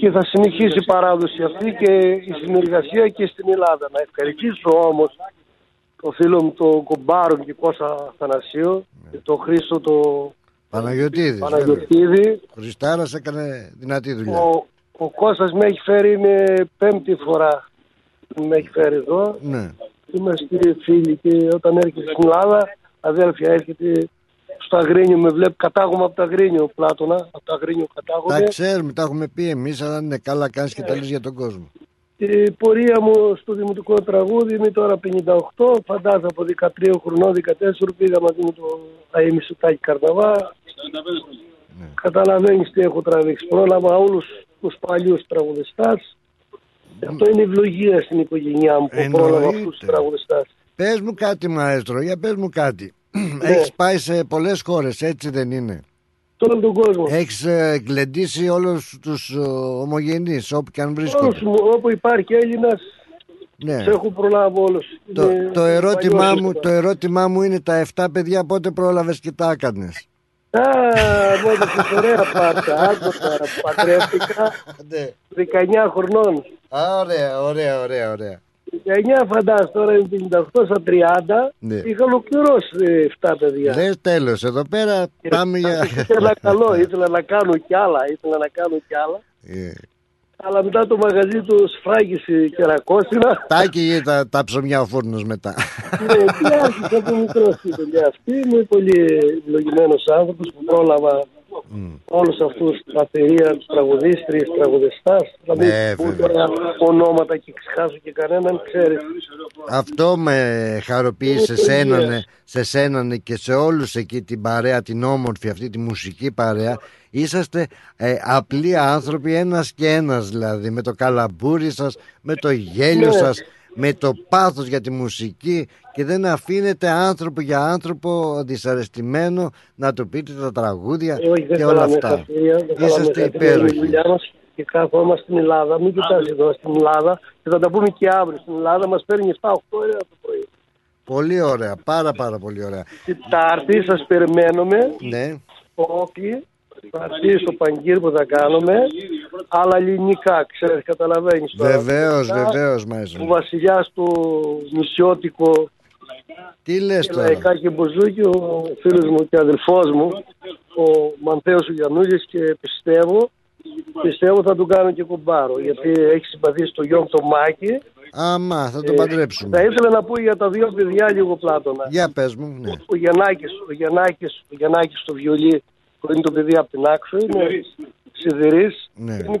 και θα συνεχίσει η παράδοση αυτή και η συνεργασία και στην Ελλάδα. Να ευχαριστήσω όμως το φίλο μου τον Κομπάρο και Κώστα Θανασίου και τον Χρήστο το Παναγιωτίδης. Παναγιωτίδη. Χριστάρας έκανε δυνατή δουλειά. Ο, ο Κώστας με έχει φέρει είναι πέμπτη φορά που με έχει φέρει εδώ. Ναι. Είμαστε φίλοι και όταν έρχεται στην Ελλάδα αδέλφια έρχεται στο Αγρίνιο με βλέπει κατάγομαι από το Αγρίνιο Πλάτωνα από το Αγρίνιο κατάγομαι Τα ξέρουμε, τα έχουμε πει εμείς, αλλά είναι καλά κάνεις και τα λες για τον κόσμο. Η πορεία μου στο δημοτικό τραγούδι είμαι τώρα 58. Φαντάζομαι από 13 χρονών, 14 πήγα μαζί με το Αίμι Μισουτάκη Καρναβά. Καταλαβαίνεις τι έχω τραβήξει. Πρόλαβα όλους τους παλιούς τραγουδιστάς. Αυτό είναι ευλογία στην οικογένειά μου που πρόλαβα Εννοείται. αυτούς τους τραγουδιστάς. Πες μου κάτι μαέστρο, για πες μου κάτι. Ναι. Έχεις πάει σε πολλές χώρες, έτσι δεν είναι; Όλο τον κόσμο. Έχεις ε, γλεντήσει όλους τους ε, ομογενείς, όπου και αν βρίσκονται. Όλους μου, όπου υπάρχει Έλληνας, Ναι. σε έχω προλάβει όλους. Το, Είναι το, ερώτημά παλιός μου, αυτό. το ερώτημά μου είναι τα 7 παιδιά πότε πρόλαβες και τα έκανες. Α, μόνο σε ωραία πάρτα. Άκου τώρα, παντρεύτηκα 19 χρονών. Α, ωραία, ωραία, ωραία, ωραία. 19 φαντάζομαι τώρα είναι 58 στα 30. Ναι. Είχα ολοκληρώσει 7 παιδιά. Λες τέλος, εδώ πέρα πάμε για... Ήθελα καλό, ήθελα να κάνω κι άλλα, ήθελα να κάνω κι άλλα. Ε, Αλλά μετά το μαγαζί του σφράγισε και ρακόσυνα. Τάκι τα, τα ψωμιά ο φούρνος μετά. ναι, και άρχισα από μικρός στη δουλειά αυτή. Είμαι πολύ ευλογημένος άνθρωπος που πρόλαβα όλους αυτούς τα θηρία τραγουδίστριες, τραγουδιστάς θα μην Ναι, πούμε βέβαια. ονόματα και ξεχάσω και κανέναν ξέρεις Αυτό με χαροποιεί σε σένα, ναι, σε σένα ναι, και σε όλους εκεί την παρέα, την όμορφη αυτή τη μουσική παρέα. Είσαστε ε, απλοί άνθρωποι, ένας και ένας δηλαδή, με το καλαμπούρι σας, με το γέλιο Ναι. σας, με το πάθος για τη μουσική και δεν αφήνετε άνθρωπο για άνθρωπο δυσαρεστημένο να του πείτε τα τραγούδια Ε, όχι, δεν και όλα χαλάμε αυτά. χαρτιά, δεν χαλάμε Είσαστε χαρτιά. Είναι η υπέροχοι. δουλειά μας και καθόμαστε στην Ελλάδα. Μην κοιτάς εδώ στην Ελλάδα και θα τα πούμε και αύριο. Στην Ελλάδα μας παίρνει 7-8 ώρα το πρωί. Πολύ ωραία, πάρα πάρα πολύ ωραία. Τετάρτη σας περιμένουμε. Ναι. Όκλη. Θα έρθει στο παγκύρ που θα κάνουμε. Αλλά ελληνικά, ξέρεις, καταλαβαίνεις. τώρα. Βεβαίως, Ελληνικά, βεβαίως Μάιζο. Ο βασιλιάς του νησιώτικο Τι λες και τώρα; λαϊκά και μπουζούκι, ο φίλος μου και αδελφός μου, ο Μανθέος ο Γιαννούλης και πιστεύω, πιστεύω θα του κάνω και κουμπάρο, γιατί έχει συμπαθήσει το γιο μου το Μάκη. Άμα, θα τον Ε, παντρέψουμε. Θα ήθελα να πω για τα δύο παιδιά λίγο πλάτωνα. Για πες μου, ναι. Ο Γιαννάκης, ο Γιαννάκης, ο Γιαννάκης στο βιολί, που είναι το παιδί από την Άξο, είναι σιδηρής, Ναι. είναι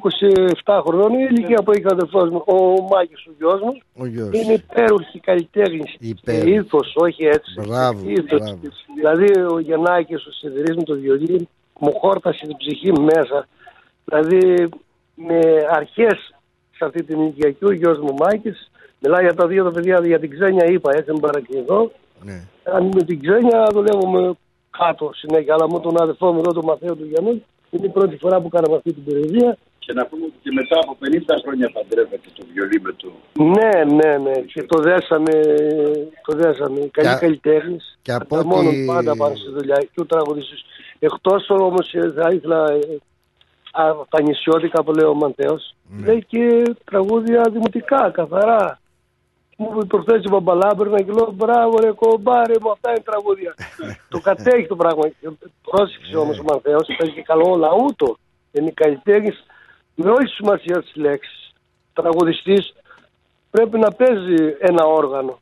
27 χρονών, η ηλικία που έχει ο αδελφός μου, ο Μάκης ο γιος μου. Ο γιος. Είναι υπέροχη καλλιτέχνης. Υπέροχη. Ήθος, όχι έτσι. Μπράβο, Ήθος. μπράβο. Δηλαδή ο Γιαννάκης, ο Σιδηρής με το βιολί, μου χόρτασε την ψυχή μέσα. Δηλαδή με αρχές σε αυτή την ηλικία και ο γιος μου Μάκης, μιλάει για τα δύο τα παιδιά, για την ξένια είπα, έτσι δεν παρακολουθώ. Ναι. Αν με την ξένια δουλεύουμε κάτω συνέχεια, αλλά με τον αδερφό μου εδώ, τον Μαθαίο του Γιαννούλη, είναι η πρώτη φορά που κάναμε αυτή την περιοδία. Και να πούμε ότι και μετά από 50 χρόνια παντρεύεται το βιολί με το. Ναι, ναι, ναι. Και το δέσαμε. Το δέσαμε. Καλή Και- καλλιτέχνη. και από τα μόνος ό,τι- πάντα πάνε στη δουλειά. Και ο τραγουδιστής. Εκτός όμως θα ήθελα. ε, α, τα νησιώτικα που λέει ο Μαντέος. Ναι. Λέει και τραγούδια δημοτικά, καθαρά. Μου είπε προχθές η Μπαμπαλάμπερνα και λέω μπράβο ρε κομπάρε μου αυτά είναι τραγούδια. το κατέχει το πράγμα. Πρόσεξε όμως ο Μανθέος, παίζει και καλό λαούτο. Είναι καλλιτέχνης με όλη τη σημασία της λέξης. Τραγουδιστής πρέπει να παίζει ένα όργανο.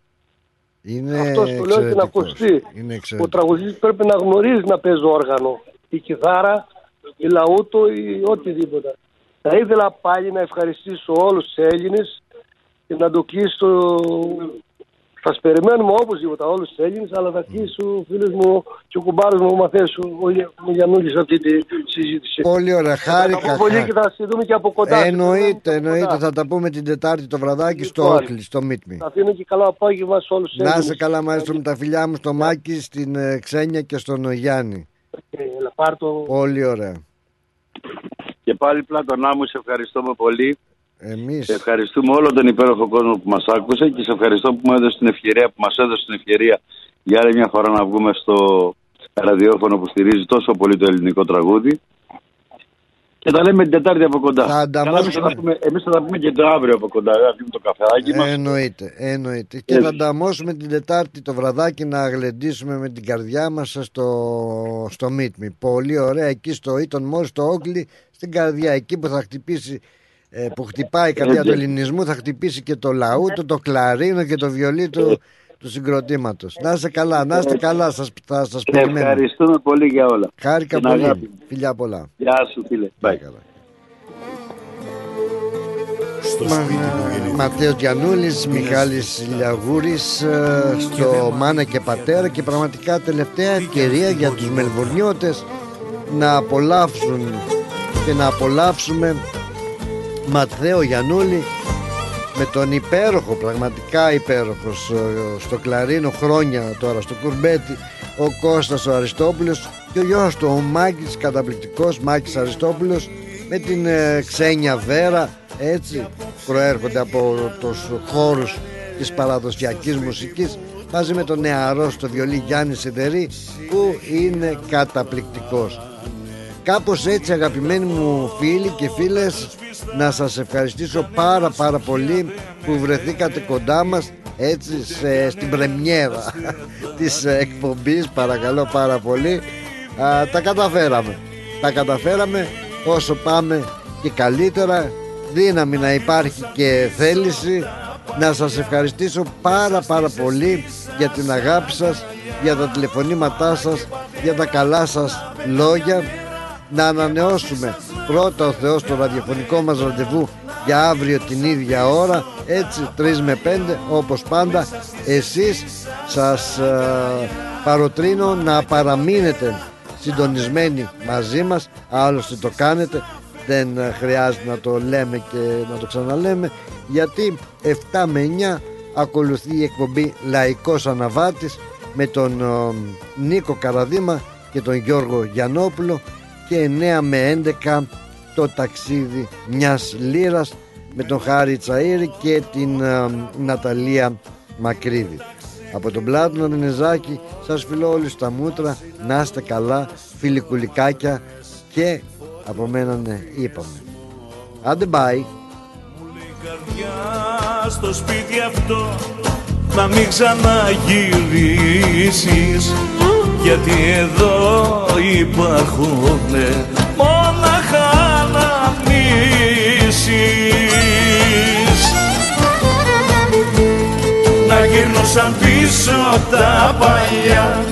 Είναι Αυτό το λέω και να εξαιρετικός. ακουστεί. Είναι Ο εξαιρετικός. τραγουδιστής πρέπει να γνωρίζει να παίζει όργανο. Η κιθάρα, η λαούτο ή οτιδήποτε. Θα ήθελα πάλι να ευχαριστήσω όλους τους Έλληνες και να το κλείσω. Θα σας περιμένουμε οπωσδήποτε όλους τους Έλληνες, αλλά θα κλείσω ο φίλος μου και ο κουμπάρος μου, ο Μαθαίου, ο, Για- ο Γιαννούλης αυτή τη συζήτηση. Πολύ ωραία, Θα χάρηκα. πω πολύ και θα σε δούμε και από κοντά. Εννοείται, εννοείται. Θα τα πούμε την Τετάρτη το βραδάκι στο Λοιπόν. Όκλι, στο Meet Me. Θα αφήνω και καλό απόγευμα σε όλους τους Να Έλληνες. είσαι καλά, μάλιστα με τα φιλιά μου στο Μάκη, στην ε, Ξένια και στον Γιάννη. Ε, έλα, πάρ' το. Πολύ ωραία. Και πάλι Πλάτωνά μου, σε ευχαριστούμε πολύ. Εμείς. Σε ευχαριστούμε όλο τον υπέροχο κόσμο που μας άκουσε και σε ευχαριστώ που μου έδωσε την ευκαιρία, που μας έδωσε την ευκαιρία για άλλη μια φορά να βγούμε στο ραδιόφωνο που στηρίζει τόσο πολύ το ελληνικό τραγούδι. Και τα λέμε την Τετάρτη από κοντά. Θα Καλά, ανταμώσουμε. εμείς θα, τα πούμε, εμείς θα τα πούμε και το αύριο από κοντά. Θα πιούμε το καφεδάκι μας. Εννοείται, εννοείται. Και Έτσι. θα ανταμώσουμε την Τετάρτη το βραδάκι να γλεντήσουμε με την καρδιά μας στο, στο Meet Me. Πολύ ωραία, εκεί στο Eton Mall, στο Όκλι, στην καρδιά. Εκεί που θα χτυπήσει, ε, που χτυπάει η καρδιά Έτσι. του ελληνισμού, θα χτυπήσει και το λαούτο, το κλαρίνο και το βιολί του, του συγκροτήματος. Να είστε καλά, να είστε καλά, σας, θα σας Και περιμένω. ευχαριστούμε πολύ για όλα. Χάρηκα Την αγάπη πολύ. μου. Φιλιά πολλά. Γεια σου φίλε. Bye. Μα, Ματέος Γιαννούλης, Μιχάλης Λιαγούρης ε, στο Μάνα και Πατέρα και πραγματικά τελευταία ευκαιρία για τους Μελβορνιώτες να απολαύσουν και να απολαύσουμε Ματθαίο Γιαννούλη με τον υπέροχο, πραγματικά υπέροχος ε, στο κλαρίνο χρόνια τώρα στο κουρμπέτι ο Κώστας ο Αριστόπουλος και ο γιος του ο Μάκης καταπληκτικός Μάκης Αριστόπουλος με την ε, Ξένια Βέρα έτσι προέρχονται από τους χώρους της παραδοσιακής μουσικής μαζί με τον νεαρό στο βιολί Γιάννη Σιδερή που είναι καταπληκτικός. Κάπως έτσι αγαπημένοι μου φίλοι και φίλες να σας ευχαριστήσω πάρα πάρα πολύ που βρεθήκατε κοντά μας έτσι σε, στην πρεμιέρα της εκπομπής. Παρακαλώ πάρα πολύ. Α, τα καταφέραμε. Τα καταφέραμε όσο πάμε και καλύτερα. Δύναμη να υπάρχει και θέληση. Να σας ευχαριστήσω πάρα πάρα πολύ για την αγάπη σας για τα τηλεφωνήματά σας για τα καλά σας λόγια. Να ανανεώσουμε πρώτα ο Θεός το ραδιοφωνικό μας ραντεβού για αύριο την ίδια ώρα έτσι 3 με 5 όπως πάντα εσείς σας ε, παροτρύνω να παραμείνετε συντονισμένοι μαζί μας άλλωστε το κάνετε δεν ε, χρειάζεται να το λέμε και να το ξαναλέμε γιατί 7 με 9 ακολουθεί η εκπομπή Λαϊκός Αναβάτης με τον ε, Νίκο Καραδίμα και τον Γιώργο Γιαννόπουλο και 9 με 11 το ταξίδι μιας λύρας με τον Χάρη Τσαΐρη και την ε, Ναταλία Μακρύδη. Από τον Πλάτωνα Μινεζάκη σας φιλώ όλοι στα μούτρα, να είστε καλά, φιλικουλικάκια και από μένα ναι, είπαμε. Άντε bye. στο σπίτι αυτό να μην ξαναγυρίσεις γιατί εδώ υπάρχουν μόναχα αναμνήσεις. Να γύρνουσαν πίσω τα παλιά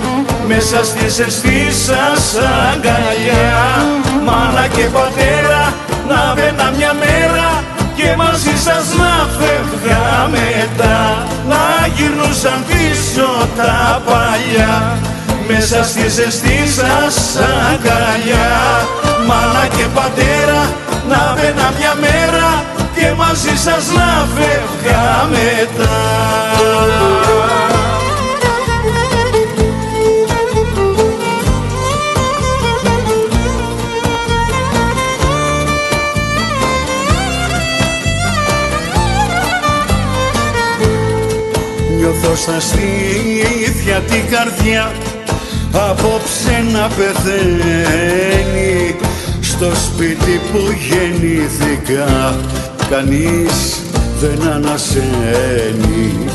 μέσα στη ζεστή σας αγκαλιά. Μάνα και πατέρα να βαίνα μια μέρα και μαζί σας να φεύγα μετά. Να γυρνούσαν πίσω τα παλιά μέσα στη ζεστή σας αγκαλιά. Μάνα και πατέρα να βαίνα μια μέρα και μαζί σας να φεύγα μετά. Νιώθω στα στήθια την καρδιά απόψε να πεθαίνει στο σπίτι που γεννήθηκα κανείς δεν ανασένει.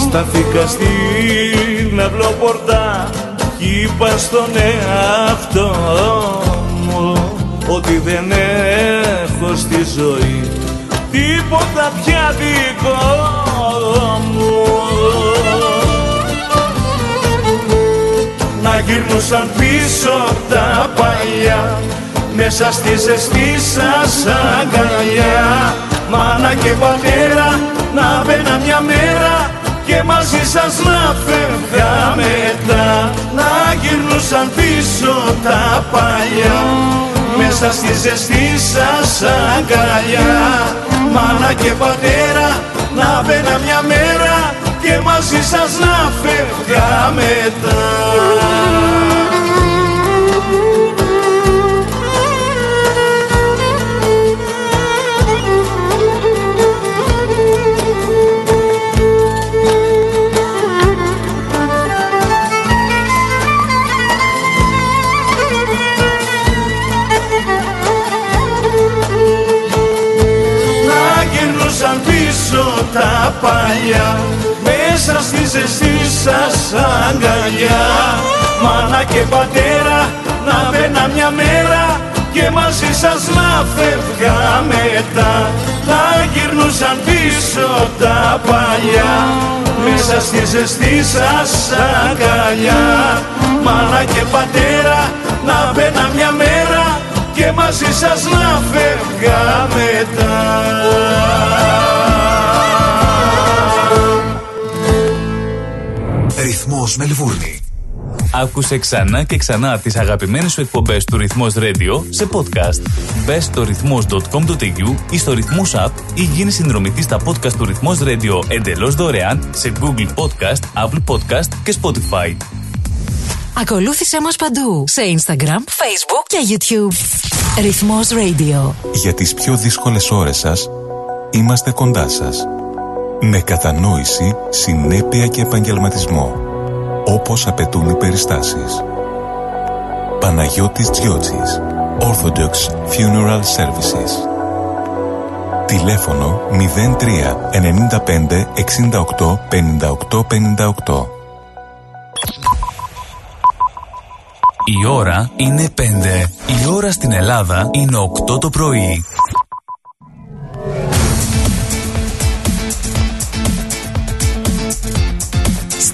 Στάθηκα στην αυλοπορτά κι είπα στον εαυτό μου ότι δεν έχω στη ζωή τίποτα πια δικό μου να γυρνούσαν πίσω τα παλιά. Μέσα στη ζεστή σας αγκαλιά. Μάνα και πατέρα να μπαίνα μια μέρα και μαζί σας να φεύγα μετά. Να γυρνούσαν πίσω τα παλιά. Μέσα στη ζεστή σας αγκαλιά. Μάνα και πατέρα να μπαίνα μια μέρα και μαζί σας να φεύγα μετά τα παλιά μέσα στη ζεστή σας αγκαλιά. Μάνα και πατέρα να μπαίνα μια μέρα και μαζί σας να φεύγα μετά να γυρνούσαν πίσω τα παλιά. Μέσα στη ζεστή σας αγκαλιά. Μάνα και πατέρα να μπαίνα μια μέρα και μαζί σας να φεύγα μετά Ρυθμός Μελβούρνη. Άκουσε ξανά και ξανά τις αγαπημένες σου εκπομπές του Ρυθμός Radio σε podcast. Μπες στο ρυθμός.com.au ή στο Ρυθμός App ή γίνεις συνδρομητής στα podcast του Ρυθμός Radio εντελώς δωρεάν σε Google Podcast, Apple Podcast και Spotify. Ακολούθησέ μας παντού σε Instagram, Facebook και YouTube. Ρυθμός Radio. Για τις πιο δύσκολες ώρες σας, είμαστε κοντά σας. Με κατανόηση, συνέπεια και επαγγελματισμό. Όπως απαιτούν οι περιστάσεις. Παναγιώτης Τζιότσης. Orthodox Funeral Services. Τηλέφωνο 03 95 68 58 58. Η ώρα είναι 5. Η ώρα στην Ελλάδα είναι 8 το πρωί.